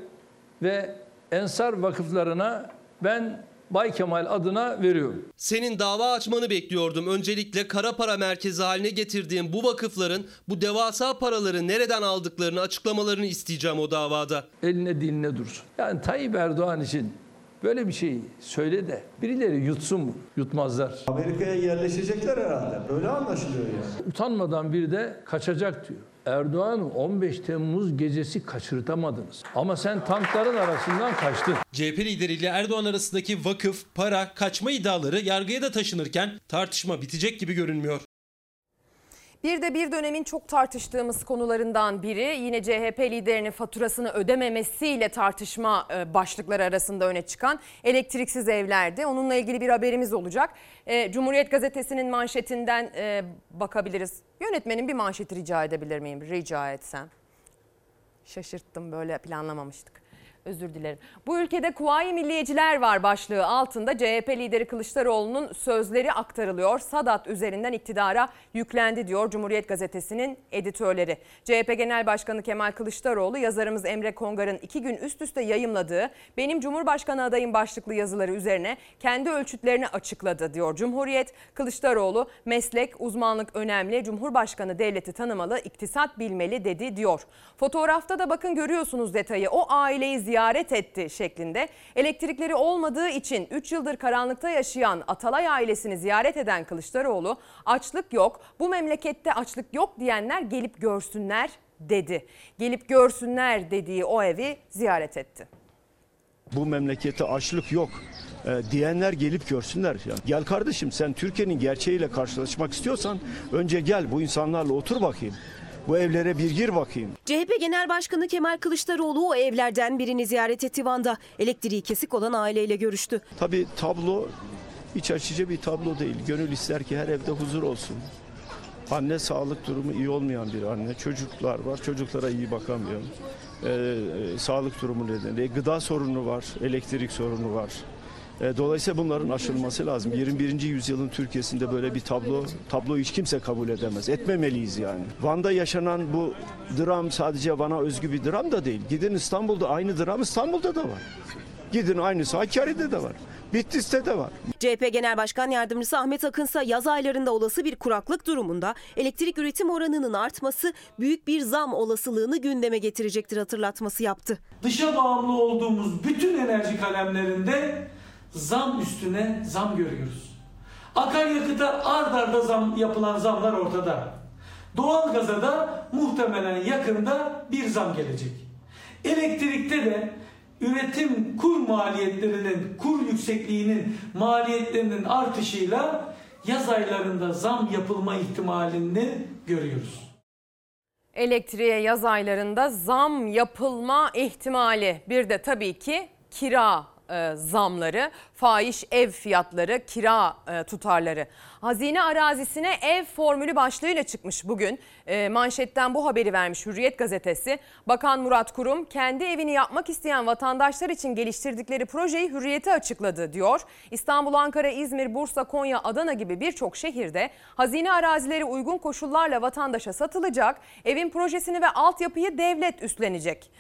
ve Ensar vakıflarına ben Bay Kemal adına veriyorum. Senin dava açmanı bekliyordum. Öncelikle kara para merkezi haline getirdiğim bu vakıfların bu devasa paraları nereden aldıklarını açıklamalarını isteyeceğim o davada. Eline diline dursun. Yani Tayyip Erdoğan için böyle bir şey söyle de birileri yutsun mu? Yutmazlar. Amerika'ya yerleşecekler herhalde. Öyle anlaşılıyor yani. Utanmadan bir de kaçacak diyor. Erdoğan'ı 15 Temmuz gecesi kaçırtamadınız. Ama sen tankların arasından kaçtın. CHP lideriyle Erdoğan arasındaki vakıf, para, kaçma iddiaları yargıya da taşınırken tartışma bitecek gibi görünmüyor. Bir de bir dönemin çok tartıştığımız konularından biri yine CHP liderinin faturasını ödememesiyle tartışma e, başlıkları arasında öne çıkan elektriksiz evlerdi. Onunla ilgili bir haberimiz olacak. E, Cumhuriyet Gazetesi'nin manşetinden e, bakabiliriz. Yönetmenin bir manşeti rica edebilir miyim? Rica etsem. Şaşırttım böyle planlamamıştık. Özür dilerim. Bu ülkede Kuvayi Milliyeciler var başlığı altında CHP lideri Kılıçdaroğlu'nun sözleri aktarılıyor. Sadat üzerinden iktidara yüklendi diyor Cumhuriyet Gazetesi'nin editörleri. CHP Genel Başkanı Kemal Kılıçdaroğlu yazarımız Emre Kongar'ın iki gün üst üste yayımladığı Benim Cumhurbaşkanı adayım başlıklı yazıları üzerine kendi ölçütlerini açıkladı diyor Cumhuriyet. Kılıçdaroğlu meslek, uzmanlık önemli, Cumhurbaşkanı devleti tanımalı, iktisat bilmeli dedi diyor. Fotoğrafta da bakın görüyorsunuz detayı. O aileyi ziyaret etti şeklinde. Elektrikleri olmadığı için 3 yıldır karanlıkta yaşayan Atalay ailesini ziyaret eden Kılıçdaroğlu açlık yok, bu memlekette açlık yok diyenler gelip görsünler dedi. Gelip görsünler dediği o evi ziyaret etti. Bu memlekette açlık yok e, diyenler gelip görsünler. Yani gel kardeşim sen Türkiye'nin gerçeğiyle karşılaşmak istiyorsan önce gel bu insanlarla otur bakayım. Bu evlere bir gir bakayım. CHP Genel Başkanı Kemal Kılıçdaroğlu o evlerden birini ziyaret etti Van'da. Elektriği kesik olan aileyle görüştü. Tabii tablo iç açıcı bir tablo değil. Gönül ister ki her evde huzur olsun. Anne sağlık durumu iyi olmayan bir anne. Çocuklar var. Çocuklara iyi bakamıyor. Ee, e, sağlık durumu nedeniyle. Gıda sorunu var. Elektrik sorunu var. E, Dolayısıyla bunların aşılması lazım. 21. yüzyılın Türkiye'sinde böyle bir tablo tablo hiç kimse kabul edemez. Etmemeliyiz yani. Van'da yaşanan bu dram sadece Van'a özgü bir dram da değil. Gidin İstanbul'da aynı dram İstanbul'da da var. Gidin aynısı Hakkari'de de var. Bitlis'te de var. CHP Genel Başkan Yardımcısı Ahmet Akınsa yaz aylarında olası bir kuraklık durumunda elektrik üretim oranının artması büyük bir zam olasılığını gündeme getirecektir hatırlatması yaptı. Dışa bağımlı olduğumuz bütün enerji kalemlerinde zam üstüne zam görüyoruz. Akaryakıta ard arda zam, yapılan zamlar ortada. Doğalgaza da muhtemelen yakında bir zam gelecek. Elektrikte de üretim kur maliyetlerinin, kur yüksekliğinin maliyetlerinin artışıyla yaz aylarında zam yapılma ihtimalini görüyoruz. Elektriğe yaz aylarında zam yapılma ihtimali. Bir de tabii ki kira e, zamları, fahiş ev fiyatları, kira e, tutarları. Hazine arazisine ev formülü başlığıyla çıkmış bugün. E, manşetten bu haberi vermiş Hürriyet gazetesi. Bakan Murat Kurum kendi evini yapmak isteyen vatandaşlar için geliştirdikleri projeyi Hürriyet'e açıkladı diyor. İstanbul, Ankara, İzmir, Bursa, Konya, Adana gibi birçok şehirde hazine arazileri uygun koşullarla vatandaşa satılacak. Evin projesini ve altyapıyı devlet üstlenecek.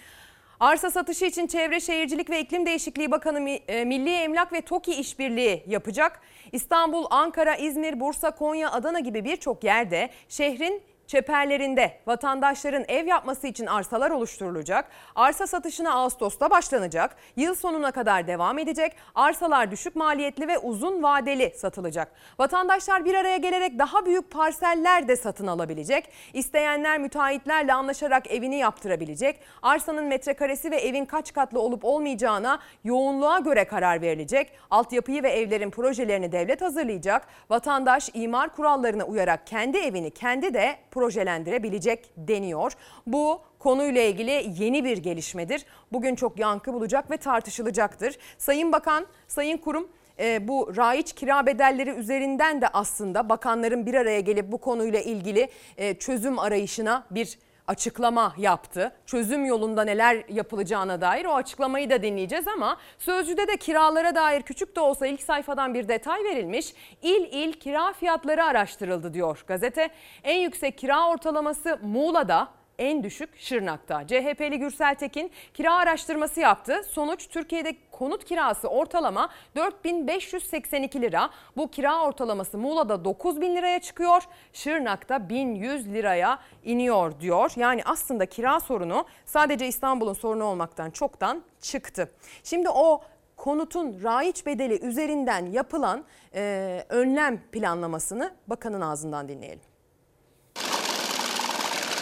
Arsa satışı için Çevre Şehircilik ve İklim Değişikliği Bakanı e, Milli Emlak ve TOKİ işbirliği yapacak. İstanbul, Ankara, İzmir, Bursa, Konya, Adana gibi birçok yerde şehrin çeperlerinde vatandaşların ev yapması için arsalar oluşturulacak. Arsa satışına Ağustos'ta başlanacak. Yıl sonuna kadar devam edecek. Arsalar düşük maliyetli ve uzun vadeli satılacak. Vatandaşlar bir araya gelerek daha büyük parseller de satın alabilecek. İsteyenler müteahhitlerle anlaşarak evini yaptırabilecek. Arsanın metrekaresi ve evin kaç katlı olup olmayacağına yoğunluğa göre karar verilecek. Altyapıyı ve evlerin projelerini devlet hazırlayacak. Vatandaş imar kurallarına uyarak kendi evini kendi de projelendirebilecek deniyor. Bu konuyla ilgili yeni bir gelişmedir. Bugün çok yankı bulacak ve tartışılacaktır. Sayın Bakan, Sayın Kurum e, bu raiç kira bedelleri üzerinden de aslında bakanların bir araya gelip bu konuyla ilgili e, çözüm arayışına bir açıklama yaptı. Çözüm yolunda neler yapılacağına dair o açıklamayı da dinleyeceğiz ama Sözcü'de de kiralara dair küçük de olsa ilk sayfadan bir detay verilmiş. İl il kira fiyatları araştırıldı diyor gazete. En yüksek kira ortalaması Muğla'da, en düşük Şırnak'ta. CHP'li Gürsel Tekin kira araştırması yaptı. Sonuç Türkiye'de konut kirası ortalama 4582 lira. Bu kira ortalaması Muğla'da 9000 liraya çıkıyor. Şırnak'ta 1100 liraya iniyor diyor. Yani aslında kira sorunu sadece İstanbul'un sorunu olmaktan çoktan çıktı. Şimdi o konutun raiç bedeli üzerinden yapılan e, önlem planlamasını bakanın ağzından dinleyelim.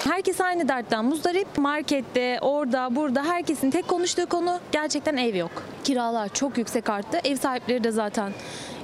Herkes aynı dertten muzdarip. Markette, orada, burada herkesin tek konuştuğu konu gerçekten ev yok. Kiralar çok yüksek arttı. Ev sahipleri de zaten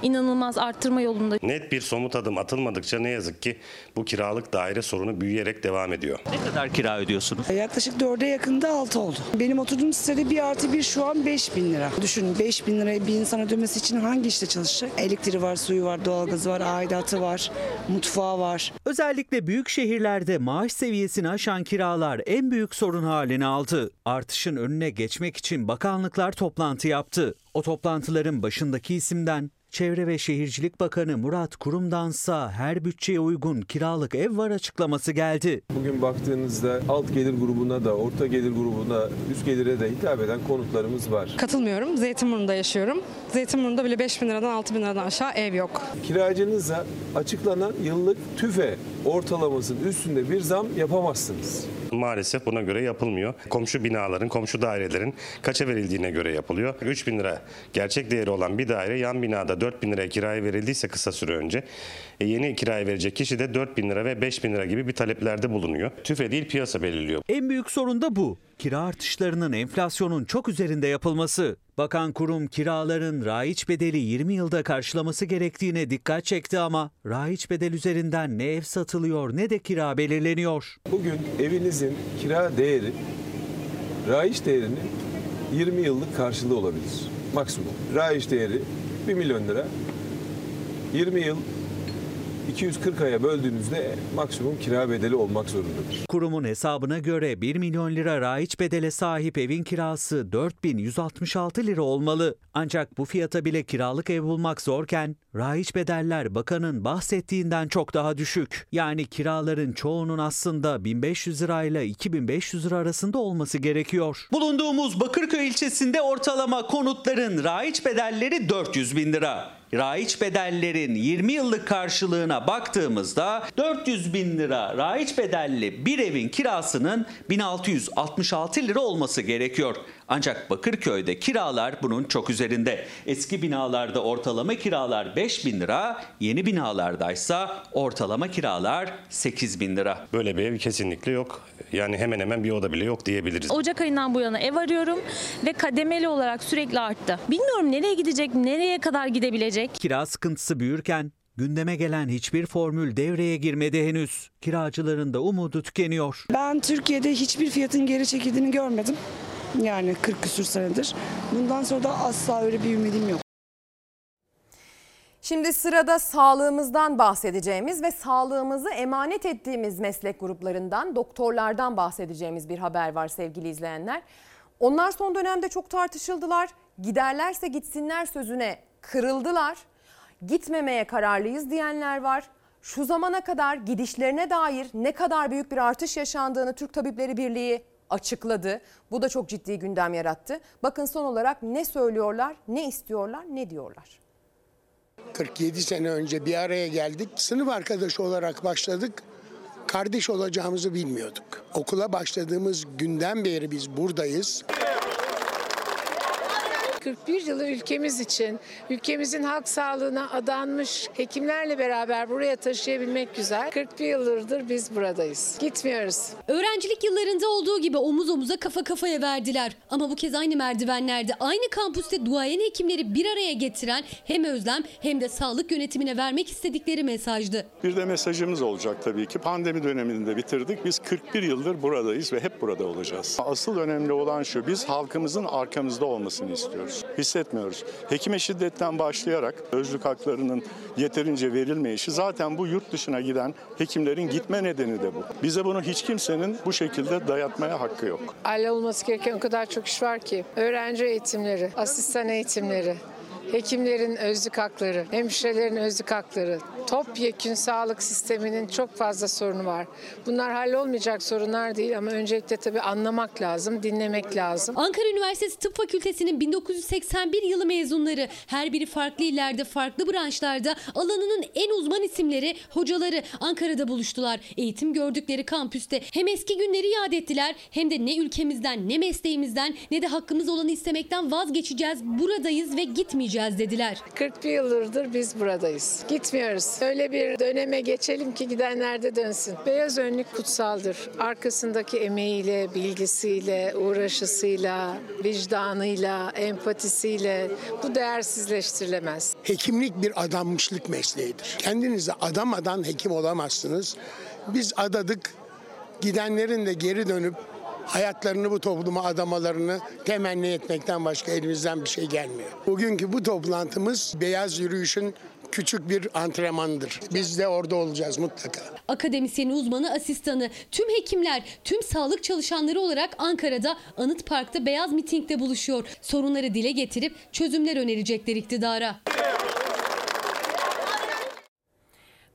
inanılmaz arttırma yolunda. Net bir somut adım atılmadıkça ne yazık ki bu kiralık daire sorunu büyüyerek devam ediyor. Ne kadar kira ödüyorsunuz? Yaklaşık 4'e yakında 6 oldu. Benim oturduğum sitede bir artı bir şu an 5 bin lira. Düşünün 5 bin lirayı bir insan ödemesi için hangi işte çalışacak? Elektriği var, suyu var, doğalgazı var, aidatı var, mutfağı var. Özellikle büyük şehirlerde maaş seviyesini aşan kiralar en büyük sorun haline aldı. Artışın önüne geçmek için bakanlıklar toplantı yaptı. O toplantıların başındaki isimden Çevre ve Şehircilik Bakanı Murat Kurum'dansa her bütçeye uygun kiralık ev var açıklaması geldi. Bugün baktığınızda alt gelir grubuna da orta gelir grubuna üst gelire de hitap eden konutlarımız var. Katılmıyorum. Zeytinburnu'nda yaşıyorum. Zeytinburnu'nda bile 5 bin liradan 6 bin liradan aşağı ev yok. Kiracınıza açıklanan yıllık tüfe ortalamasının üstünde bir zam yapamazsınız. Maalesef buna göre yapılmıyor. Komşu binaların, komşu dairelerin kaça verildiğine göre yapılıyor. 3 bin lira gerçek değeri olan bir daire yan binada 4 bin liraya kiraya verildiyse kısa süre önce e, yeni kiraya verecek kişi de 4 bin lira ve 5 bin lira gibi bir taleplerde bulunuyor. TÜFE değil piyasa belirliyor. En büyük sorun da bu. Kira artışlarının enflasyonun çok üzerinde yapılması. Bakan kurum kiraların raiç bedeli 20 yılda karşılaması gerektiğine dikkat çekti ama raiç bedel üzerinden ne ev satılıyor ne de kira belirleniyor. Bugün evinizin kira değeri raiç değerinin 20 yıllık karşılığı olabilir. Maksimum. Raiç değeri 1 milyon lira. 20 yıl 240 aya böldüğünüzde maksimum kira bedeli olmak zorundadır. Kurumun hesabına göre 1 milyon lira raiç bedele sahip evin kirası 4166 lira olmalı. Ancak bu fiyata bile kiralık ev bulmak zorken raiç bedeller bakanın bahsettiğinden çok daha düşük. Yani kiraların çoğunun aslında 1500 lirayla 2500 lira arasında olması gerekiyor. Bulunduğumuz Bakırköy ilçesinde ortalama konutların raiç bedelleri 400 bin lira. Raiç bedellerin 20 yıllık karşılığına baktığımızda 400 bin lira raiç bedelli bir evin kirasının 1666 lira olması gerekiyor. Ancak Bakırköy'de kiralar bunun çok üzerinde. Eski binalarda ortalama kiralar 5 bin lira, yeni binalardaysa ortalama kiralar 8 bin lira. Böyle bir ev kesinlikle yok. Yani hemen hemen bir oda bile yok diyebiliriz. Ocak ayından bu yana ev arıyorum ve kademeli olarak sürekli arttı. Bilmiyorum nereye gidecek, nereye kadar gidebilecek. Kira sıkıntısı büyürken gündeme gelen hiçbir formül devreye girmedi henüz. Kiracıların da umudu tükeniyor. Ben Türkiye'de hiçbir fiyatın geri çekildiğini görmedim. Yani 40 küsür senedir. Bundan sonra da asla öyle bir ümidim yok. Şimdi sırada sağlığımızdan bahsedeceğimiz ve sağlığımızı emanet ettiğimiz meslek gruplarından, doktorlardan bahsedeceğimiz bir haber var sevgili izleyenler. Onlar son dönemde çok tartışıldılar. Giderlerse gitsinler sözüne kırıldılar. Gitmemeye kararlıyız diyenler var. Şu zamana kadar gidişlerine dair ne kadar büyük bir artış yaşandığını Türk Tabipleri Birliği açıkladı. Bu da çok ciddi gündem yarattı. Bakın son olarak ne söylüyorlar, ne istiyorlar, ne diyorlar. 47 sene önce bir araya geldik. Sınıf arkadaşı olarak başladık. Kardeş olacağımızı bilmiyorduk. Okula başladığımız günden beri biz buradayız. 41 yılı ülkemiz için, ülkemizin halk sağlığına adanmış hekimlerle beraber buraya taşıyabilmek güzel. 41 yıllardır biz buradayız. Gitmiyoruz. Öğrencilik yıllarında olduğu gibi omuz omuza kafa kafaya verdiler. Ama bu kez aynı merdivenlerde, aynı kampüste duayen hekimleri bir araya getiren hem özlem hem de sağlık yönetimine vermek istedikleri mesajdı. Bir de mesajımız olacak tabii ki. Pandemi döneminde bitirdik. Biz 41 yıldır buradayız ve hep burada olacağız. Asıl önemli olan şu, biz halkımızın arkamızda olmasını istiyoruz. Hissetmiyoruz. Hekime şiddetten başlayarak özlük haklarının yeterince verilmeyişi zaten bu yurt dışına giden hekimlerin gitme nedeni de bu. Bize bunu hiç kimsenin bu şekilde dayatmaya hakkı yok. Aile olması gereken o kadar çok iş var ki. Öğrenci eğitimleri, asistan eğitimleri, hekimlerin özlük hakları, hemşirelerin özlük hakları, topyekün sağlık sisteminin çok fazla sorunu var. Bunlar hallolmayacak sorunlar değil ama öncelikle tabii anlamak lazım, dinlemek lazım. Ankara Üniversitesi Tıp Fakültesi'nin 1981 yılı mezunları her biri farklı illerde farklı branşlarda alanının en uzman isimleri hocaları Ankara'da buluştular. Eğitim gördükleri kampüste hem eski günleri yad ettiler hem de ne ülkemizden ne mesleğimizden ne de hakkımız olanı istemekten vazgeçeceğiz buradayız ve gitmeyeceğiz dediler. 41 yıllardır biz buradayız. Gitmiyoruz. Öyle bir döneme geçelim ki gidenler de dönsün. Beyaz önlük kutsaldır. Arkasındaki emeğiyle, bilgisiyle, uğraşısıyla, vicdanıyla, empatisiyle bu değersizleştirilemez. Hekimlik bir adanmışlık mesleğidir. Kendinize adamadan hekim olamazsınız. Biz adadık. Gidenlerin de geri dönüp hayatlarını bu topluma adamalarını temenni etmekten başka elimizden bir şey gelmiyor. Bugünkü bu toplantımız beyaz yürüyüşün küçük bir antrenmanıdır. Biz de orada olacağız mutlaka. Akademisyen uzmanı asistanı, tüm hekimler, tüm sağlık çalışanları olarak Ankara'da Anıt Park'ta beyaz mitingde buluşuyor. Sorunları dile getirip çözümler önerecekler iktidara.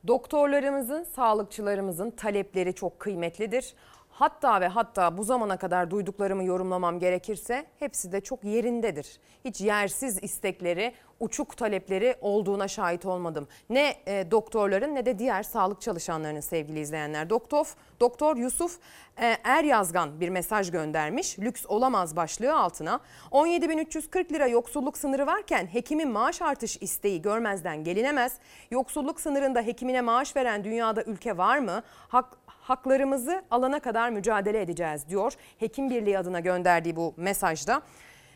Doktorlarımızın, sağlıkçılarımızın talepleri çok kıymetlidir. Hatta ve hatta bu zamana kadar duyduklarımı yorumlamam gerekirse hepsi de çok yerindedir. Hiç yersiz istekleri, uçuk talepleri olduğuna şahit olmadım. Ne e, doktorların ne de diğer sağlık çalışanlarının sevgili izleyenler. Doktor, Doktor Yusuf e, Er Yazgan bir mesaj göndermiş. Lüks olamaz başlığı altına. 17.340 lira yoksulluk sınırı varken hekimin maaş artış isteği görmezden gelinemez. Yoksulluk sınırında hekimine maaş veren dünyada ülke var mı? Hak, haklarımızı alana kadar mücadele edeceğiz diyor. Hekim Birliği adına gönderdiği bu mesajda.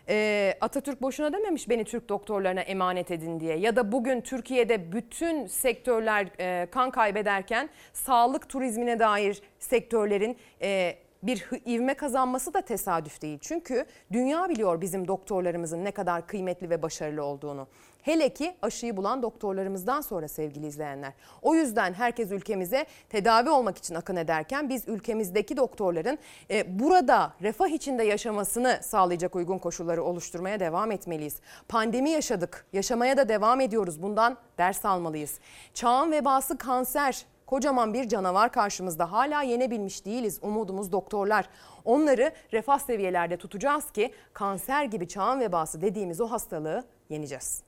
Ee, Atatürk boşuna dememiş beni Türk doktorlarına emanet edin diye. Ya da bugün Türkiye'de bütün sektörler e, kan kaybederken sağlık turizmine dair sektörlerin e, bir ivme kazanması da tesadüf değil. Çünkü dünya biliyor bizim doktorlarımızın ne kadar kıymetli ve başarılı olduğunu. Hele ki aşıyı bulan doktorlarımızdan sonra sevgili izleyenler. O yüzden herkes ülkemize tedavi olmak için akın ederken biz ülkemizdeki doktorların e, burada refah içinde yaşamasını sağlayacak uygun koşulları oluşturmaya devam etmeliyiz. Pandemi yaşadık, yaşamaya da devam ediyoruz. Bundan ders almalıyız. Çağın vebası kanser. Kocaman bir canavar karşımızda hala yenebilmiş değiliz. Umudumuz doktorlar. Onları refah seviyelerde tutacağız ki kanser gibi çağın vebası dediğimiz o hastalığı yeneceğiz.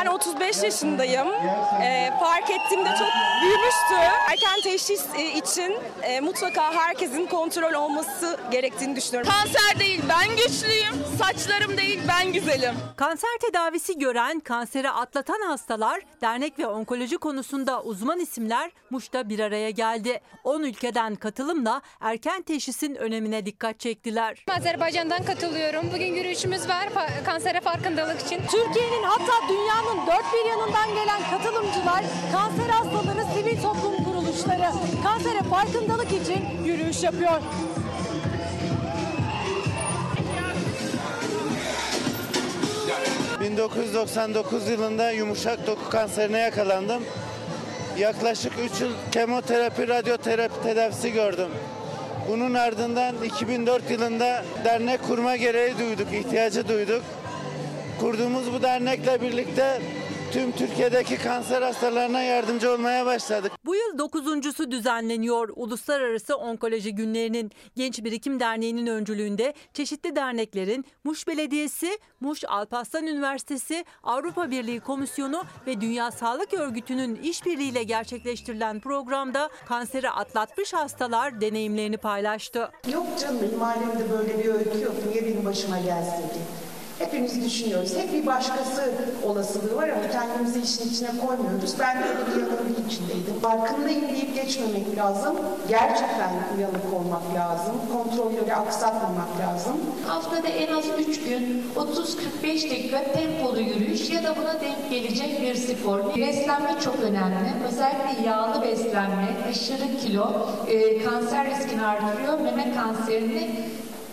Ben 35 yaşındayım. Ee, fark ettiğimde çok büyümüştü. Erken teşhis e, için e, mutlaka herkesin kontrol olması gerektiğini düşünüyorum. Kanser değil, ben güçlüyüm. Saçlarım değil, ben güzelim. Kanser tedavisi gören, kanseri atlatan hastalar, dernek ve onkoloji konusunda uzman isimler Muş'ta bir araya geldi. 10 ülkeden katılımla erken teşhisin önemine dikkat çektiler. Azerbaycan'dan katılıyorum. Bugün yürüyüşümüz var kansere farkındalık için. Türkiye'nin hatta dünyanın dört bir yanından gelen katılımcılar kanser hastaları sivil toplum kuruluşları kansere farkındalık için yürüyüş yapıyor. Hı. 1999 yılında yumuşak doku kanserine yakalandım. Yaklaşık 3 yıl kemoterapi, radyoterapi tedavisi gördüm. Bunun ardından 2004 yılında dernek kurma gereği duyduk, ihtiyacı duyduk. Kurduğumuz bu dernekle birlikte tüm Türkiye'deki kanser hastalarına yardımcı olmaya başladık. Bu yıl dokuzuncusu düzenleniyor Uluslararası Onkoloji Günlerinin Genç Birikim Derneği'nin öncülüğünde çeşitli derneklerin Muş Belediyesi, Muş Alparslan Üniversitesi, Avrupa Birliği Komisyonu ve Dünya Sağlık Örgütü'nün işbirliğiyle gerçekleştirilen programda kanseri atlatmış hastalar deneyimlerini paylaştı. Yok canım benim ailemde böyle bir öykü yok. Niye benim başıma gelsin ki? Hepimiz düşünüyoruz. Hep bir başkası olasılığı var ama kendimizi işin içine koymuyoruz. Ben de bir yanılgı içindeydim. Farkındayım deyip geçmemek lazım. Gerçekten uyanık olmak lazım. Kontrolleri aksatmamak lazım. Haftada en az 3 gün 30-45 dakika tempolu yürüyüş ya da buna denk gelecek bir spor. Beslenme çok önemli. Özellikle yağlı beslenme, aşırı kilo e, kanser riskini artırıyor. Meme kanserini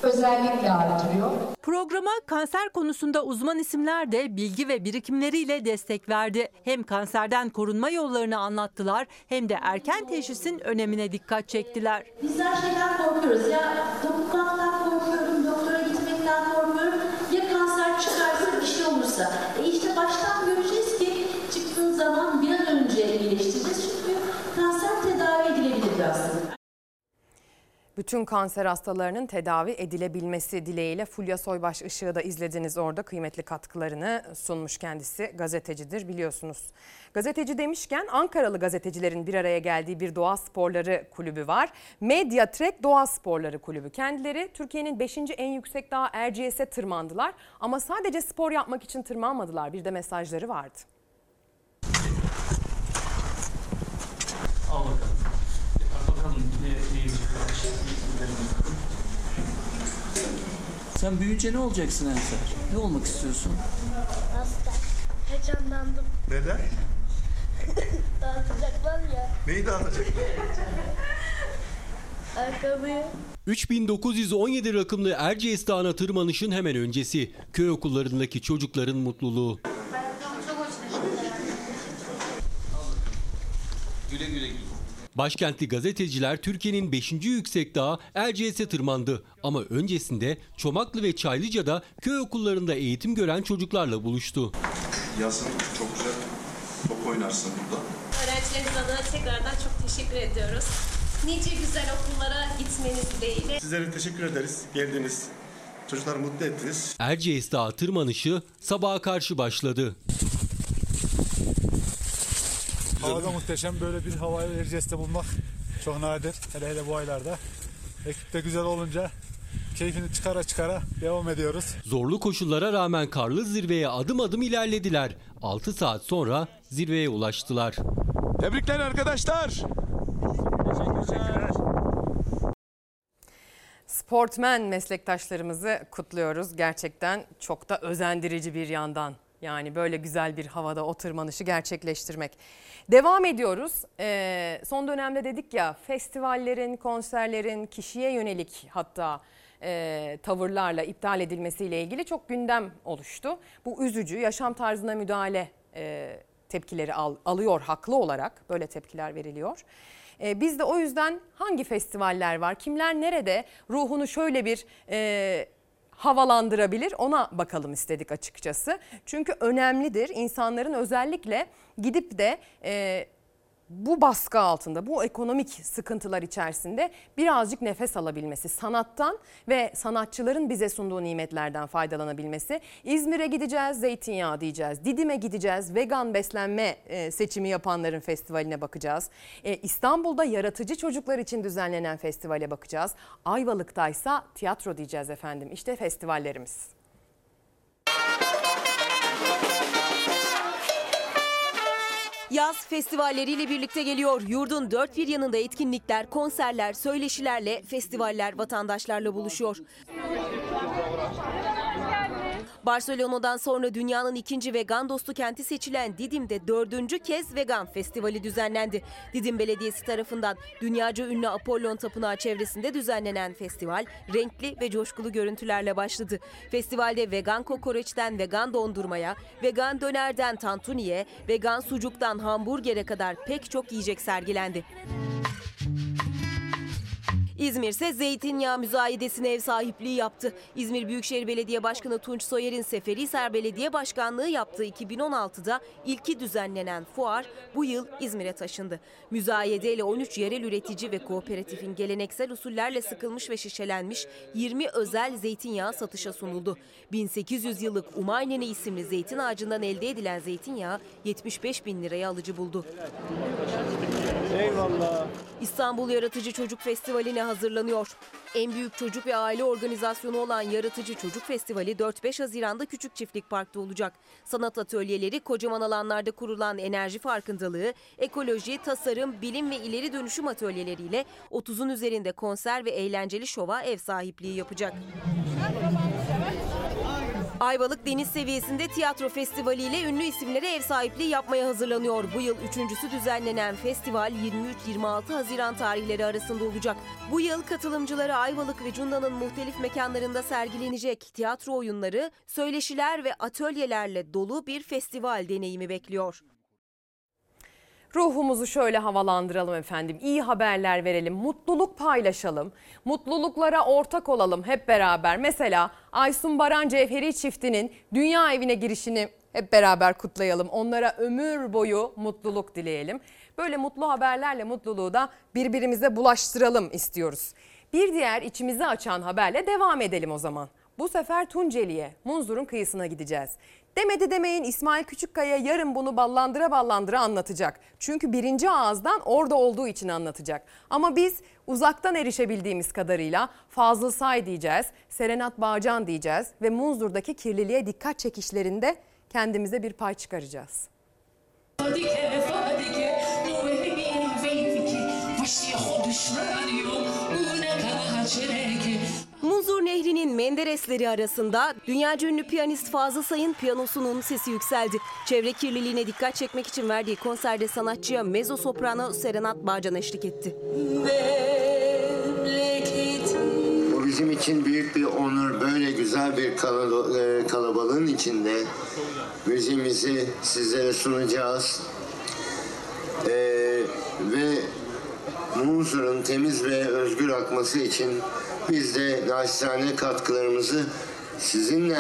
özellikle artırıyor. Programa kanser konusunda uzman isimler de bilgi ve birikimleriyle destek verdi. Hem kanserden korunma yollarını anlattılar hem de erken teşhisin önemine dikkat çektiler. Bizler şeyden korkuyoruz. Ya topuklanmaktan korkuyorum, doktora gitmekten korkuyorum. Ya kanser çıkarsa bir şey olursa. E işte baştan göreceğiz ki çıktığı zaman bir an önce iyileştireceğiz. Çünkü kanser tedavi edilebilir aslında. Bütün kanser hastalarının tedavi edilebilmesi dileğiyle Fulya Soybaş Işığı da izlediniz orada kıymetli katkılarını sunmuş kendisi gazetecidir biliyorsunuz. Gazeteci demişken Ankaralı gazetecilerin bir araya geldiği bir doğa sporları kulübü var. Medya Trek Doğa Sporları Kulübü. Kendileri Türkiye'nin 5. en yüksek dağı Erciyes'e tırmandılar ama sadece spor yapmak için tırmanmadılar bir de mesajları vardı. Al bakalım. Bakalım ne, ne yiyecek Sen büyüyünce ne olacaksın Ensar? Ne olmak istiyorsun? Hasta. Heyecanlandım. Neden? Dağıtacaklar ya. Neyi dağıtacak? Ayakkabıyı. 3917 rakımlı Erciyes Dağı'na tırmanışın hemen öncesi. Köy okullarındaki çocukların mutluluğu. Güle güle giy. Başkentli gazeteciler Türkiye'nin 5. yüksek dağı Erciyes'e tırmandı. Ama öncesinde Çomaklı ve Çaylıca'da köy okullarında eğitim gören çocuklarla buluştu. Yazın çok güzel top oynarsın burada. Öğrencilerimiz adına tekrardan çok teşekkür ediyoruz. Nice güzel okullara gitmeniz dileğiyle. Sizlere teşekkür ederiz. Geldiniz. Çocukları mutlu ettiniz. Erciyes Dağı tırmanışı sabaha karşı başladı. Havada muhteşem böyle bir havayı Erciyes'te bulmak çok nadir. Hele hele bu aylarda. Ekip de güzel olunca keyfini çıkara çıkara devam ediyoruz. Zorlu koşullara rağmen karlı zirveye adım adım ilerlediler. 6 saat sonra zirveye ulaştılar. Tebrikler arkadaşlar. Sportmen meslektaşlarımızı kutluyoruz. Gerçekten çok da özendirici bir yandan. Yani böyle güzel bir havada o tırmanışı gerçekleştirmek. Devam ediyoruz. Ee, son dönemde dedik ya festivallerin, konserlerin kişiye yönelik hatta e, tavırlarla iptal edilmesiyle ilgili çok gündem oluştu. Bu üzücü yaşam tarzına müdahale e, tepkileri al, alıyor haklı olarak böyle tepkiler veriliyor. E, biz de o yüzden hangi festivaller var, kimler nerede ruhunu şöyle bir e, havalandırabilir ona bakalım istedik açıkçası. Çünkü önemlidir insanların özellikle gidip de e, bu baskı altında, bu ekonomik sıkıntılar içerisinde birazcık nefes alabilmesi, sanattan ve sanatçıların bize sunduğu nimetlerden faydalanabilmesi. İzmir'e gideceğiz, zeytinyağı diyeceğiz. Didim'e gideceğiz, vegan beslenme e, seçimi yapanların festivaline bakacağız. E, İstanbul'da yaratıcı çocuklar için düzenlenen festivale bakacağız. Ayvalık'taysa tiyatro diyeceğiz efendim. İşte festivallerimiz. Yaz festivalleriyle birlikte geliyor. Yurdun dört bir yanında etkinlikler, konserler, söyleşilerle festivaller vatandaşlarla buluşuyor. Barcelona'dan sonra dünyanın ikinci vegan dostu kenti seçilen Didim'de dördüncü kez vegan festivali düzenlendi. Didim Belediyesi tarafından dünyaca ünlü Apollon Tapınağı çevresinde düzenlenen festival renkli ve coşkulu görüntülerle başladı. Festivalde vegan kokoreçten vegan dondurmaya, vegan dönerden tantuniye, vegan sucuktan hamburgere kadar pek çok yiyecek sergilendi. İzmir ise zeytinyağı müzayedesine ev sahipliği yaptı. İzmir Büyükşehir Belediye Başkanı Tunç Soyer'in Seferihisar Belediye Başkanlığı yaptığı 2016'da ilki düzenlenen fuar bu yıl İzmir'e taşındı. Müzayedeyle 13 yerel üretici ve kooperatifin geleneksel usullerle sıkılmış ve şişelenmiş 20 özel zeytinyağı satışa sunuldu. 1800 yıllık Umaynene isimli zeytin ağacından elde edilen zeytinyağı 75 bin liraya alıcı buldu. Eyvallah. İstanbul Yaratıcı Çocuk Festivali'ne hazırlanıyor. En büyük çocuk ve aile organizasyonu olan Yaratıcı Çocuk Festivali 4-5 Haziran'da Küçük Çiftlik Park'ta olacak. Sanat atölyeleri, kocaman alanlarda kurulan enerji farkındalığı, ekoloji, tasarım, bilim ve ileri dönüşüm atölyeleriyle 30'un üzerinde konser ve eğlenceli şova ev sahipliği yapacak. Ayvalık deniz seviyesinde tiyatro festivali ile ünlü isimlere ev sahipliği yapmaya hazırlanıyor. Bu yıl üçüncüsü düzenlenen festival 23-26 Haziran tarihleri arasında olacak. Bu yıl katılımcıları Ayvalık ve Cunda'nın muhtelif mekanlarında sergilenecek tiyatro oyunları, söyleşiler ve atölyelerle dolu bir festival deneyimi bekliyor. Ruhumuzu şöyle havalandıralım efendim. İyi haberler verelim, mutluluk paylaşalım. Mutluluklara ortak olalım hep beraber. Mesela Aysun Baran Cevheri çiftinin dünya evine girişini hep beraber kutlayalım. Onlara ömür boyu mutluluk dileyelim. Böyle mutlu haberlerle mutluluğu da birbirimize bulaştıralım istiyoruz. Bir diğer içimizi açan haberle devam edelim o zaman. Bu sefer Tunceli'ye, Munzur'un kıyısına gideceğiz. Demedi demeyin İsmail Küçükkaya yarın bunu ballandıra ballandıra anlatacak. Çünkü birinci ağızdan orada olduğu için anlatacak. Ama biz uzaktan erişebildiğimiz kadarıyla Fazıl Say diyeceğiz, Serenat Bağcan diyeceğiz ve Munzur'daki kirliliğe dikkat çekişlerinde kendimize bir pay çıkaracağız. Munzur Nehri'nin Menderesleri arasında dünyaca ünlü piyanist Fazıl Say'ın piyanosunun sesi yükseldi. Çevre kirliliğine dikkat çekmek için verdiği konserde sanatçıya mezzo soprano Serenat Bağcan eşlik etti. Bu bizim için büyük bir onur. Böyle güzel bir e, kalabalığın içinde müziğimizi sizlere sunacağız. Ee, ve Munzur'un temiz ve özgür akması için biz de naçizane katkılarımızı sizinle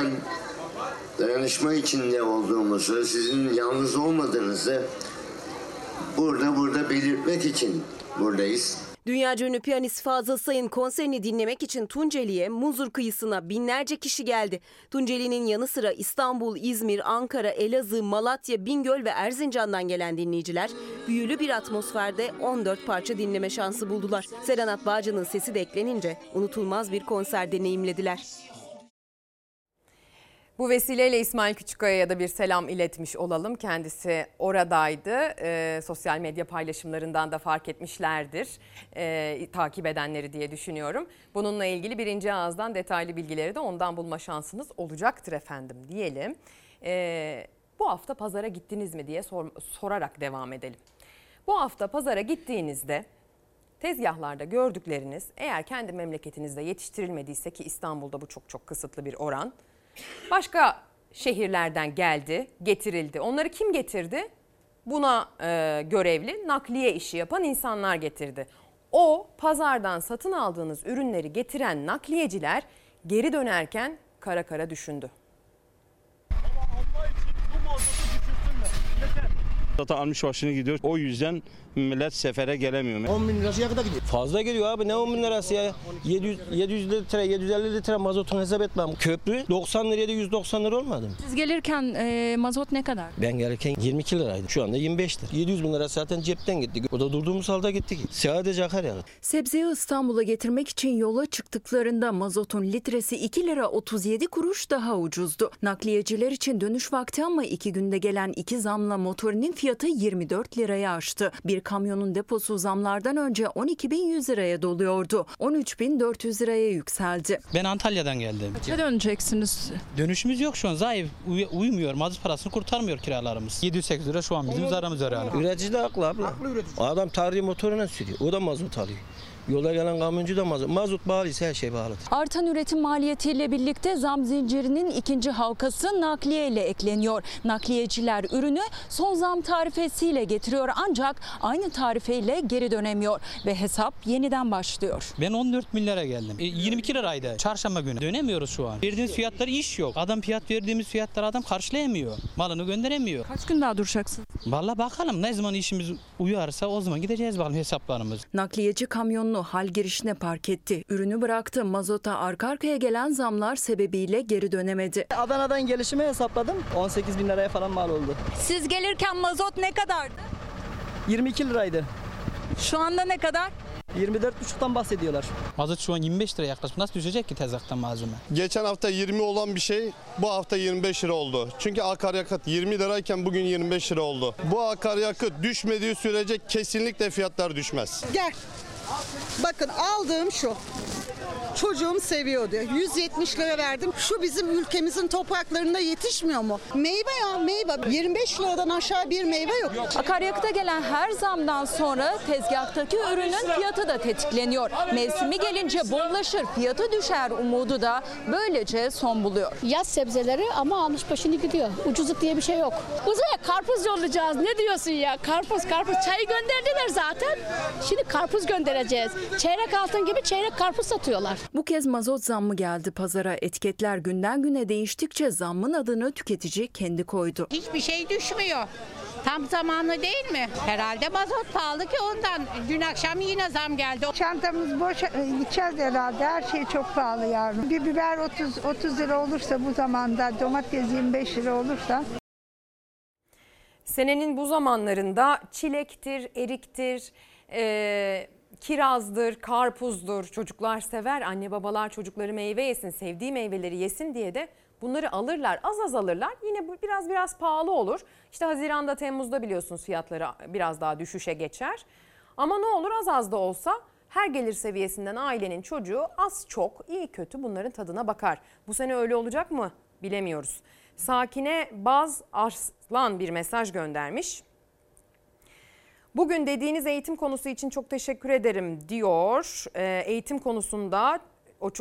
dayanışma içinde olduğumuzu, sizin yalnız olmadığınızı burada burada belirtmek için buradayız. Dünyaca ünlü piyanist Fazıl Say'ın konserini dinlemek için Tunceli'ye, Muzur kıyısına binlerce kişi geldi. Tunceli'nin yanı sıra İstanbul, İzmir, Ankara, Elazığ, Malatya, Bingöl ve Erzincan'dan gelen dinleyiciler büyülü bir atmosferde 14 parça dinleme şansı buldular. Serenat Bağcan'ın sesi de eklenince unutulmaz bir konser deneyimlediler. Bu vesileyle İsmail Küçükkaya'ya da bir selam iletmiş olalım. Kendisi oradaydı. Ee, sosyal medya paylaşımlarından da fark etmişlerdir. Ee, takip edenleri diye düşünüyorum. Bununla ilgili birinci ağızdan detaylı bilgileri de ondan bulma şansınız olacaktır efendim diyelim. Ee, bu hafta pazara gittiniz mi diye sor, sorarak devam edelim. Bu hafta pazara gittiğinizde tezgahlarda gördükleriniz eğer kendi memleketinizde yetiştirilmediyse ki İstanbul'da bu çok çok kısıtlı bir oran. Başka şehirlerden geldi, getirildi. Onları kim getirdi? Buna e, görevli nakliye işi yapan insanlar getirdi. O pazardan satın aldığınız ürünleri getiren nakliyeciler geri dönerken kara kara düşündü. Allah için bu mozotu düşürsünler. Yeter. Zaten almış başını gidiyor. O yüzden millet sefere gelemiyor. 10 bin lirası yakıta gidiyor. Fazla geliyor abi ne 10 bin lirası ya? 700, 700 litre, 750 litre mazotun hesap etmem. Köprü 90 liraya da 190 lira olmadı mı? Siz gelirken e, mazot ne kadar? Ben gelirken 22 liraydı. Şu anda 25 lira. 700 bin lira zaten cepten gitti. O da durduğumuz halde gitti. Sadece akaryakıt. Sebzeyi İstanbul'a getirmek için yola çıktıklarında mazotun litresi 2 lira 37 kuruş daha ucuzdu. Nakliyeciler için dönüş vakti ama iki günde gelen iki zamla motorinin fiyatı 24 liraya aştı. Bir kamyonun deposu zamlardan önce 12.100 liraya doluyordu. 13.400 liraya yükseldi. Ben Antalya'dan geldim. Ne döneceksiniz? Dönüşümüz yok şu an. Zayıf uy- uymuyor. Mazot parasını kurtarmıyor kiralarımız. 700-800 lira şu an bizim zararımız var yani. Üretici de haklı abla. Adam tarihi motoruna sürüyor. O da mazot alıyor. Yola gelen kamyoncu da mazot. Mazot bağlıysa her şey bağlıdır. Artan üretim maliyetiyle birlikte zam zincirinin ikinci halkası nakliye ile ekleniyor. Nakliyeciler ürünü son zam tarifesiyle getiriyor ancak aynı tarifeyle geri dönemiyor ve hesap yeniden başlıyor. Ben 14 milyara geldim. E, 22 liraydı çarşamba günü. Dönemiyoruz şu an. Verdiğimiz fiyatları iş yok. Adam fiyat verdiğimiz fiyatları adam karşılayamıyor. Malını gönderemiyor. Kaç gün daha duracaksınız? Vallahi bakalım ne zaman işimiz uyarsa o zaman gideceğiz bakalım hesaplarımız. Nakliyeci kamyonunu hal girişine park etti. Ürünü bıraktı. Mazota arka arkaya gelen zamlar sebebiyle geri dönemedi. Adana'dan gelişimi hesapladım. 18 bin liraya falan mal oldu. Siz gelirken mazot ne kadardı? 22 liraydı. Şu anda ne kadar? 24,5'tan bahsediyorlar. Mazot şu an 25 lira yaklaşık. Nasıl düşecek ki tezaktan malzeme? Geçen hafta 20 olan bir şey bu hafta 25 lira oldu. Çünkü akaryakıt 20 lirayken bugün 25 lira oldu. Bu akaryakıt düşmediği sürece kesinlikle fiyatlar düşmez. Gel. Bakın aldığım şu. Çocuğum seviyordu. 170 lira verdim. Şu bizim ülkemizin topraklarında yetişmiyor mu? Meyve ya meyve. 25 liradan aşağı bir meyve yok. Akaryakıta gelen her zamdan sonra tezgahtaki ürünün fiyatı da tetikleniyor. Mevsimi gelince bollaşır, fiyatı düşer umudu da böylece son buluyor. Yaz sebzeleri ama almış başını gidiyor. Ucuzluk diye bir şey yok. Uzaya karpuz yollayacağız. Ne diyorsun ya? Karpuz, karpuz. Çayı gönderdiler zaten. Şimdi karpuz göndereceğiz. Çeyrek altın gibi çeyrek karpuz satıyorlar. Bu kez mazot zammı geldi pazara. Etiketler günden güne değiştikçe zammın adını tüketici kendi koydu. Hiçbir şey düşmüyor. Tam zamanlı değil mi? Herhalde mazot pahalı ki ondan. Dün akşam yine zam geldi. Çantamız boş e, gideceğiz herhalde. Her şey çok pahalı yavrum. Bir biber 30 30 lira olursa bu zamanda domates 25 lira olursa Senenin bu zamanlarında çilektir, eriktir, e, kirazdır, karpuzdur. Çocuklar sever. Anne babalar çocukları meyve yesin, sevdiği meyveleri yesin diye de bunları alırlar. Az az alırlar. Yine bu biraz biraz pahalı olur. İşte Haziran'da, Temmuz'da biliyorsunuz fiyatları biraz daha düşüşe geçer. Ama ne olur az az da olsa her gelir seviyesinden ailenin çocuğu az çok iyi kötü bunların tadına bakar. Bu sene öyle olacak mı bilemiyoruz. Sakine Baz Arslan bir mesaj göndermiş. Bugün dediğiniz eğitim konusu için çok teşekkür ederim diyor. Ee, eğitim konusunda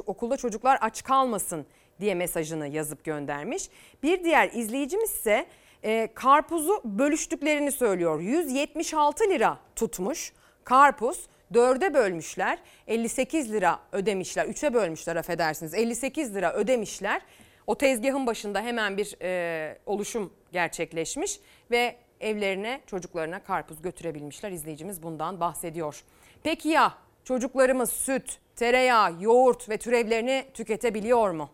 okulda çocuklar aç kalmasın diye mesajını yazıp göndermiş. Bir diğer izleyicimiz ise e, karpuzu bölüştüklerini söylüyor. 176 lira tutmuş karpuz. Dörde bölmüşler 58 lira ödemişler. Üçe bölmüşler affedersiniz 58 lira ödemişler. O tezgahın başında hemen bir e, oluşum gerçekleşmiş ve evlerine çocuklarına karpuz götürebilmişler. İzleyicimiz bundan bahsediyor. Peki ya çocuklarımız süt, tereyağı, yoğurt ve türevlerini tüketebiliyor mu?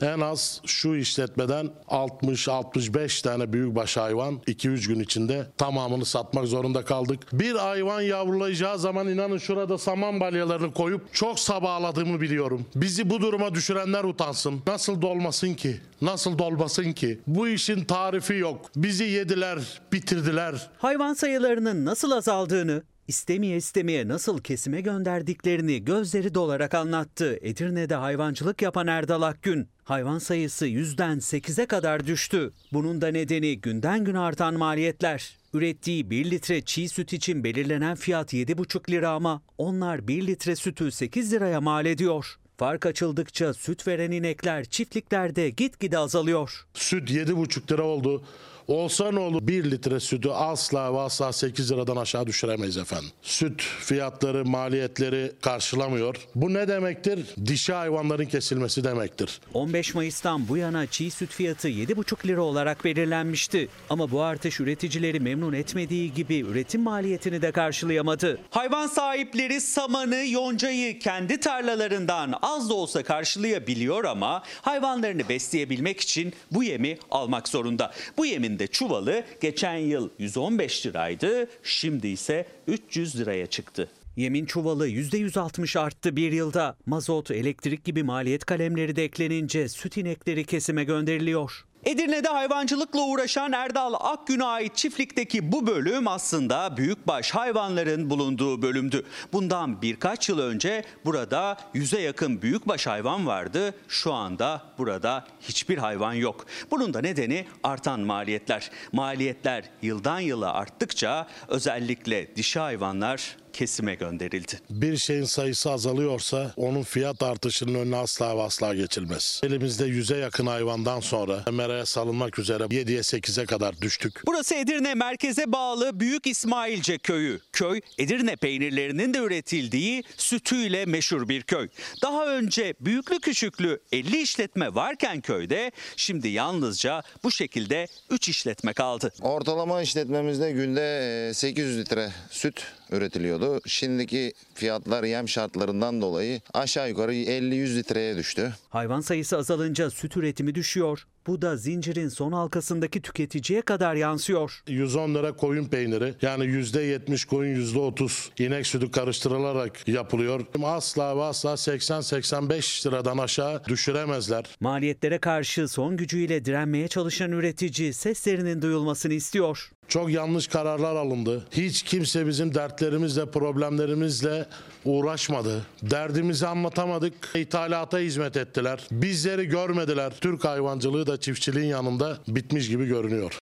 En az şu işletmeden 60-65 tane büyükbaş hayvan 2-3 gün içinde tamamını satmak zorunda kaldık. Bir hayvan yavrulayacağı zaman inanın şurada saman balyalarını koyup çok sabahladığımı biliyorum. Bizi bu duruma düşürenler utansın. Nasıl dolmasın ki? Nasıl dolmasın ki? Bu işin tarifi yok. Bizi yediler, bitirdiler. Hayvan sayılarının nasıl azaldığını, istemeye istemeye nasıl kesime gönderdiklerini gözleri dolarak anlattı. Edirne'de hayvancılık yapan Erdal Akgün. Hayvan sayısı yüzden 8'e kadar düştü. Bunun da nedeni günden güne artan maliyetler. Ürettiği 1 litre çiğ süt için belirlenen fiyat 7,5 lira ama onlar 1 litre sütü 8 liraya mal ediyor. Fark açıldıkça süt veren inekler çiftliklerde gitgide azalıyor. Süt 7,5 lira oldu. Olsa ne olur 1 litre sütü asla ve asla 8 liradan aşağı düşüremeyiz efendim. Süt fiyatları, maliyetleri karşılamıyor. Bu ne demektir? Dişi hayvanların kesilmesi demektir. 15 Mayıs'tan bu yana çiğ süt fiyatı 7,5 lira olarak belirlenmişti. Ama bu artış üreticileri memnun etmediği gibi üretim maliyetini de karşılayamadı. Hayvan sahipleri samanı, yoncayı kendi tarlalarından az da olsa karşılayabiliyor ama hayvanlarını besleyebilmek için bu yemi almak zorunda. Bu yemin de çuvalı geçen yıl 115 liraydı, şimdi ise 300 liraya çıktı. Yemin çuvalı %160 arttı bir yılda. Mazot, elektrik gibi maliyet kalemleri de eklenince süt inekleri kesime gönderiliyor. Edirne'de hayvancılıkla uğraşan Erdal Akgün'e ait çiftlikteki bu bölüm aslında büyükbaş hayvanların bulunduğu bölümdü. Bundan birkaç yıl önce burada yüze yakın büyükbaş hayvan vardı. Şu anda burada hiçbir hayvan yok. Bunun da nedeni artan maliyetler. Maliyetler yıldan yıla arttıkça özellikle dişi hayvanlar kesime gönderildi. Bir şeyin sayısı azalıyorsa onun fiyat artışının önüne asla ve asla geçilmez. Elimizde yüze yakın hayvandan sonra meraya salınmak üzere 7'ye 8'e kadar düştük. Burası Edirne merkeze bağlı Büyük İsmailce köyü. Köy Edirne peynirlerinin de üretildiği sütüyle meşhur bir köy. Daha önce büyüklü küçüklü 50 işletme varken köyde şimdi yalnızca bu şekilde 3 işletme kaldı. Ortalama işletmemizde günde e, 800 litre süt üretiliyordu. Şimdiki fiyatlar yem şartlarından dolayı aşağı yukarı 50-100 litreye düştü. Hayvan sayısı azalınca süt üretimi düşüyor. Bu da zincirin son halkasındaki tüketiciye kadar yansıyor. 110 lira koyun peyniri yani %70 koyun %30 inek sütü karıştırılarak yapılıyor. Asla ve asla 80-85 liradan aşağı düşüremezler. Maliyetlere karşı son gücüyle direnmeye çalışan üretici seslerinin duyulmasını istiyor. Çok yanlış kararlar alındı. Hiç kimse bizim dertlerimizle, problemlerimizle uğraşmadı. Derdimizi anlatamadık. İthalata hizmet ettiler. Bizleri görmediler. Türk hayvancılığı da çiftçiliğin yanında bitmiş gibi görünüyor.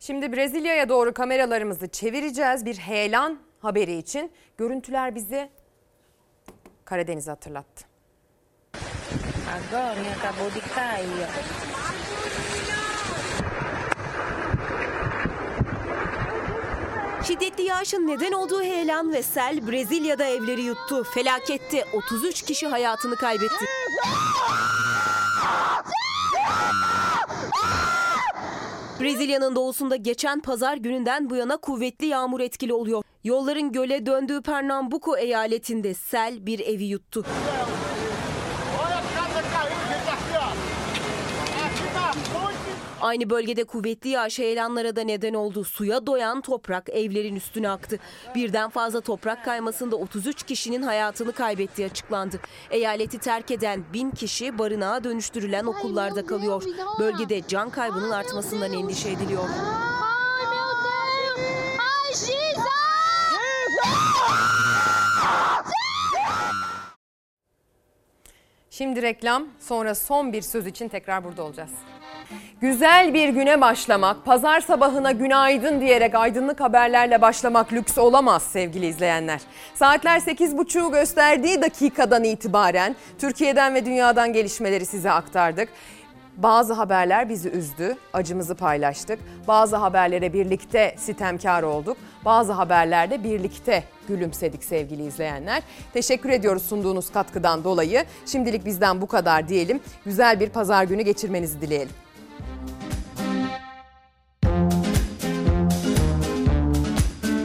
Şimdi Brezilya'ya doğru kameralarımızı çevireceğiz bir heyelan haberi için. Görüntüler bizi Karadeniz'i hatırlattı. Agora acabou de cair. Şiddetli yağışın neden olduğu heyelan ve sel Brezilya'da evleri yuttu. Felakette 33 kişi hayatını kaybetti. Brezilya'nın doğusunda geçen pazar gününden bu yana kuvvetli yağmur etkili oluyor. Yolların göle döndüğü Pernambuco eyaletinde sel bir evi yuttu. Aynı bölgede kuvvetli yağış heyelanlara da neden oldu. Suya doyan toprak evlerin üstüne aktı. Birden fazla toprak kaymasında 33 kişinin hayatını kaybettiği açıklandı. Eyaleti terk eden bin kişi barınağa dönüştürülen okullarda kalıyor. Bölgede can kaybının artmasından endişe ediliyor. Şimdi reklam, sonra son bir söz için tekrar burada olacağız. Güzel bir güne başlamak, pazar sabahına günaydın diyerek aydınlık haberlerle başlamak lüks olamaz sevgili izleyenler. Saatler 8.30'u gösterdiği dakikadan itibaren Türkiye'den ve dünyadan gelişmeleri size aktardık. Bazı haberler bizi üzdü, acımızı paylaştık. Bazı haberlere birlikte sitemkar olduk. Bazı haberlerde birlikte gülümsedik sevgili izleyenler. Teşekkür ediyoruz sunduğunuz katkıdan dolayı. Şimdilik bizden bu kadar diyelim. Güzel bir pazar günü geçirmenizi dileyelim.